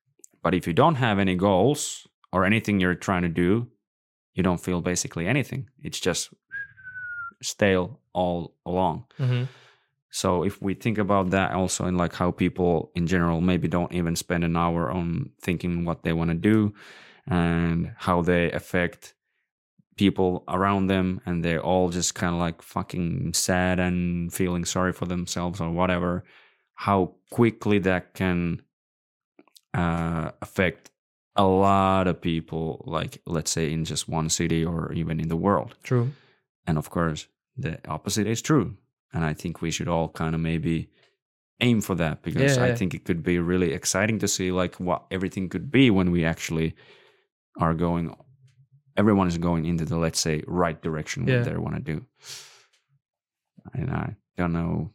but if you don't have any goals or anything you're trying to do you don't feel basically anything. It's just stale all along. Mm-hmm. So if we think about that also in like how people in general maybe don't even spend an hour on thinking what they want to do and how they affect people around them and they're all just kind of like fucking sad and feeling sorry for themselves or whatever how quickly that can uh, affect a lot of people, like let's say in just one city or even in the world. True. And of course, the opposite is true. And I think we should all kind of maybe aim for that because Yeah, I yeah. think it could be really exciting to see like what everything could be when we actually are going everyone is going into the let's say right direction what Yeah. they want to do. And I don't know.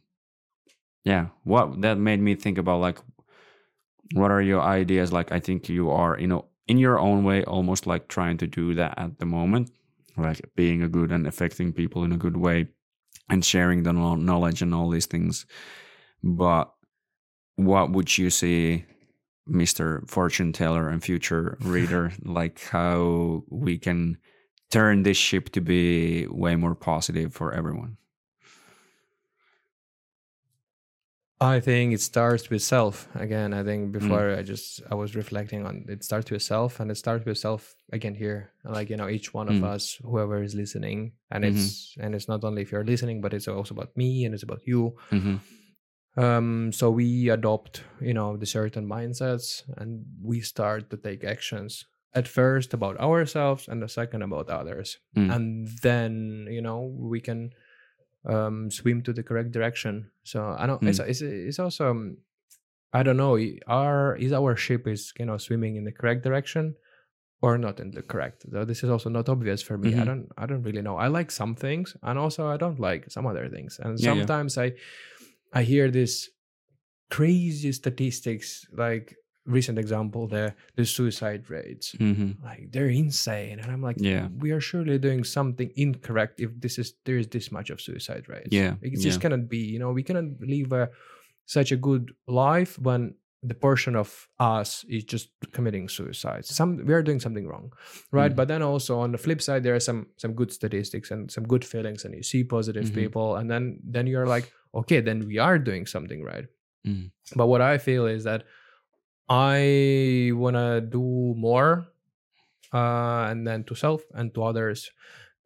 Yeah, what that made me think about like what are your ideas? Like i think you are you know in your own way almost like trying to do that at the moment like being a good and affecting people in a good way and sharing the knowledge and all these things. But what would you say mr fortune teller and future reader like how we can turn this ship to be way more positive for everyone I think it starts with self. Again, I think Mm. before I just I was reflecting on it starts with self and it starts with self again here. Like, you know, each one of Mm. us, whoever is listening, and Mhm. it's and it's not only if you're listening, but it's also about me and it's about you. hmm Um, so we adopt, you know, the certain mindsets and we start to take actions. At first about ourselves and the second about others. Mm. And then, you know, we can um swim to the correct direction. So I don't it's it's it's also um, I don't know, our is our ship is you know swimming in the correct direction or not in the correct. So this is also not obvious for me. I Mhm. don't I don't really know. I like some things and also I don't like some other things. And Yeah, yeah. sometimes I I hear this crazy statistics like recent example the the suicide rates hmm like they're insane and i'm like Yeah. we are surely doing something incorrect if this is there is this much of suicide rates Yeah, it yeah. just cannot be you know we cannot live a, such a good life when the portion of us is just committing suicide some we are doing something wrong right Mhm. but then also on the flip side there are some some good statistics and some good feelings and you see positive Mhm. people and then then you're like okay then we are doing something right Mm. but what i feel is that i want to do more uh and then to self and to others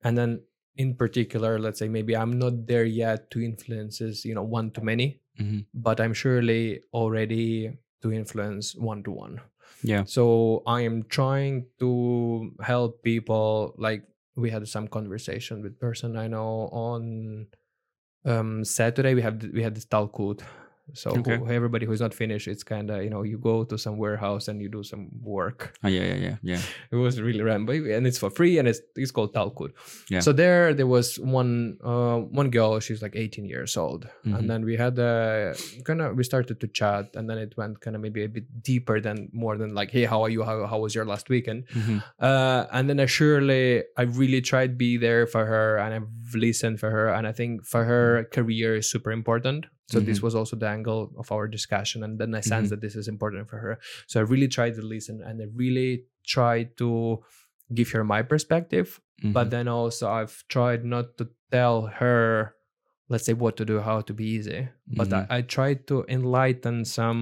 and then in particular let's say maybe i'm not there yet to influences you know one to many Mhm. but i'm surely already to influence one to one Yeah. so i am trying to help people like we had some conversation with person i know on um saturday we have we had this talkoot so who- everybody who's not finished it's kind of you know you go to some warehouse and you do some work. Oh, yeah, yeah, yeah, yeah. it was really random and it's for free and it's it's called talkoot Yeah. so there there was one uh one girl she's like 18 years old. Mhm. and then we had a kind of we started to chat and then it went kind of maybe a bit deeper than more than like hey how are you? How, how was your last weekend? Mhm. uh and then i surely i really tried to be there for her and i've listened for her. And i think for her career is super important so this Mhm. was also the angle of our discussion and then i sense Mhm. that this is important for her so i really tried to listen and i really tried to give her my perspective but Mhm. then also i've tried not to tell her let's say what to do how to be easy but. I, I tried to enlighten some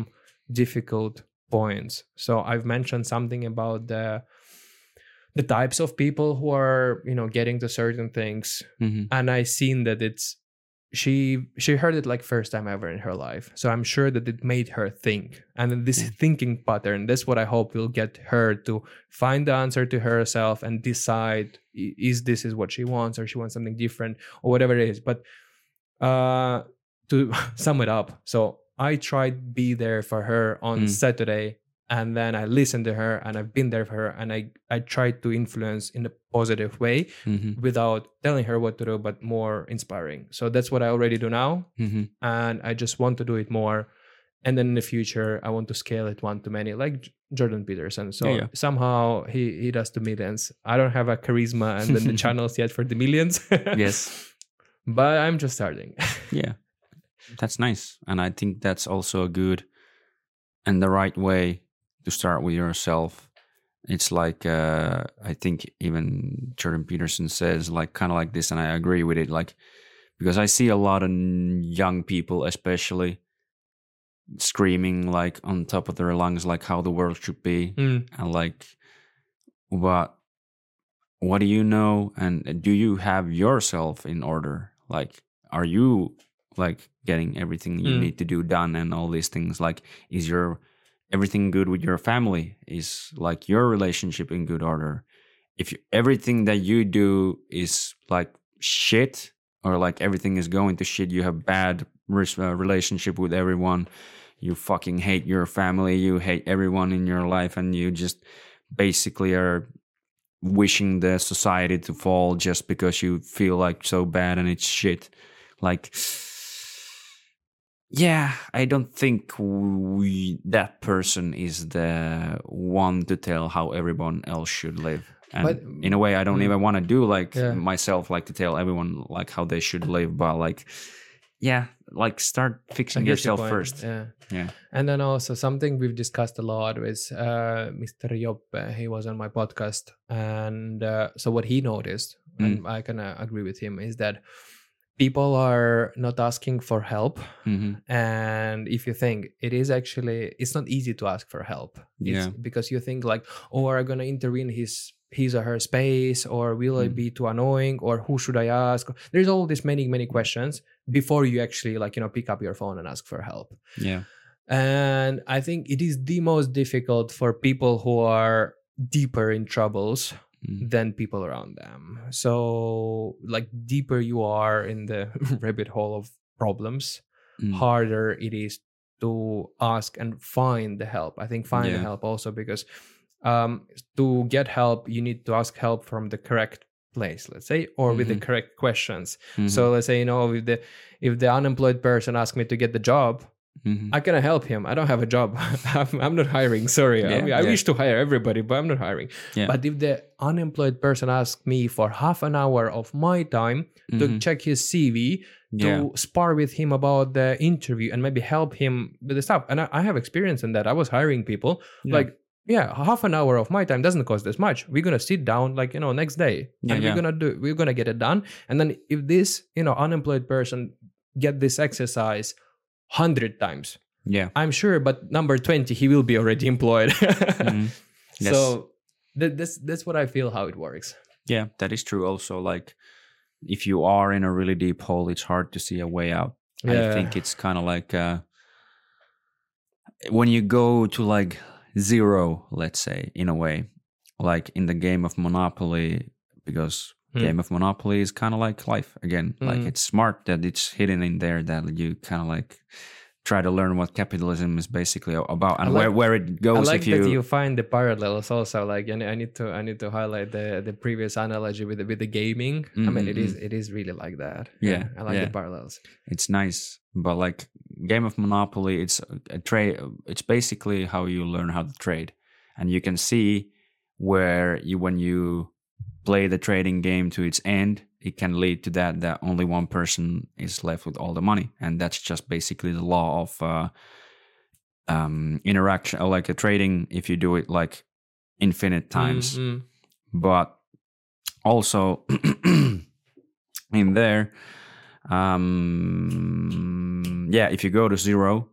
difficult points so i've mentioned something about the the types of people who are you know getting to certain things Mhm. and i seen that it's she she heard it like first time ever in her life so i'm sure that it made her think and then this Yeah. thinking pattern that's what i hope will get her to find the answer to herself and decide is this is what she wants or she wants something different or whatever it is but uh to sum it up so i tried be there for her on Mm. saturday and then I listen to her and I've been there for her and I I try to influence in a positive way Mm-hmm. without telling her what to do but more inspiring. So that's what I already do now Mm-hmm. and I just want to do it more and then in the future I want to scale it one to many like Jordan Peterson. So Yeah, yeah. somehow he he does the millions. I don't have a charisma and then the channels yet for the millions. Yes. But I'm just starting. Yeah. That's nice. And I think that's also a good and the right way to start with yourself. It's like uh I think even Jordan Peterson says like kind of like this and I agree with it like because I see a lot of young people especially screaming like on top of their lungs like how the world should be. Mm, and like what what do you know? And do you have yourself in order? Like are you like getting everything you Mm. need to do done and all these things? Like is your everything good with your family is like your relationship in good order. If you, everything that you do is like shit or like everything is going to shit you have bad uh, relationship with everyone you fucking hate your family you hate everyone in your life and you just basically are wishing the society to fall just because you feel like so bad and it's shit. Like yeah i don't think we, that person is the one to tell how everyone else should live and But- in a way i don't Mm. even want to do like Yeah. myself like to tell everyone like how they should live but like yeah like start fixing get your yourself first Yeah. yeah And then also something we've discussed a lot with uh, Mr. Joppe. He was on my podcast, and uh, so what he noticed, and I can uh, agree with him, is that people are not asking for help. hmm And if you think it is actually, it's not easy to ask for help. It's Yeah. because you think like, oh, are I gonna intervene his his or her space, or will I Mm. be too annoying, or who should I ask? There's all these many many questions before you actually like you know pick up your phone and ask for help. yeah And I think it is the most difficult for people who are deeper in troubles Mm. than people around them. So, like, deeper you are in the rabbit hole of problems, Mm. harder it is to ask and find the help. I think find the help also because um, to get help, you need to ask help from the correct place, let's say, or with the Mhm. correct questions. Mhm. So let's say, you know, if the if the unemployed person asks me to get the job, Mhm. I cannot help him. I don't have a job. I'm, I'm not hiring. Sorry. I, Yeah, mean, I yeah. wish to hire everybody, but I'm not hiring. Yeah. But if the unemployed person asks me for half an hour of my time to Mhm. check his CV, to spar with him about the interview and maybe help him with the stuff, and I, I have experience in that. I was hiring people. Like, yeah, half an hour of my time doesn't cost this much. We're gonna sit down, like you know, next day, and we're gonna do. We're gonna get it done. And then if this, you know, unemployed person get this exercise hundred times, yeah I'm sure, but number 20, he will be already employed. Mhm. Yes. So that, that's that's what I feel how it works. Yeah, that is true. Also, like if you are in a really deep hole, it's hard to see a way out. I think it's kind of like uh, when you go to like zero, let's say, in a way, like in the game of Monopoly, because Hmm. game of Monopoly is kind of like life again. Like Mm. it's smart that it's hidden in there that you kind of like try to learn what capitalism is basically about and I where, where it goes. I like if you, that you find the parallels also. Like, and I need to I need to highlight the the previous analogy with the, with the gaming. I mean, it is it is really like that. Mm-hmm, Yeah, I like yeah. the parallels. it's nice but like game of monopoly it's a trade it's basically how you learn how to trade and you can see where you when you play the trading game to its end it can lead to that that only one person is left with all the money and that's just basically the law of uh um interaction like a trading if you do it like infinite times Mm, mm. but also in there um yeah if you go to zero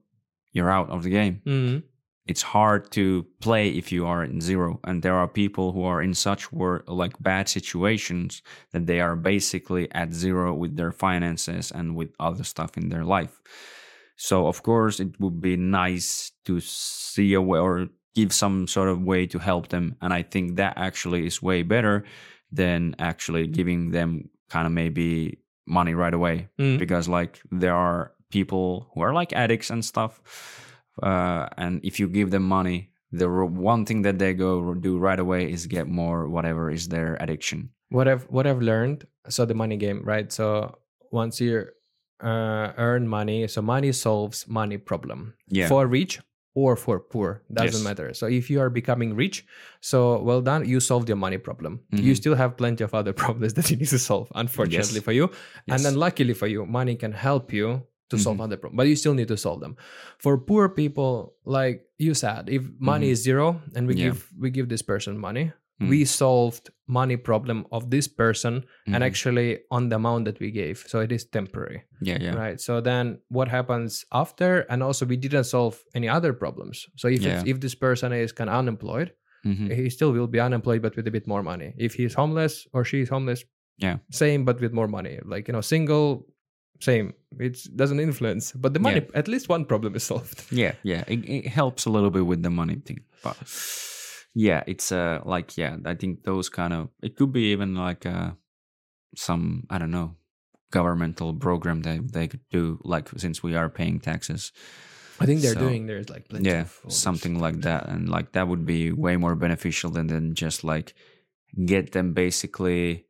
you're out of the game Mm. It's hard to play if you are in zero. And there are people who are in such wor- like bad situations that they are basically at zero with their finances and with other stuff in their life. So of course it would be nice to see a way or give some sort of way to help them. And i think that actually is way better than actually giving them kind of maybe money right away. Mm. because like there are people who are like addicts and stuff uh, and if you give them money the one thing that they go do right away is get more whatever is their addiction. what I've what I've learned. So the money game, right? So once you uh, earn money, so money solves money problem Yeah. for rich or for poor doesn't Yes. matter. So if you are becoming rich, so well done, you solved your money problem. You Mhm. still have plenty of other problems that you need to solve, unfortunately Yes. for you. And then luckily for you, money can help you to solve Mhm. other problems, but you still need to solve them. For poor people, like you said, if money Mhm. is zero and we Yeah. give we give this person money, Mm. we solved money problem of this person and actually on the amount that we gave. So it is temporary, yeah, yeah, right? So then what happens after? And also we didn't solve any other problems. So if Yeah. if this person is kind of unemployed, Mhm. he still will be unemployed but with a bit more money. If he's homeless or she is homeless, Yeah. same but with more money. Like you know, single, same. It doesn't influence, but the money Yeah. at least one problem is solved. yeah, yeah. It, it helps a little bit with the money thing, but yeah, it's uh like yeah. I think those kind of it could be even like uh some I don't know governmental program that they could do like since we are paying taxes I think they're So, doing there's like plenty yeah of something like that and like that would be way more beneficial than than just like get them basically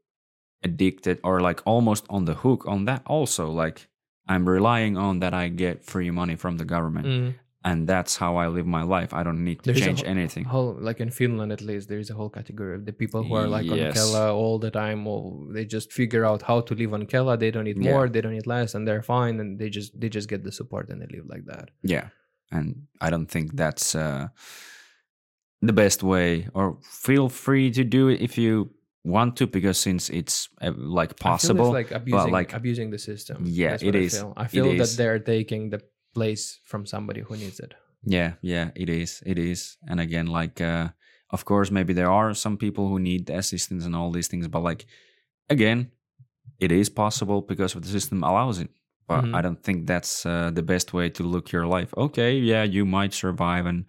addicted or like almost on the hook on that also like i'm relying on that i get free money from the government Mm. and that's how i live my life i don't need to There's change whole- anything whole like in Finland at least there is a whole category of the people who are like Yes. on Kela all the time or they just figure out how to live on Kela they don't need Yeah. more they don't need less and they're fine and they just they just get the support and they live like that yeah and i don't think that's uh the best way or feel free to do it if you want to because since it's uh, like possible it's like abusing like- abusing the system Yeah, That's it I is. feel, I feel that is. they're taking the place from somebody who needs it Yeah, yeah, it is. It is. And again, like, uh, of course, maybe there are some people who need assistance and all these things, but like, again, it is possible because the system allows it. But Mhm. I don't think that's uh, the best way to look your life. Okay, yeah, you might survive, and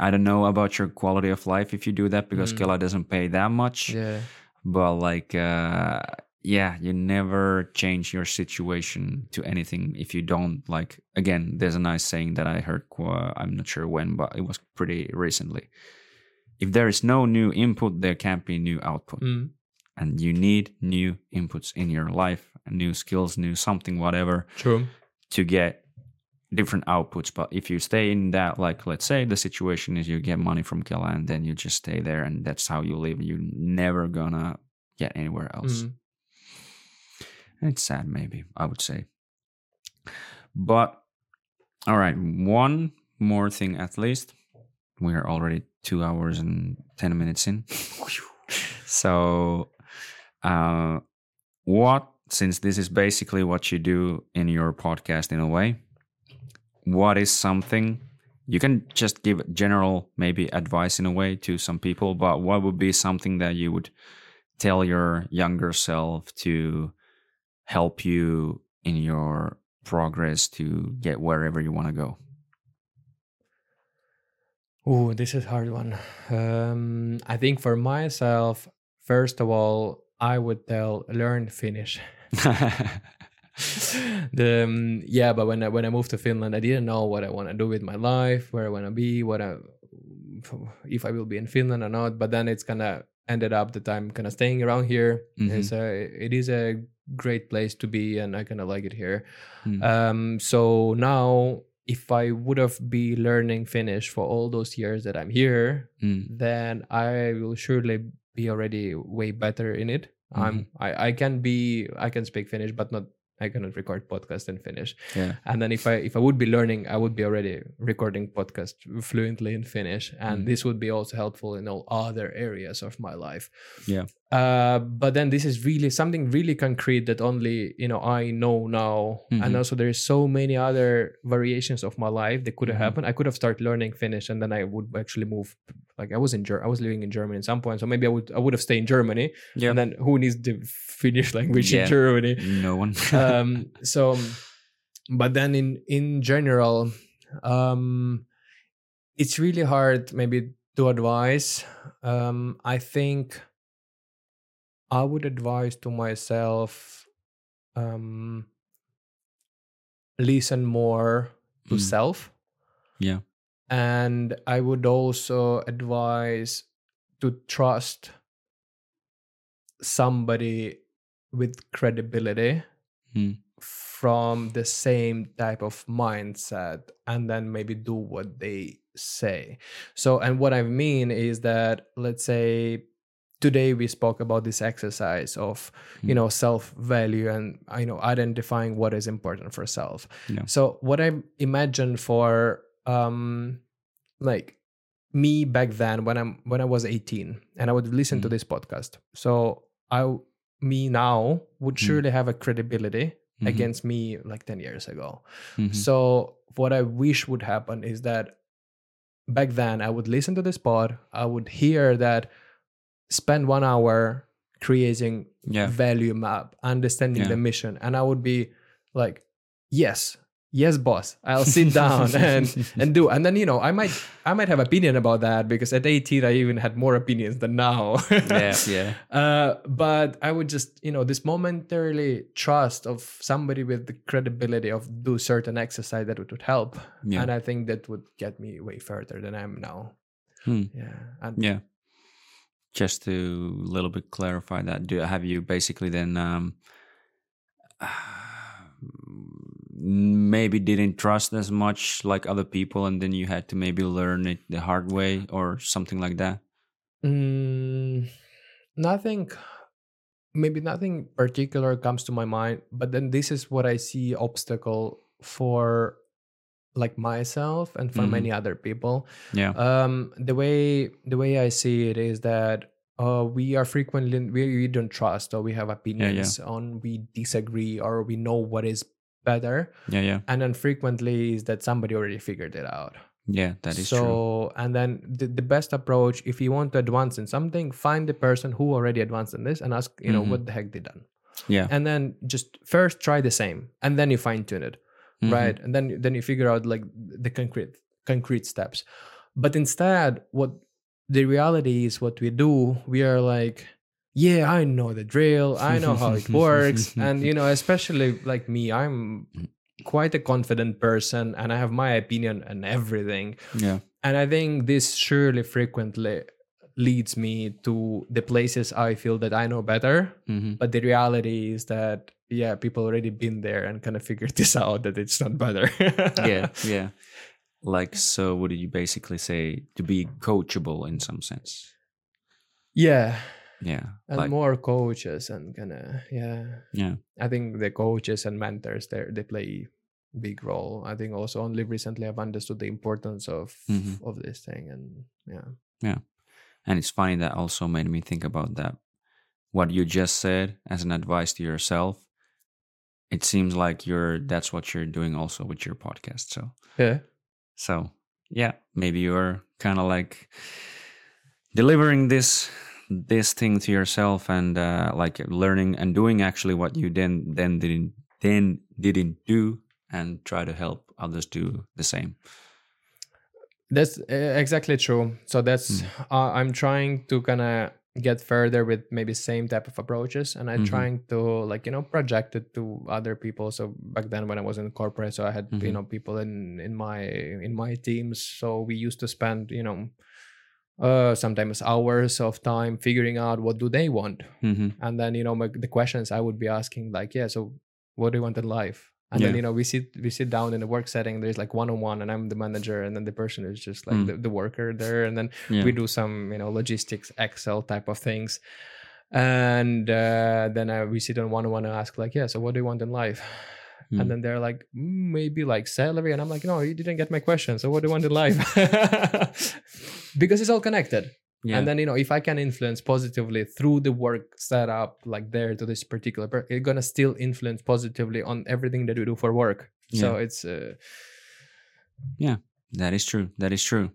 I don't know about your quality of life if you do that because Mm. Kela doesn't pay that much. Yeah. But like uh yeah you never change your situation to anything if you don't like again there's a nice saying that i heard i'm not sure when but it was pretty recently. If there is no new input there can't be new output. Mm. and you need new inputs in your life new skills new something whatever true. to get different outputs but if you stay in that like let's say the situation is you get money from Kela and then you just stay there and that's how you live you're never gonna get anywhere else. Mm. and it's sad maybe i would say. But all right one more thing at least. We're already two hours and 10 minutes in. So uh what since this is basically what you do in your podcast in a way what is something you can just give general maybe advice in a way to some people but what would be something that you would tell your younger self to help you in your progress to get wherever you want to go Oh, this is a hard one. Um, I think for myself, first of all, I would tell learn Finnish. the um, yeah, but when I when I moved to Finland, I didn't know what I want to do with my life, where I want to be, what I if I will be in Finland or not. But then it's kind of ended up that I'm kind of staying around here. Mhm. It's a it is a great place to be, and I kind of like it here. Mm. Um, so now, if I would have be learning Finnish for all those years that I'm here, Mm. then I will surely be already way better in it. I'm I, I can be I can speak Finnish, but not I cannot record podcast in Finnish. yeah And then if I if I would be learning, I would be already recording podcast fluently in Finnish, and Mm. this would be also helpful in all other areas of my life. Yeah. Uh, but then this is really something really concrete that only you know I know now, Mhm. and also there is so many other variations of my life that could have Mhm. happened. I could have started learning Finnish, and then I would actually move. Like I was in Ger- I was living in Germany at some point, so maybe I would I would have stayed in Germany, yeah and then who needs the Finnish language Yeah. in Germany? no one um so but then in in general um it's really hard maybe to advise um i think i would advise to myself um listen more to Mm. self Yeah. and I would also advise to trust somebody with credibility Mm. from the same type of mindset and then maybe do what they say. So, and what I mean is that, let's say, today we spoke about this exercise of you Mm. know self value and uh, you know identifying what is important for self Yeah. so what i imagine for um like me back then when i'm when i was 18 and i would listen to Mhm. this podcast so i me now would Mm. surely have a credibility Mhm. against me like 10 years ago Mhm. so what I wish would happen is that back then I would listen to this pod, I would hear that spend one hour creating yeah. value map, understanding Yeah. the mission, and I would be like, yes, yes, boss, I'll sit down and and do. And then you know I might I might have opinion about that because at 18 I even had more opinions than now. yeah, yeah. Uh, but I would just, you know, this momentarily trust of somebody with the credibility of do certain exercise that would help, Yeah. and I think that would get me way further than I am now. Hmm. Yeah, and Yeah. Just to a little bit clarify that, do have you basically then um, maybe didn't trust as much like other people, and then you had to maybe learn it the hard way or something like that? Mm, nothing, maybe nothing particular comes to my mind. But then this is what I see obstacle for, like myself and for Mhm. many other people. Yeah. um the way the way i see it is that uh we are frequently we, we don't trust or we have opinions on we disagree or we know what is better Yeah. Yeah. and then frequently is that somebody already figured it out Yeah. That is so true. and then the, the best approach if you want to advance in something find the person who already advanced in this and ask you know Mhm. what the heck they done Yeah. and then just first try the same and then you fine tune it Mhm. right? And then then you figure out like the concrete concrete steps. But instead what the reality is what we do we are like yeah i know the drill. I know how it works. And you know especially like me i'm quite a confident person and i have my opinion on everything. Yeah. and i think this surely frequently leads me to the places i feel that i know better. Hmm but the reality is that yeah people already been there and kind of figured this out that it's not better yeah. Yeah. Like, so what did you basically say to be coachable in some sense? yeah Yeah. and like, more coaches and kind of yeah yeah. i think the coaches and mentors there they play big role i think also only recently i've understood the importance of Mhm. of this thing and yeah. yeah And it's funny that also made me think about that. What you just said as an advice to yourself, it seems like you're that's what you're doing also with your podcast. So yeah so yeah, maybe you're kind of like delivering this this thing to yourself and uh, like learning and doing actually what you then then didn't then didn't do and try to help others do the same. That's uh, exactly true. So that's uh, I'm trying to kind of get further with maybe same type of approaches, and I'm Mhm. trying to like you know project it to other people. So back then when I was in corporate, so I had you Mhm. know people in in my in my teams. So we used to spend you know uh sometimes hours of time figuring out what do they want hmm and then you know my, the questions i would be asking like yeah so what do you want in life and then you know we sit we sit down in a work setting there's like one-on-one and i'm the manager and then the person is just like Mm. the, the worker there and then Yeah. we do some you know logistics excel type of things and uh, then uh, we sit on one-on-one and ask like yeah so what do you want in life Mm. and then they're like "Mm, maybe like salary and i'm like no you didn't get my question so what do you want in life because it's all connected yeah. and then you know if i can influence positively through the work setup like there to this particular per- it's gonna still influence positively on everything that you do for work so it's uh, That is true. That is true.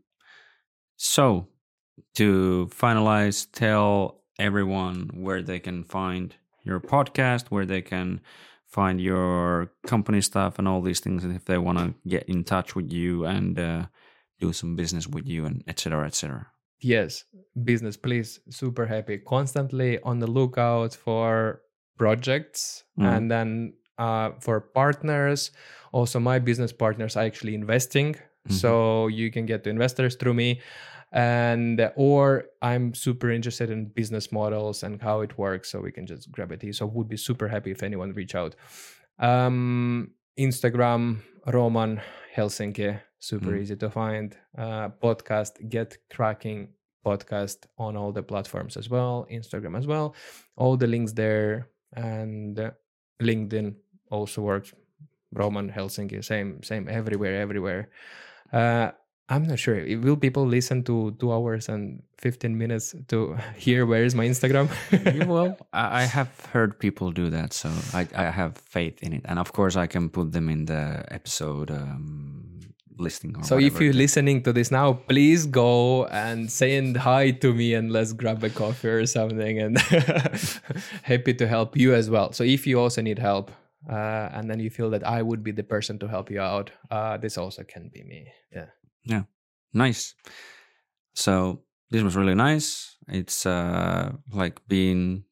So, to finalize, tell everyone where they can find your podcast, where they can find your company stuff, and all these things, and if they want to get in touch with you and uh, do some business with you, and etc. etc. yes business please super happy. Constantly on the lookout for projects Mhm. and then uh, for partners. Also my business partners are actually investing Mhm. so you can get to investors through me. And or i'm super interested in business models and how it works so we can just grab it so would be super happy if anyone reach out. Um instagram roman helsinki super Mm. easy to find uh podcast Get Crackin' podcast on all the platforms as well instagram as well. All the links there and uh, linkedin also works. Roman helsinki same same everywhere everywhere. Uh i'm not sure. Will people listen to two hours and 15 minutes to hear where is my instagram? Yeah, well, I have heard people do that, so I, I have faith in it, and of course, I can put them in the episode um, listing. So if you're listening to this now please go and saying hi to me and let's grab a coffee or something and happy to help you as well. So if you also need help uh, and then you feel that i would be the person to help you out uh, this also can be me. Yeah nice. So this was really nice. It's uh, like being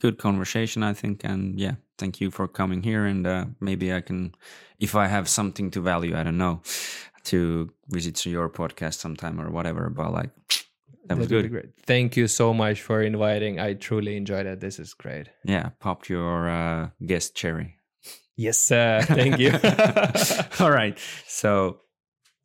good conversation, I think, and yeah, thank you for coming here. And uh, maybe I can, if I have something to value, I don't know, to visit your podcast sometime or whatever. But like, that was be good. great thank you so much for inviting i truly enjoyed it this is great Yeah, popped your uh, guest cherry. yes sir thank you All right. So